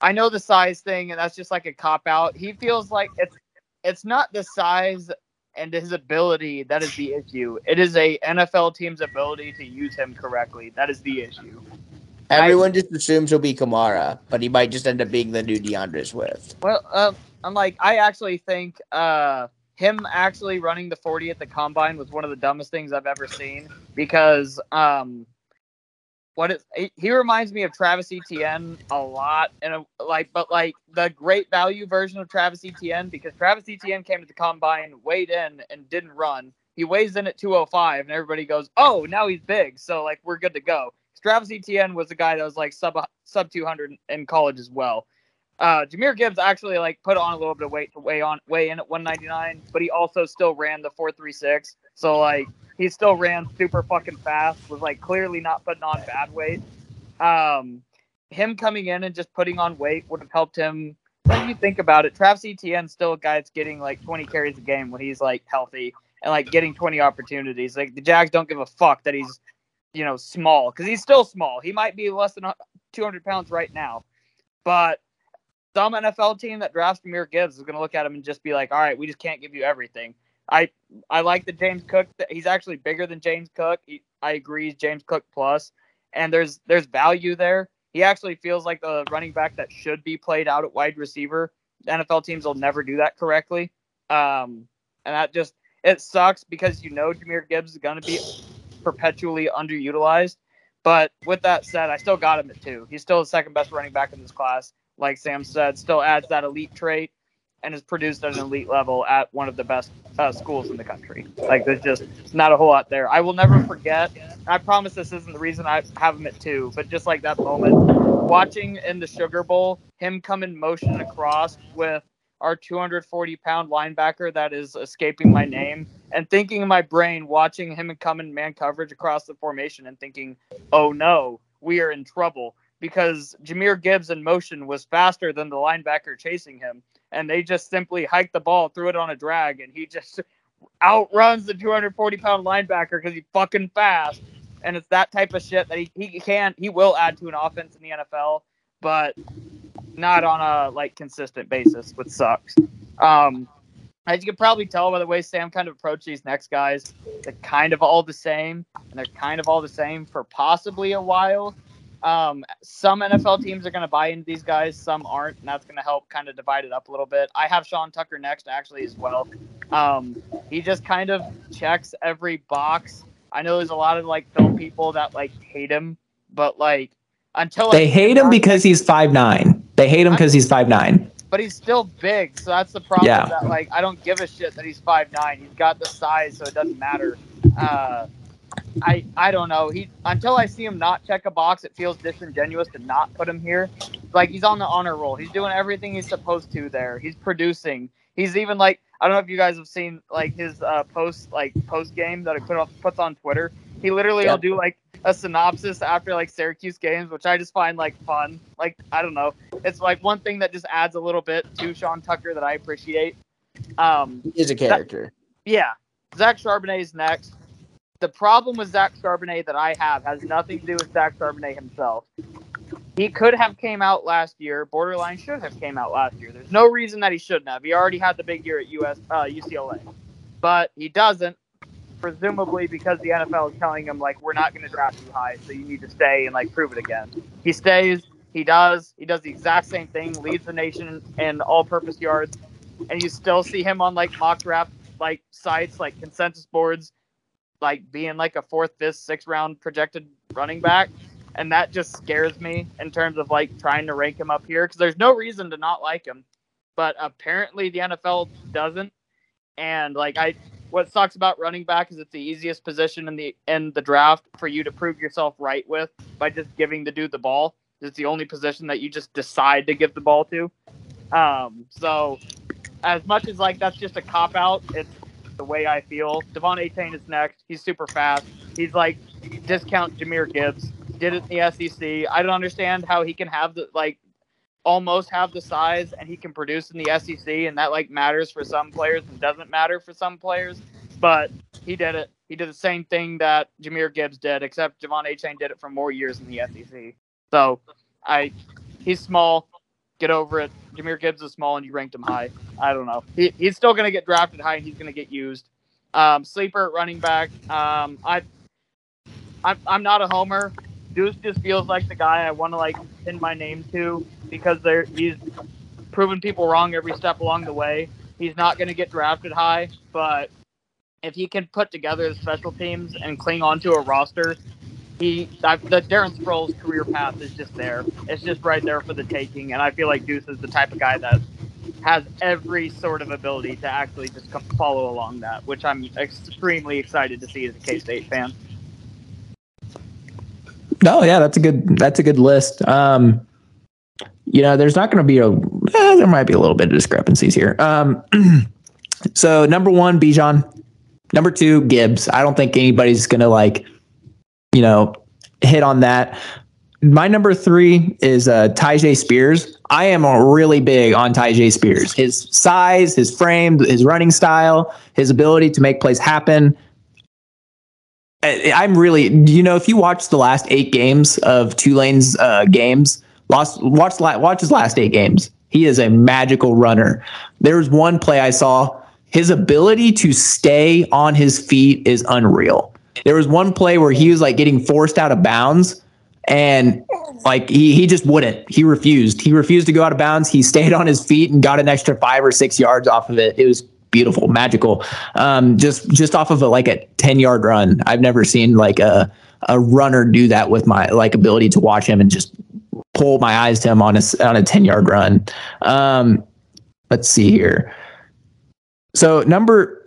I know the size thing, and that's just like a cop out. He feels like it's it's not the size and his ability that is the issue. It is a NFL team's ability to use him correctly. That is the issue. Everyone just assumes he'll be Kamara, but he might just end up being the new D'Andre Swift. Well, um, I'm like, I actually think uh, him actually running the 40 at the combine was one of the dumbest things I've ever seen because um, what is he, reminds me of Travis Etienne a lot, and like, but like the great value version of Travis Etienne because Travis Etienne came to the combine, weighed in, and didn't run. He weighs in at 205, and everybody goes, "Oh, now he's big, so like we're good to go." Travis Etienne was a guy that was like sub sub 200 in college as well. Uh, Jahmyr Gibbs actually like put on a little bit of weight to weigh on weigh in at 199, but he also still ran the 436. So like he still ran super fucking fast. Was like clearly not putting on bad weight. Um, him coming in and just putting on weight would have helped him. When you think about it, Travis Etienne's still a guy that's getting like 20 carries a game when he's like healthy and like getting 20 opportunities. Like the Jags don't give a fuck that he's you know small because he's still small. He might be less than 200 pounds right now, but some NFL team that drafts Jahmyr Gibbs is going to look at him and just be like, "All right, we just can't give you everything." I I like the James Cook. He's actually bigger than James Cook. He, I agree, James Cook plus, and there's there's value there. He actually feels like the running back that should be played out at wide receiver. NFL teams will never do that correctly, um, and that just it sucks because you know Jameer Gibbs is going to be perpetually underutilized. But with that said, I still got him at two. He's still the second best running back in this class. Like Sam said, still adds that elite trait and is produced at an elite level at one of the best uh, schools in the country. Like there's just not a whole lot there. I will never forget. I promise this isn't the reason I have him at two, but just like that moment, watching in the Sugar Bowl, him come in motion across with our 240 pound linebacker that is escaping my name and thinking in my brain watching him come in man coverage across the formation and thinking oh no we are in trouble because Jahmyr Gibbs in motion was faster than the linebacker chasing him and they just simply hiked the ball threw it on a drag and he just outruns the 240 pound linebacker because he's fucking fast and it's that type of shit that he, he can he will add to an offense in the NFL but not on a like consistent basis, which sucks. Um, as you can probably tell by the way Sam kind of approached these next guys, they're kind of all the same, and they're kind of all the same for possibly a while. Um, some NFL teams are going to buy into these guys, some aren't, and that's going to help kind of divide it up a little bit. I have Sean Tucker next, actually, as well. Um, he just kind of checks every box. I know there's a lot of like film people that like hate him, but like until They hate him because he's five nine. They hate him because he's five nine. but he's still big, so that's the problem. Yeah. That like I don't give a shit that he's five nine. He's got the size, so it doesn't matter. Uh, I I don't know. He until I see him not check a box, it feels disingenuous to not put him here. Like he's on the honor roll. He's doing everything he's supposed to there. He's producing. He's even like I don't know if you guys have seen like his uh, post like post game that he put puts on Twitter. He literally Yeah. will do like a synopsis after like Syracuse games, which I just find like fun. Like I don't know, it's like one thing that just adds a little bit to Sean Tucker that I appreciate. Um, He is a character. yeah, Zach Charbonnet is next. The problem with Zach Charbonnet that I have has nothing to do with Zach Charbonnet himself. He could have came out last year. Borderline should have came out last year. There's no reason that he shouldn't have. He already had the big year at US uh, UCLA, but he doesn't. presumably because the NFL is telling him like we're not going to draft you high, so you need to stay and like prove it again. He stays. He does. He does the exact same thing. Leads the nation in all-purpose yards, and you still see him on like mock draft like sites, like consensus boards, like being like a fourth, fifth, sixth round projected running back. And that just scares me in terms of like trying to rank him up here because there's no reason to not like him. But apparently the NFL doesn't. And like I what sucks about running back is it's the easiest position in the in the draft for you to prove yourself right with by just giving the dude the ball. It's the only position that you just decide to give the ball to. Um, so as much as like that's just a cop out, it's the way I feel. De'Von Achane is next. He's super fast. He's like discount Jahmyr Gibbs. Did it in the SEC. I don't understand how he can have the like almost have the size and he can produce in the SEC and that like matters for some players and doesn't matter for some players. But he did it. He did the same thing that Jahmyr Gibbs did, except De'Von Achane did it for more years in the SEC. So I he's small. Get over it. Jahmyr Gibbs is small and you ranked him high. I don't know. He, he's still going to get drafted high and he's going to get used. Um, sleeper running back. Um, I, I'm, I'm not a homer. Deuce just feels like the guy I want to like pin my name to because there he's proven people wrong every step along the way. He's not going to get drafted high, but if he can put together the special teams and cling onto a roster, he the Darren Sproles career path is just there. It's just right there for the taking, and I feel like Deuce is the type of guy that has every sort of ability to actually just follow along that, which I'm extremely excited to see as a K State fan. No, yeah, that's a good that's a good list. Um, you know, there's not going to be a eh, there might be a little bit of discrepancies here. Um, so number one, Bijan. Number two, Gibbs. I don't think anybody's going to like, you know, hit on that. My number three is uh, Tyjae Spears. I am really big on Tyjae Spears. His size, his frame, his running style, his ability to make plays happen. I'm really, you know, if you watch the last eight games of Tulane's uh, games, lost, watch watch his last eight games. He is a magical runner. There was one play I saw. His ability to stay on his feet is unreal. There was one play where he was like getting forced out of bounds and like he, he just wouldn't. He refused. He refused to go out of bounds. He stayed on his feet and got an extra five or six yards off of it. It was beautiful, magical. Um, just just off of a like a ten yard run. I've never seen like a a runner do that with my like ability to watch him and just pull my eyes to him on a on a ten yard run. Um, let's see here. So number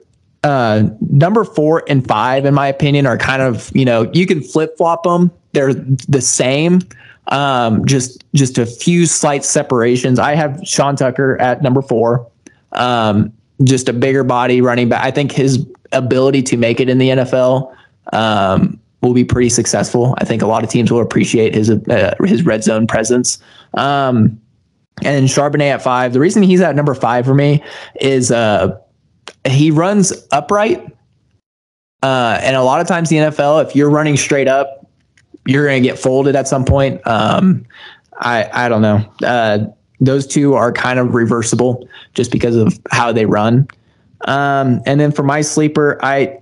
uh, number four and five, in my opinion, are kind of you know you can flip flop them. They're the same, um, just just a few slight separations. I have Sean Tucker at number four. Um, just a bigger body running back. I think his ability to make it in the NFL um, will be pretty successful. I think a lot of teams will appreciate his uh, his red zone presence. Um, and Charbonnet at five. The reason he's at number five for me is uh, he runs upright. Uh, and a lot of times the NFL, if you're running straight up, you're going to get folded at some point. Um, I I don't know. Uh, those two are kind of reversible just because of how they run. Um, and then for my sleeper, I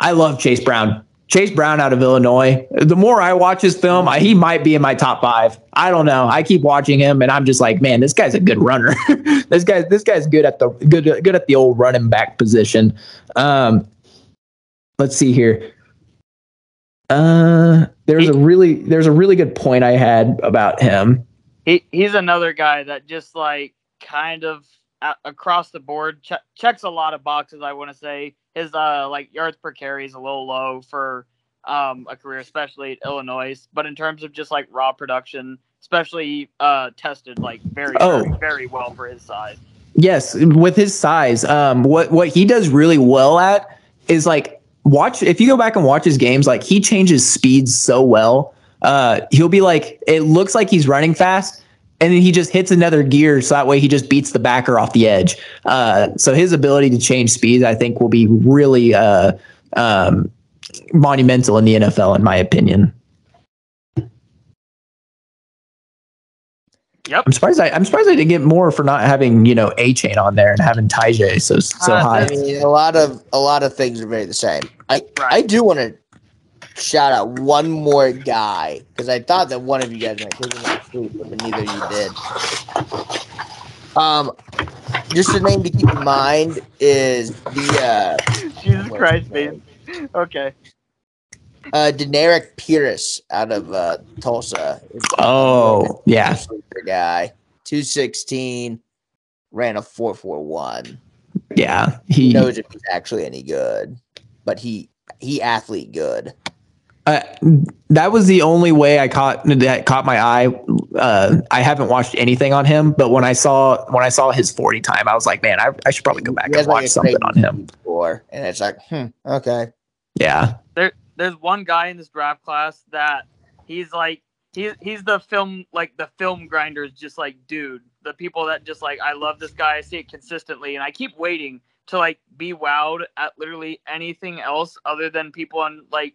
I love Chase Brown. Chase Brown out of Illinois. The more I watch his film, I, he might be in my top five. I don't know. I keep watching him, and I'm just like, man, this guy's a good runner. this guy, this guy's good at the good good at the old running back position. Um, let's see here. Uh, there's a really there's a really good point I had about him he he's another guy that just like kind of across the board che- checks a lot of boxes. I want to say his uh like yards per carry is a little low for um a career, especially at Illinois. But in terms of just like raw production, especially uh tested like very oh. very, very well for his size. Yes, with his size, um, what what he does really well at is like watch. If you go back and watch his games, like he changes speeds so well uh, he'll be like, it looks like he's running fast, and then he just hits another gear, so that way he just beats the backer off the edge. Uh, so his ability to change speeds, I think, will be really uh, um, monumental in the NFL, in my opinion. Yep. I'm surprised. I, I'm surprised I didn't get more for not having you know Achane on there and having Tyjae so so Uh, high. I mean, a lot of a lot of things are very the same. I Right. I do want to shout out one more guy because I thought that one of you guys might take him off sleep, but neither of you did. Um, just a name to keep in mind is the uh, Jesus Christ, his man. Okay. uh, Deneric Prince out of uh, Tulsa. Oh yeah, sleeper guy, two sixteen, ran a four four one. yeah. Who He knows if he's actually any good? But he he athlete good. Uh, that was the only way I caught that caught my eye. Uh, I haven't watched anything on him, but when I saw when I saw his forty time, I was like, man, I, I should probably go back and watch something on him. Score, and it's like, hmm, okay. Yeah, There, there's one guy in this draft class that he's like, he's he's the film like the film grinders, just like dude, the people that just like I love this guy, I see it consistently, and I keep waiting to like be wowed at literally anything else other than people on like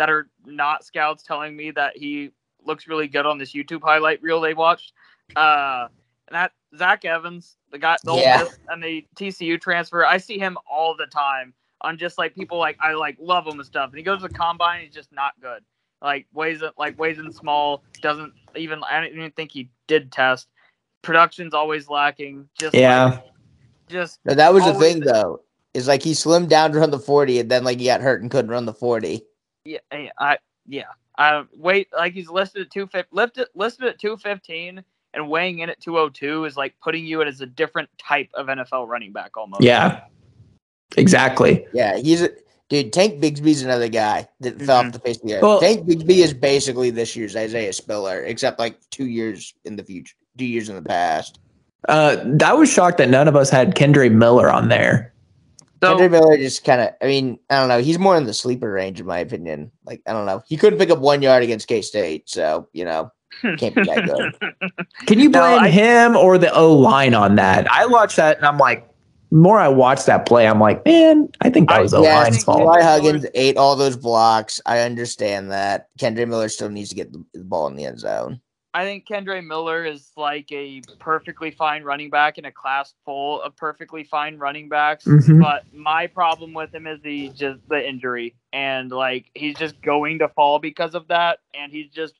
that are not scouts telling me that he looks really good on this YouTube highlight reel they watched. Uh, and that Zach Evans, the guy, the Ole Yeah. Miss and the TCU transfer, I see him all the time on just like people like I like love him and stuff. And he goes to the combine, he's just not good. Like weighs it like weighs in small, doesn't even I don't even think he did test. Production's always lacking. Just yeah. like, just No, that was the thing there. though. Is like he slimmed down to run the forty, and then like he got hurt and couldn't run the forty. Yeah, I- I yeah. I wait like he's listed at two fifty listed listed at two fifteen and weighing in at two oh two is like putting you in as a different type of NFL running back almost. Yeah, exactly. Yeah, he's a dude. Tank Bigsby's another guy that fell Mhm. off the face of the earth. Well- Tank Bigsby is basically this year's Isaiah Spiller, except like two years in the future, two years in the past. Uh, I was shocked that none of us had Kendre Miller on there. So Kendrick Miller just kind of, I mean, I don't know. He's more in the sleeper range, in my opinion. Like, I don't know. He couldn't pick up one yard against K State, so you know, can't be that good. Can you No, blame I- him or the O line on that? I watched that and I'm like, more I watched that play, I'm like, man, I think that was O yeah, line's fault. Eli Huggins ate all those blocks. I understand that. Kendrick Miller still needs to get the, the ball in the end zone. I think Kendre Miller is like a perfectly fine running back in a class full of perfectly fine running backs. Mhm. But my problem with him is the just the injury, and like he's just going to fall because of that, and he's just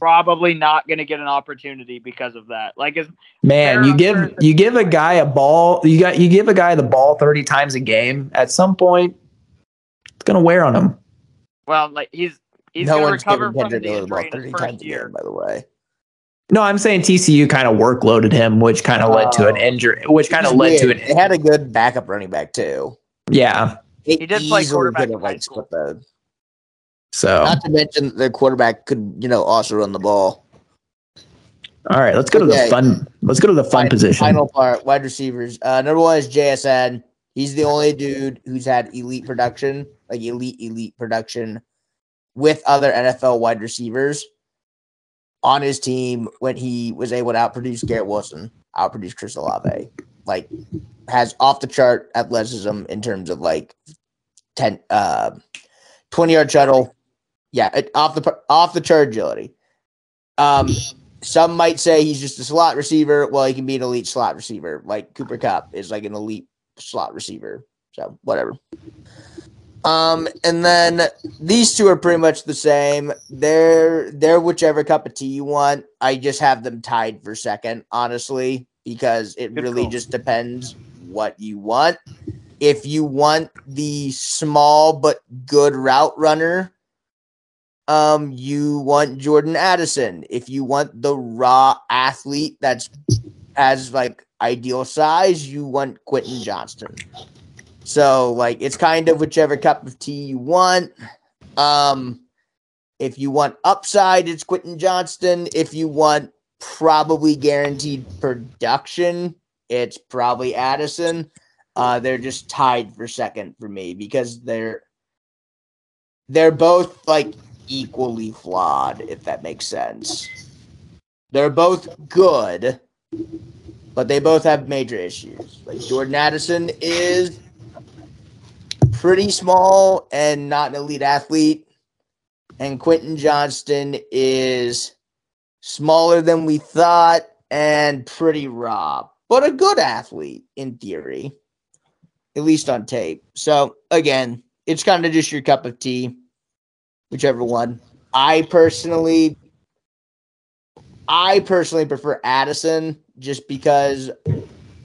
probably not going to get an opportunity because of that. Like, is Man, you give you give a guy a ball, you got you give a guy the ball 30 times a game, at some point it's gonna wear on him. well, like he's he's no going to one's recover giving from the Miller the ball injury in his 30 times first a year. game, by the way. No, I'm saying TCU kind of workloaded him, which kind of led to an Oh. injury, which kind of It's led to weird. an They had a good backup running back too. yeah. They He did play quarterback could have, like, split the- So Not to mention their quarterback could, you know, also run the ball. all right, let's go to the fun. Let's go to the fun Fin- position. Final part, wide receivers. Uh, number one is JSN. He's the only dude who's had elite production, like elite, elite production with other NFL wide receivers on his team when he was able to outproduce Garrett Wilson, outproduce Chris Olave. Like, has off the chart athleticism in terms of like 10, uh, 20 yard shuttle. Yeah, it, off the off the chart agility. Um, some might say he's just a slot receiver. Well, he can be an elite slot receiver, like Cooper Kupp is like an elite slot receiver. So whatever. Um, and then these two are pretty much the same. They're they're whichever cup of tea you want. I just have them tied for second, honestly, because it Good really call. just depends what you want. If you want the small but good route runner, um, you want Jordan Addison. If you want the raw athlete that's as like ideal size, you want Quentin Johnston. So like it's kind of whichever cup of tea you want. Um, if you want upside, it's Quentin Johnston. If you want probably guaranteed production, it's probably Addison. Uh, they're just tied for second for me because they're they're both like equally flawed, if that makes sense. They're both good, but they both have major issues. Like Jordan Addison is pretty small and not an elite athlete, and Quentin Johnston is smaller than we thought, and pretty raw, but a good athlete in theory, at least on tape. So again, it's kind of just your cup of tea, whichever one. I personally, I personally prefer Addison just because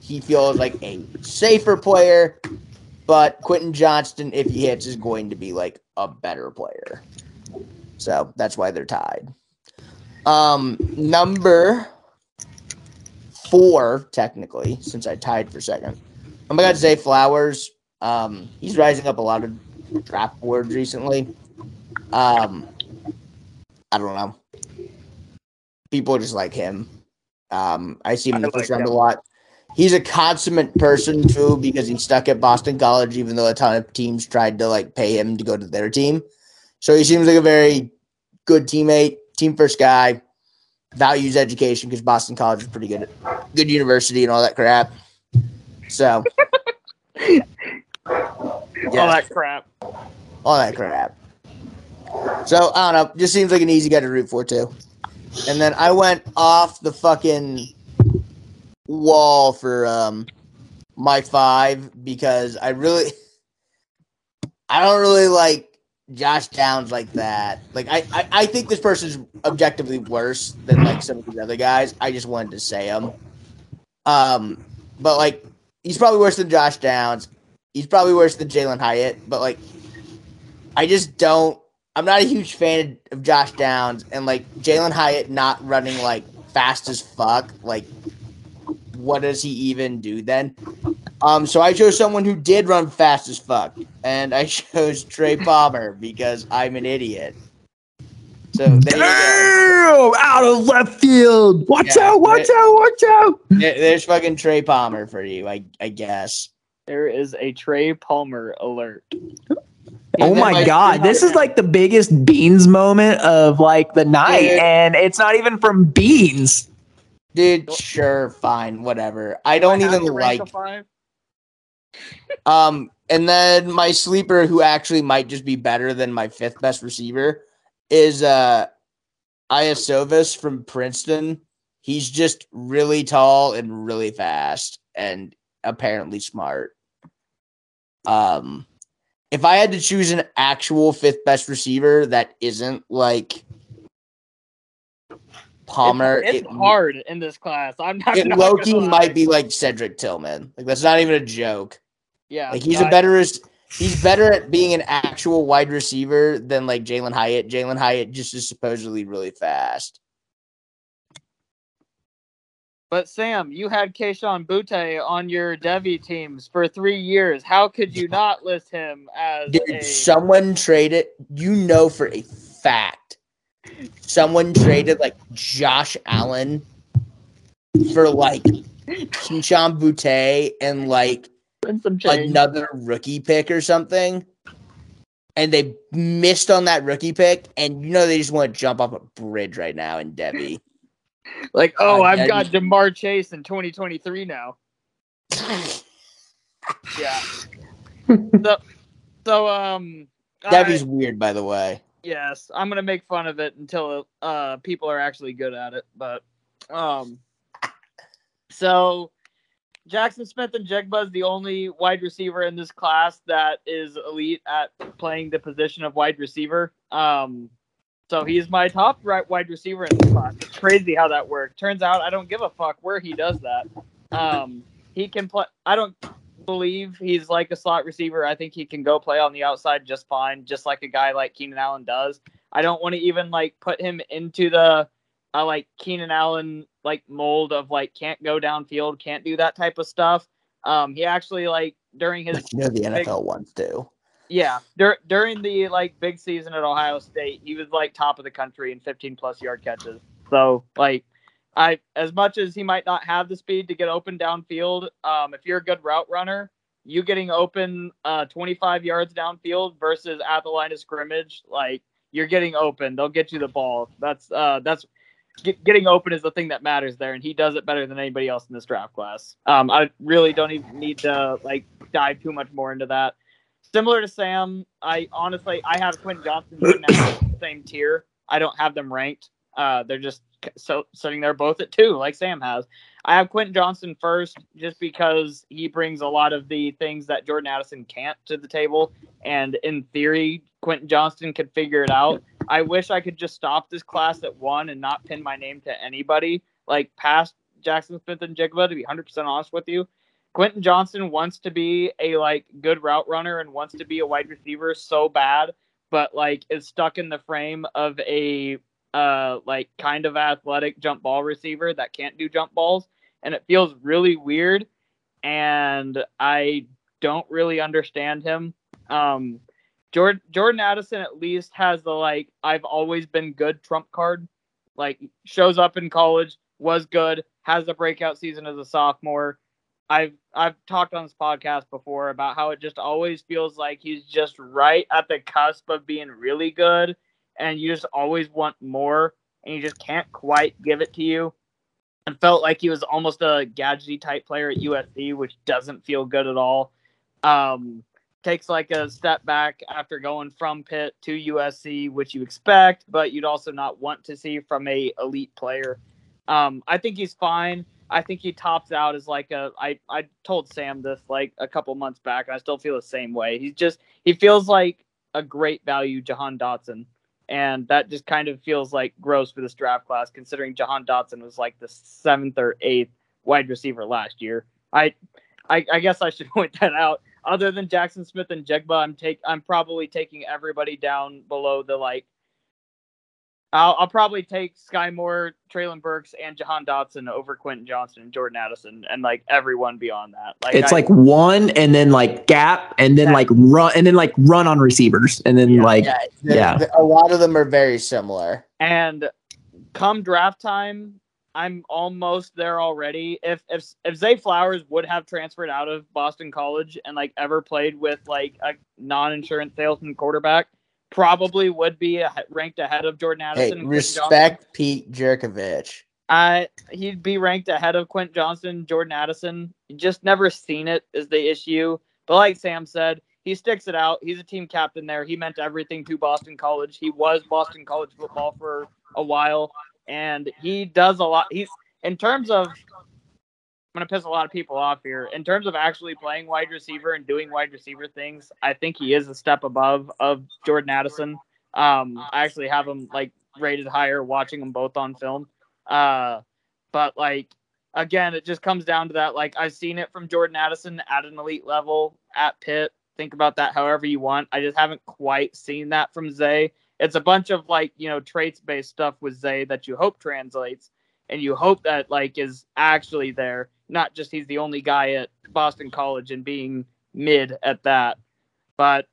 he feels like a safer player, but Quentin Johnston, if he hits, is going to be like a better player. So that's why they're tied. Um, number four, technically, since I tied for second. I'm gonna say Flowers. Um, he's rising up a lot of draft boards recently. Um, I don't know. People just like him. Um, I see him in the I first like round a lot. He's a consummate person too because he's stuck at Boston College, even though a ton of teams tried to like pay him to go to their team. So he seems like a very good teammate, team first guy, values education because Boston College is pretty good, good university and all that crap. So, All that crap. all that crap. So I don't know, just seems like an easy guy to root for too. And then I went off the fucking wall for um my five because I really, I don't really like Josh Downs like that. Like I, I, I think this person's objectively worse than like some of these other guys. I just wanted to say him. Um, but like he's probably worse than Josh Downs. He's probably worse than Jalin Hyatt. But like, I just don't. I'm not a huge fan of Josh Downs and like Jalin Hyatt not running like fast as fuck. Like, what does he even do then? Um, so I chose someone who did run fast as fuck, and I chose Trey Palmer because I'm an idiot. So there you go. Damn! Out of left field. Watch Yeah, out! Watch right. out! Watch out! There's fucking Trey Palmer for you, I I guess. There is a Trey Palmer alert. Oh And my god, this is like the biggest beans moment of like the night, Dude. and it's not even from beans. Dude. Sure, fine, whatever. I don't I even like? Um, and then my sleeper, who actually might just be better than my fifth best receiver, is uh Iosivas from Princeton. He's just really tall and really fast and apparently smart. Um, if I had to choose an actual fifth best receiver that isn't like Palmer, It's, it's it- hard in this class. I'm not. It Loki might be like Cedric Tillman. Like that's not even a joke. Yeah, Like he's a better he's better at being an actual wide receiver than like Jalin Hyatt. Jalin Hyatt just is supposedly really fast. But Sam, you had Kayshon Boutte on your devy teams for three years. How could you not list him as Dude, a? someone traded you know for a fact. Someone traded like Josh Allen for like Kayshon Boutte and like and some change. another rookie pick or something. And they missed on that rookie pick, and you know they just want to jump off a bridge right now in devy. Like, oh, God, I've that got Ja'Marr Chase in 2023 now. Yeah. so, so um, devy's I- weird, by the way. Yes, I'm gonna make fun of it until uh people are actually good at it. But um, so Jackson Smith-Njigba is the only wide receiver in this class that is elite at playing the position of wide receiver. Um, so he's my top right wide receiver in this class. It's crazy how that worked. Turns out I don't give a fuck where he does that. Um, he can play. I don't believe he's like a slot receiver. I think he can go play on the outside just fine, just like a guy like Keenan Allen does. I don't want to even like put him into the uh, like Keenan Allen like mold of like can't go downfield, can't do that type of stuff. Um, he actually like during his you know the big- NFL wants to. yeah dur- during the like big season at Ohio State, he was like top of the country in 15 plus yard catches. So like I as much as he might not have the speed to get open downfield, um, if you're a good route runner, you getting open uh 25 yards downfield versus at the line of scrimmage, like you're getting open, they'll get you the ball. That's uh that's get, getting open is the thing that matters there, and he does it better than anybody else in this draft class. Um, I really don't even need to like dive too much more into that. Similar to Sam, I honestly I have Quentin Johnston same tier. I don't have them ranked. Uh, they're just so sitting there both at two, like Sam has. I have Quentin Johnston first, just because he brings a lot of the things that Jordan Addison can't to the table, and in theory, Quentin Johnston could figure it out. I wish I could just stop this class at one and not pin my name to anybody, like past Jackson Smith-Njigba. To be 100 percent honest with you, Quentin Johnston wants to be a like good route runner and wants to be a wide receiver so bad, but like is stuck in the frame of a uh like kind of athletic jump ball receiver that can't do jump balls and it feels really weird and I don't really understand him. Um Jordan Jordan Addison at least has the like I've always been good trump card. Like shows up in college, was good, has a breakout season as a sophomore I've I've talked on this podcast before about how it just always feels like he's just right at the cusp of being really good, and you just always want more, and you just can't quite give it to you. And felt like he was almost a gadgety type player at USC, which doesn't feel good at all. Um, takes like a step back after going from Pitt to USC, which you expect, but you'd also not want to see from a elite player. Um, I think he's fine. I think he tops out as like a I I told Sam this like a couple months back and I still feel the same way. He's just he feels like a great value Jahan Dotson. And that just kind of feels like gross for this draft class, considering Jahan Dotson was like the seventh or eighth wide receiver last year. I I, I guess I should point that out. Other than Jackson Smith-Njigba, I'm take I'm probably taking everybody down below the like I'll, I'll probably take Skyy Moore, Treylon Burks, and Jahan Dotson over Quentin Johnston and Jordan Addison, and like everyone beyond that. Like it's I, like one, and then like gap, and then like run, and then like run on receivers, and then yeah, like yeah, the, yeah. The, a lot of them are very similar. And come draft time, I'm almost there already. If if if Zay Flowers would have transferred out of Boston College and like ever played with like a non-insurance salesman quarterback probably would be ranked ahead of Jordan Addison. Hey, respect Pete Jurkovec. Uh, he'd be ranked ahead of Quentin Johnston, Jordan Addison. Just never seen it is the issue. But like Sam said, he sticks it out. He's a team captain there. He meant everything to Boston College. He was Boston College football for a while, and he does a lot. He's in terms of I'm gonna piss a lot of people off here. In terms of actually playing wide receiver and doing wide receiver things, I think he is a step above of Jordan Addison. Um, I actually have him like rated higher watching them both on film. Uh, but like again, it just comes down to that. Like I've seen it from Jordan Addison at an elite level at Pitt. Think about that however you want. I just haven't quite seen that from Zay. It's a bunch of like you know traits based stuff with Zay that you hope translates and you hope that like is actually there not just he's the only guy at boston college and being mid at that but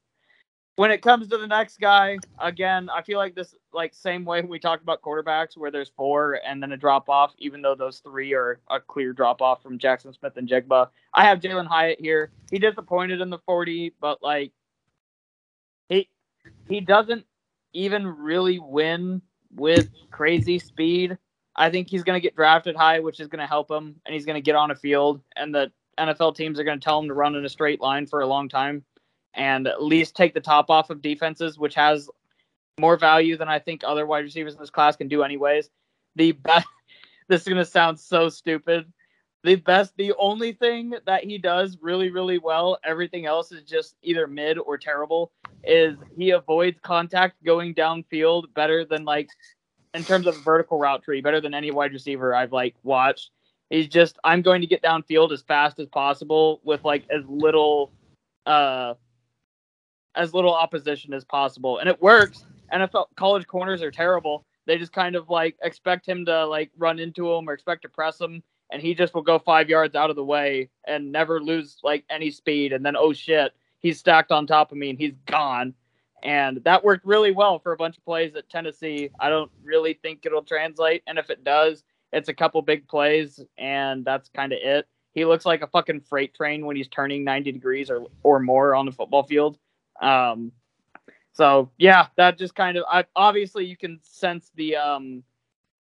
when it comes to the next guy again i feel like this like same way we talked about quarterbacks where there's four and then a drop off even though those three are a clear drop off from jackson smith-njigba. I have Jalin hyatt here. He disappointed in the 40 but like he he doesn't even really win with crazy speed I think he's going to get drafted high, which is going to help him, and he's going to get on a field, and the NFL teams are going to tell him to run in a straight line for a long time, and at least take the top off of defenses, which has more value than I think other wide receivers in this class can do, anyways. The best. this is going to sound so stupid. The best, the only thing that he does really, really well, everything else is just either mid or terrible, is he avoids contact going downfield better than like in terms of vertical route tree, better than any wide receiver I've like watched. He's just I'm going to get downfield as fast as possible with like as little uh as little opposition as possible. And it works. NFL college corners are terrible. They just kind of like expect him to like run into him or expect to press him and he just will go 5 yards out of the way and never lose like any speed and then oh shit, he's stacked on top of me and he's gone and that worked really well for a bunch of plays at Tennessee. I don't really think it'll translate, and if it does, it's a couple big plays, and that's kind of it. He looks like a fucking freight train when he's turning 90 degrees or or more on the football field. Um, so yeah, that just kind of I, obviously you can sense the um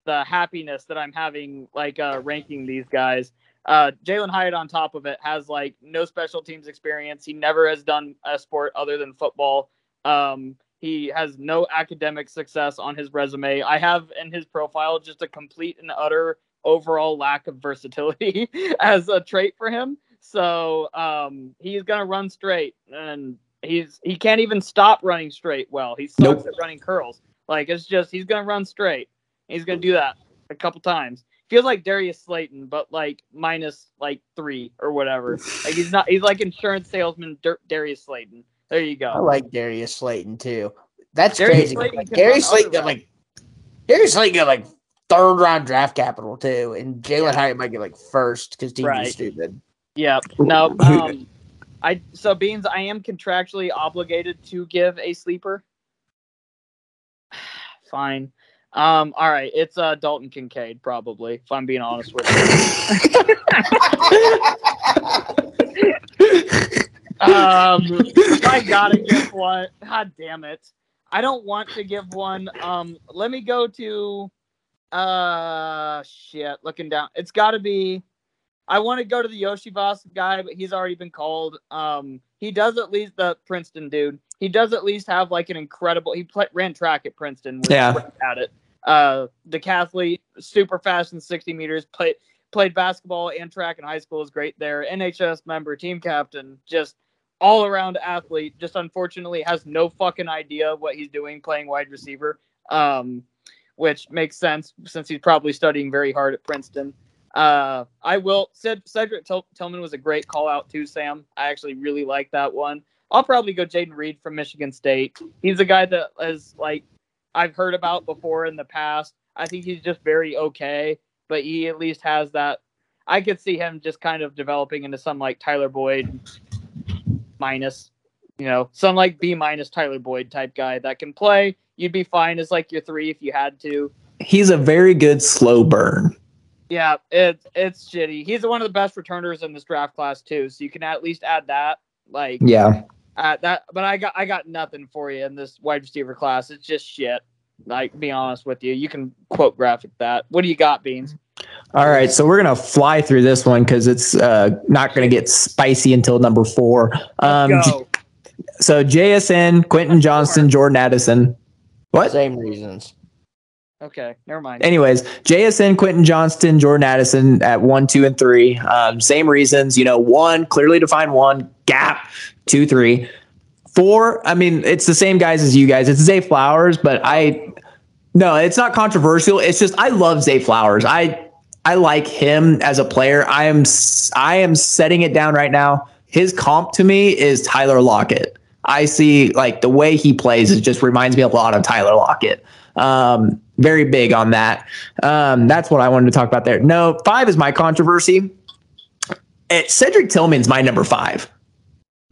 the happiness that I'm having like uh ranking these guys. Uh, Jalin Hyatt on top of it has like no special teams experience. He never has done a sport other than football. Um, He has no academic success on his resume. I have in his profile just a complete and utter overall lack of versatility as a trait for him. So um, he's gonna run straight, and he's he can't even stop running straight. Well, he sucks Nope. at running curls. Like it's just he's gonna run straight. He's gonna do that a couple times. Feels like Darius Slayton, but like minus like three or whatever. Like he's not. He's like insurance salesman Dar- Darius Slayton. There you go. I like Darius Slayton too. That's Darius crazy. Slayton Like, can Darius Slayton got like Darius Slayton got like third round draft capital too, and Jalin Yeah. Hyatt might get like first because teams are Right. stupid. Yeah. No. Um, I so beans. I am contractually obligated to give a sleeper. Fine. Um. All right. It's uh Dalton Kincaid probably. If I'm being honest with you. Um. I gotta give one. God damn it. I don't want to give one. Um. Let me go to. Uh. Shit. Looking down. It's got to be. I want to go to the Iosivas guy, but he's already been called. Um, he does at least the Princeton dude. He does at least have like an incredible. He play, ran track at Princeton. Yeah. at it. Uh, decathlete, super fast in sixty meters. Played played basketball and track in high school. Is great there. NHS member, team captain, just all around athlete. Just unfortunately has no fucking idea what he's doing playing wide receiver. Um, which makes sense since he's probably studying very hard at Princeton. Uh, I will. Ced- Cedric Til- Tillman was a great call out too, Sam. I actually really like that one. I'll probably go Jayden Reed from Michigan State. He's a guy that is like I've heard about before in the past. I think he's just very okay, but he at least has that. I could see him just kind of developing into some like Tyler Boyd minus, you know, some like B minus Tyler Boyd type guy that can play. You'd be fine as like your three if you had to. He's a very good slow burn. Yeah, it's it's shitty. He's one of the best returners in this draft class too, so you can at least add that. Like Yeah. uh, that, but I got I got nothing for you in this wide receiver class. It's just shit. Like, be honest with you, you can quote graphic that. What do you got, Beans? All right, so we're gonna fly through this one because it's uh, not gonna get spicy until number four. Um, Let's J- go. so JSN, Quentin Johnston, Jordan Addison. What? Same reasons. Okay, never mind. Anyways, JSN, Quentin Johnston, Jordan Addison at one, two, and three. Um, same reasons. You know, one clearly defined one gap, two, three, four. I mean, it's the same guys as you guys. It's Zay Flowers, but I no, it's not controversial. It's just I love Zay Flowers. I I like him as a player. I am I am setting it down right now. His comp to me is Tyler Lockett. I see like the way he plays. It just reminds me a lot of Tyler Lockett. Um, very big on that. Um, that's what I wanted to talk about there. No, five is my controversy. It, Cedric Tillman's my number five,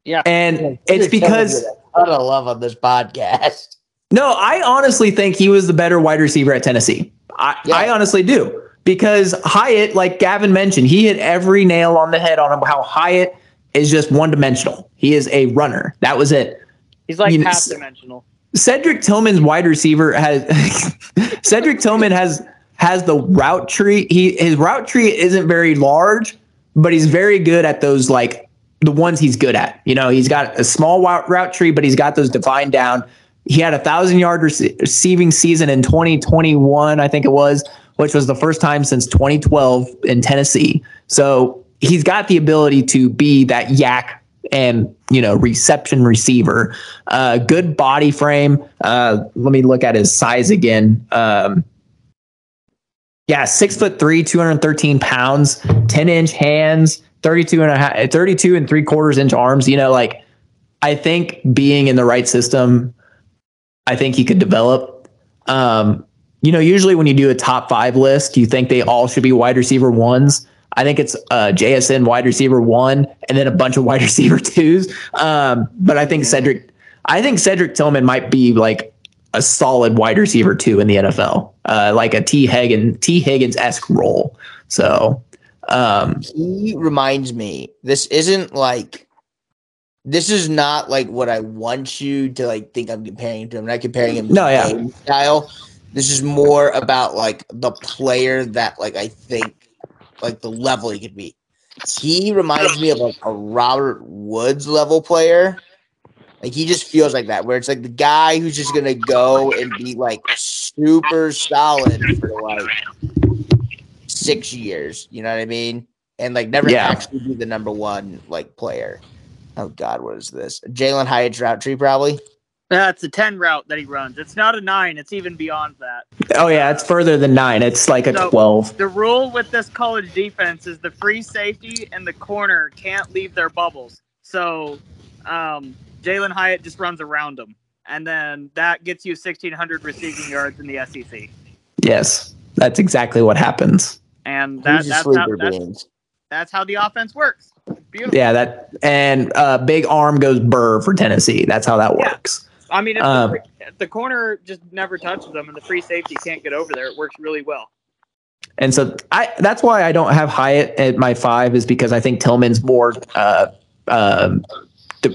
Yeah. and it's because a love on this podcast. no, I honestly think he was the better wide receiver at Tennessee. I, Yeah. I honestly do because Hyatt, like Gavin mentioned, he hit every nail on the head on him. How Hyatt is just one dimensional. He is a runner. That was it. He's like you half s- dimensional. Cedric Tillman's wide receiver has Cedric Tillman has has the route tree. He his route tree isn't very large, but he's very good at those like the ones he's good at. You know, he's got a small route tree, but he's got those defined down. He had a thousand yard rece- receiving season in 2021, I think it was, which was the first time since 2012 in Tennessee. So he's got the ability to be that YAC and you know reception receiver. Uh, good body frame. Uh, let me look at his size again. Um, yeah, six foot three, 213 pounds, 10 inch hands, 32 and a half, 32 and three quarters inch arms. You know, like I think being in the right system, I think he could develop. Um, you know, usually when you do a top five list, you think they all should be wide receiver ones. I think it's uh, JSN wide receiver one and then a bunch of wide receiver twos. Um, but I think Cedric, I think Cedric Tillman might be like a solid wide receiver two in the NFL, uh, like a Tee Higgins Tee Higgins esque role. So um, He reminds me. This isn't like. This is not like what I want you to like think I'm comparing him to. I'm not comparing him. to No, yeah. style. This is more about like the player that like I think like the level he could be. He reminds me of like a Robert Woods level player. Like he just feels like that, where it's like the guy who's just gonna go and be like super solid for like six years. You know what I mean? And like never Yeah. actually be the number one like player. Oh God, what is this? Jalin Hyatt's route tree, probably. That's a 10 route that he runs. It's not a 9, it's even beyond that. Oh yeah, it's further than nine. It's like a So- twelve. The rule with this college defense is the free safety and the corner can't leave their bubbles. So um, Jalin Hyatt just runs around them. And then that gets you 1,600 receiving yards in the SEC. Yes, that's exactly what happens. And that, that's, how, that's, that's how the offense works. Beautiful. Yeah, that and uh, big arm goes burr for Tennessee. That's how that Yeah. works. I mean, if, Um, the, if the corner just never touches them and the free safety can't get over there, it works really well. And so I that's why I don't have Hyatt at my five is because I think Tillman's more uh, um, di-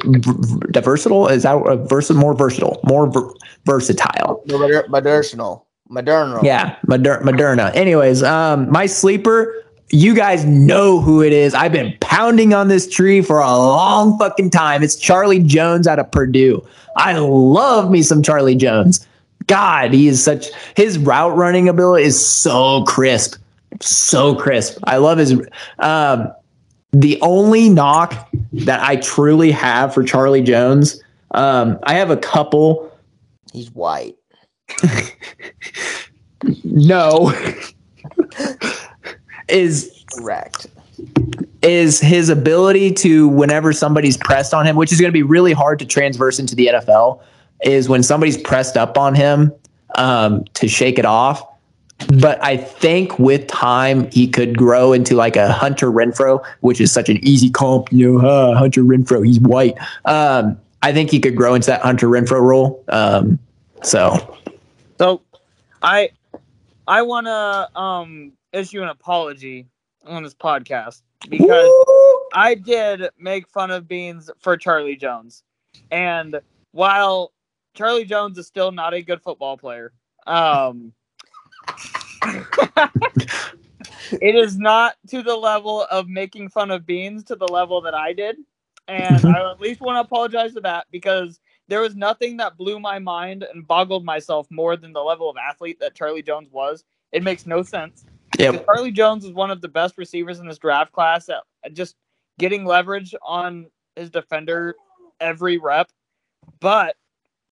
di- versatile. Is that uh, vers- more versatile, more ver- versatile? Moder- Medicinal. Modernal. Yeah, Moder- Moderna. Anyways, um, my sleeper. You guys know who it is. I've been pounding on this tree for a long fucking time. It's Charlie Jones out of Purdue. I love me some Charlie Jones. God, he is such his route running ability is so crisp. So crisp. I love his um the only knock that I truly have for Charlie Jones, um, I have a couple. He's white. No. is Correct. is his ability to whenever somebody's pressed on him, which is going to be really hard to transverse into the NFL, is when somebody's pressed up on him um, to shake it off. But I think with time he could grow into like a Hunter Renfrow, which is such an easy comp. You know, uh, Hunter Renfrow, he's white. Um, I think he could grow into that Hunter Renfrow role. Um, so So, I I want to um issue an apology on this podcast because I did make fun of Beans for Charlie Jones, and while Charlie Jones is still not a good football player, um, it is not to the level of making fun of Beans to the level that I did, and I at least want to apologize for that because there was nothing that blew my mind and boggled myself more than the level of athlete that Charlie Jones was. It makes no sense. Because Charlie Jones is one of the best receivers in this draft class just getting leverage on his defender every rep. But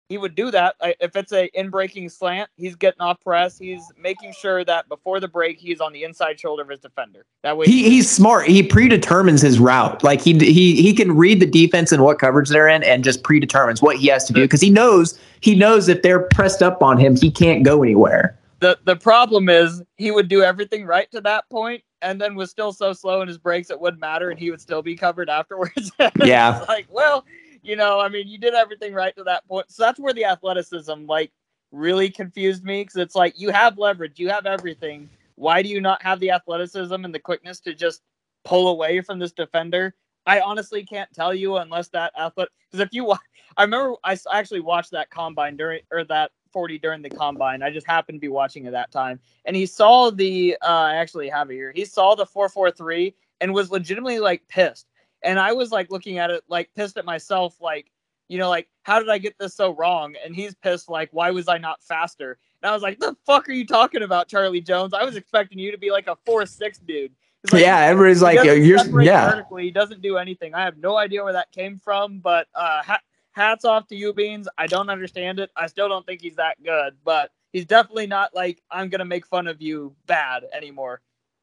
he would do that if it's a in breaking slant. He's getting off press. He's making sure that before the break, he's on the inside shoulder of his defender. That way, he he's smart. He predetermines his route. Like he he he can read the defense and what coverage they're in, and just predetermines what he has to do because he knows he knows if they're pressed up on him, he can't go anywhere. The the problem is he would do everything right to that point and then was still so slow in his breaks it wouldn't matter and he would still be covered afterwards. Yeah. Like well you know i mean you did everything right to that point. So that's where the athleticism like really confused me because it's like you have leverage you have everything. Why do you not have the athleticism and the quickness to just pull away from this defender? I honestly can't tell you unless that athlete because if you wa- i remember I actually watched that combine during or that 40 during the combine. I just happened to be watching at that time. And he saw the uh I actually have it here. He saw the 443 and was legitimately like pissed. And I was like looking at it like pissed at myself like, you know, like how did I get this so wrong? And he's pissed like why was I not faster? And I was like, "The fuck are you talking about, Charlie Jones? I was expecting you to be like a 4-6 dude." Like, yeah, everybody's like, you're yeah. vertically. He doesn't do anything. I have no idea where that came from, but uh, ha- hats off to you, Beans. I don't understand it. I still don't think he's that good, but he's definitely not like I'm gonna make fun of you bad anymore.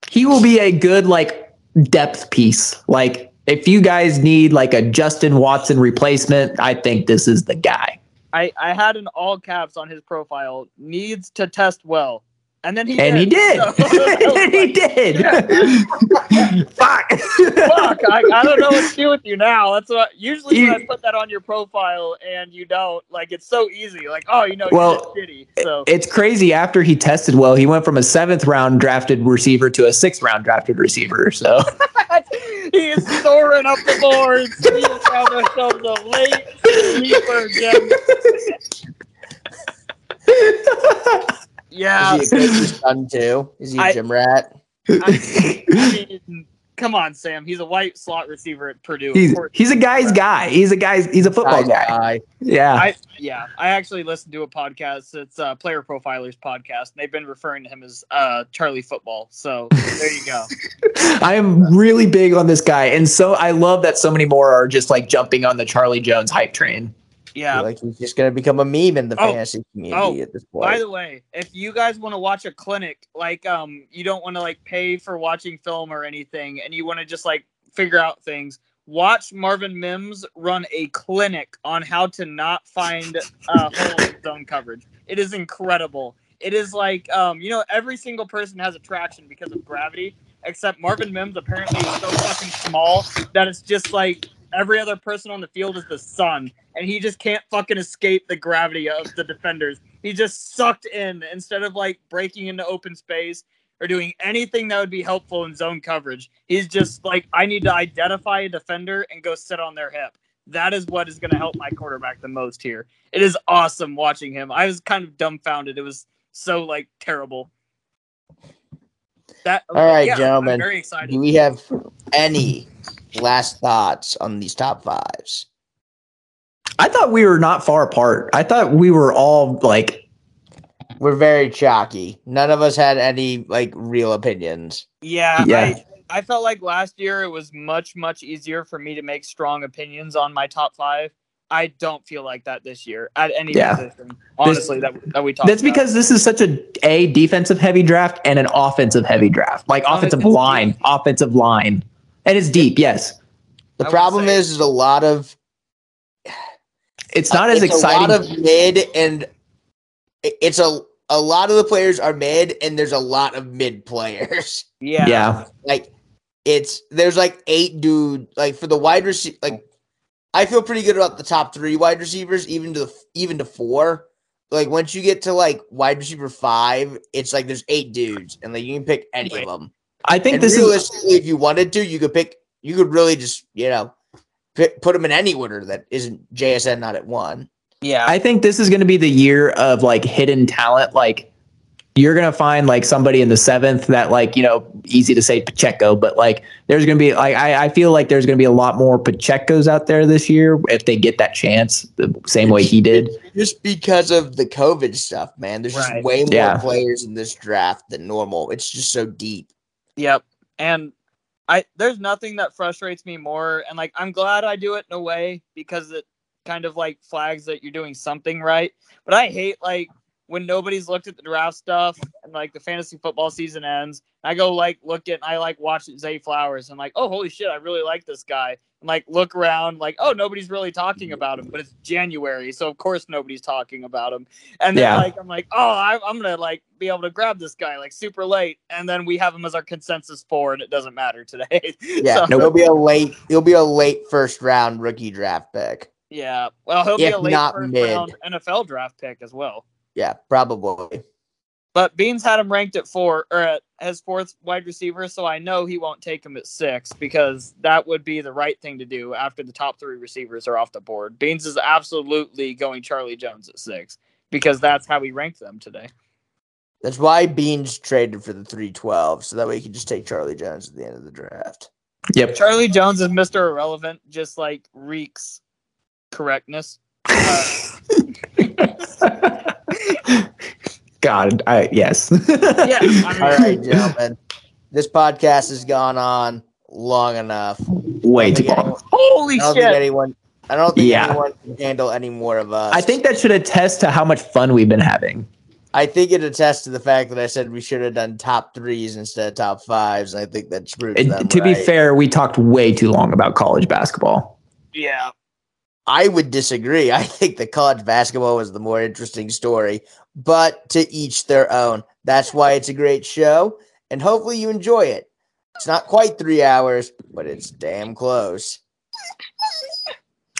He will be a good like depth piece. Like if you guys need like a Justin Watson replacement, I think this is the guy. I I had an all caps on his profile. Needs to test well, and then he And he did. And he did. Fuck. Fuck, I, I don't know what to do with you now. That's what usually when I You- put that on your profile and you don't, like it's so easy. Like, oh, you know, Well, shitty. So It's crazy. After he tested well, he went from a seventh round drafted receiver to a sixth round drafted receiver. So he is soaring up the boards. We have found ourselves a late sleeper gem. Yeah, Is he a coach's son too? Is he a I- gym rat? I, I mean, come on, Sam. He's a white slot receiver at Purdue. He's he's a guy's guy. He's a guy's. He's a football Guy, guy. guy. Yeah. I yeah, I actually listened to a podcast. It's a Player Profilers podcast. And they've been referring to him as uh, Charlie Football. So there you go. I am really big on this guy, and so I love that so many more are just like jumping on the Charlie Jones hype train. Yeah. like he's just gonna become a meme in the Oh, fantasy community oh, at this point. By the way, if you guys want to watch a clinic, like um, you don't want to like pay for watching film or anything, and you want to just like figure out things, watch Marvin Mims run a clinic on how to not find uh, hole in zone coverage. It is incredible. It is like um, you know, every single person has attraction because of gravity, except Marvin Mims apparently is so fucking small that it's just like every other person on the field is the sun, and he just can't fucking escape the gravity of the defenders. He just sucked in instead of like breaking into open space or doing anything that would be helpful in zone coverage. He's just like, I need to identify a defender and go sit on their hip. That is what is going to help my quarterback the most here. It is awesome watching him. I was kind of dumbfounded. It was so like terrible. That All right, yeah, gentlemen. very excited. Do we have any last thoughts on these top fives? I thought we were not far apart. I thought we were all like, We're very chalky. None of us had any like real opinions. Yeah, Yeah. I, I felt like last year it was much, much easier for me to make strong opinions on my top five. I don't feel like that this year at any Yeah. position. Honestly, that, that we talked that's about. because this is such a a defensive heavy draft and an offensive heavy draft, like offensive line, offensive line, and it's deep. Yes, The I problem is, is a lot of it's not as it's exciting. A lot of mid and it's a a lot of the players are mid and there's a lot of mid players. yeah, yeah, like it's there's like eight dude like for the wide receiver like I feel pretty good about the top three wide receivers even to the even to four. Like once you get to like wide receiver five, it's like there's eight dudes and like you can pick any Right. of them. I think And this is if you wanted to, you could pick. You could really just you know pick, put them in any order that isn't JSN not at one. yeah. I think this is going to be the year of like hidden talent. Like you're going to find like somebody in the seventh that like, you know, easy to say Pacheco, but like there's going to be like, I, I feel like there's going to be a lot more Pachecos out there this year if they get that chance the same way he did. Just because of the COVID stuff, man. There's Right. just way more Yeah. players in this draft than normal. It's just so deep. Yep. And I there's nothing that frustrates me more and like I'm glad I do it in a way because it kind of like flags that you're doing something right. But I hate like when nobody's looked at the draft stuff and like the fantasy football season ends. I go like look at I like watch Zay Flowers and like, oh holy shit, I really like this guy. Like look around, like, oh nobody's really talking mm-hmm. about him, but it's January, so of course nobody's talking about him. And then Yeah. like I'm like, oh, I, I'm gonna like be able to grab this guy like super late, and then we have him as our consensus four, and it doesn't matter today. Yeah, So, he'll be a late. He'll be a late first round rookie draft pick. yeah. Well, he'll be a late not first mid. round NFL draft pick as well. Yeah, probably. But Beans had him ranked at four or at as fourth wide receiver, so I know he won't take him at six because that would be the right thing to do after the top three receivers are off the board. Beans is absolutely going Charlie Jones at six because that's how we ranked them today. That's why Beans traded for the three twelve, so that way he could just take Charlie Jones at the end of the draft. Yep. Charlie Jones is Mr. Irrelevant, just like reeks correctness. Uh, God, I yes. yeah, I All right, gentlemen. This podcast has gone on long enough. Way too don't long. holy I don't think shit! anyone. I don't think Yeah. anyone can handle any more of us. I think that should attest to how much fun we've been having. I think it attests to the fact that I said we should have done top threes instead of top fives. I think that proves And them to be fair, we talked way too long about college basketball. Yeah, I would disagree. I think the college basketball was the more interesting story, but to each their own. That's why it's a great show, and hopefully you enjoy it. It's not quite three hours, but it's damn close.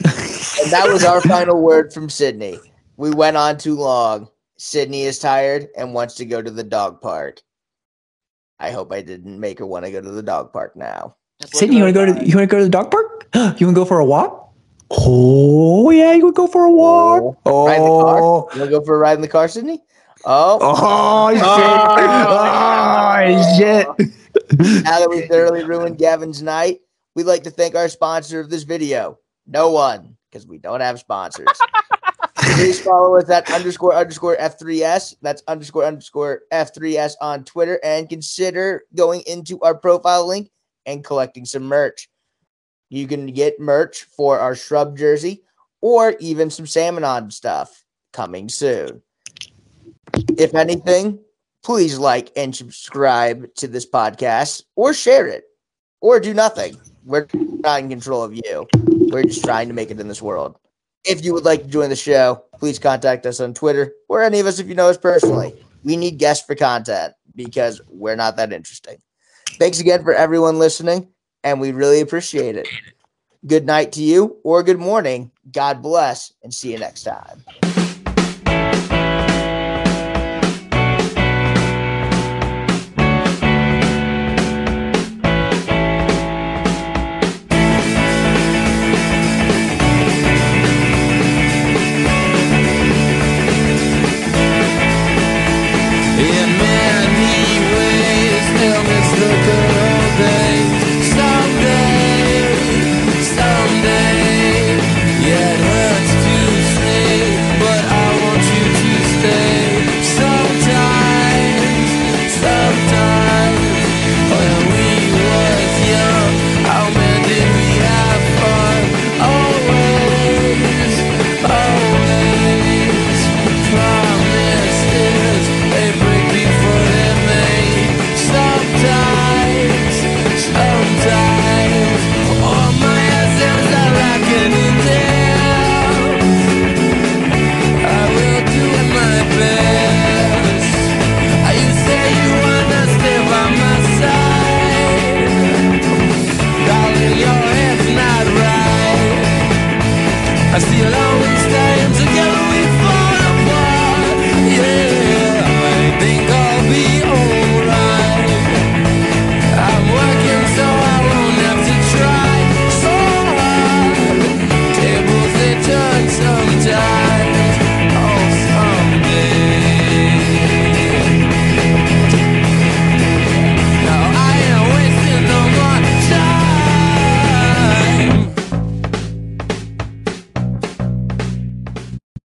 And that was our final word from Sydney. We went on too long. Sydney is tired and wants to go to the dog park. I hope I didn't make her want to go to the dog park now. Sydney, you want to go to you want to go to the dog park? you want to go for a walk? Oh yeah, you would go for a walk. Oh, ride in the car? Oh, You want to go for a ride in the car, Sydney? Oh, oh shit! Oh. Oh shit! now that we thoroughly ruined Gavin's night, we'd like to thank our sponsor of this video. No one, because we don't have sponsors. Please follow us at underscore underscore F3S. That's underscore underscore F3S on Twitter and consider going into our profile link and collecting some merch. You can get merch for our shrub jersey or even some salmon on stuff coming soon. If anything, please like and subscribe to this podcast or share it or do nothing. We're not in control of you. We're just trying to make it in this world. If you would like to join the show, please contact us on Twitter or any of us if you know us personally. We need guests for content because we're not that interesting. Thanks again for everyone listening, and we really appreciate it. Good night to you or good morning. God bless, and see you next time.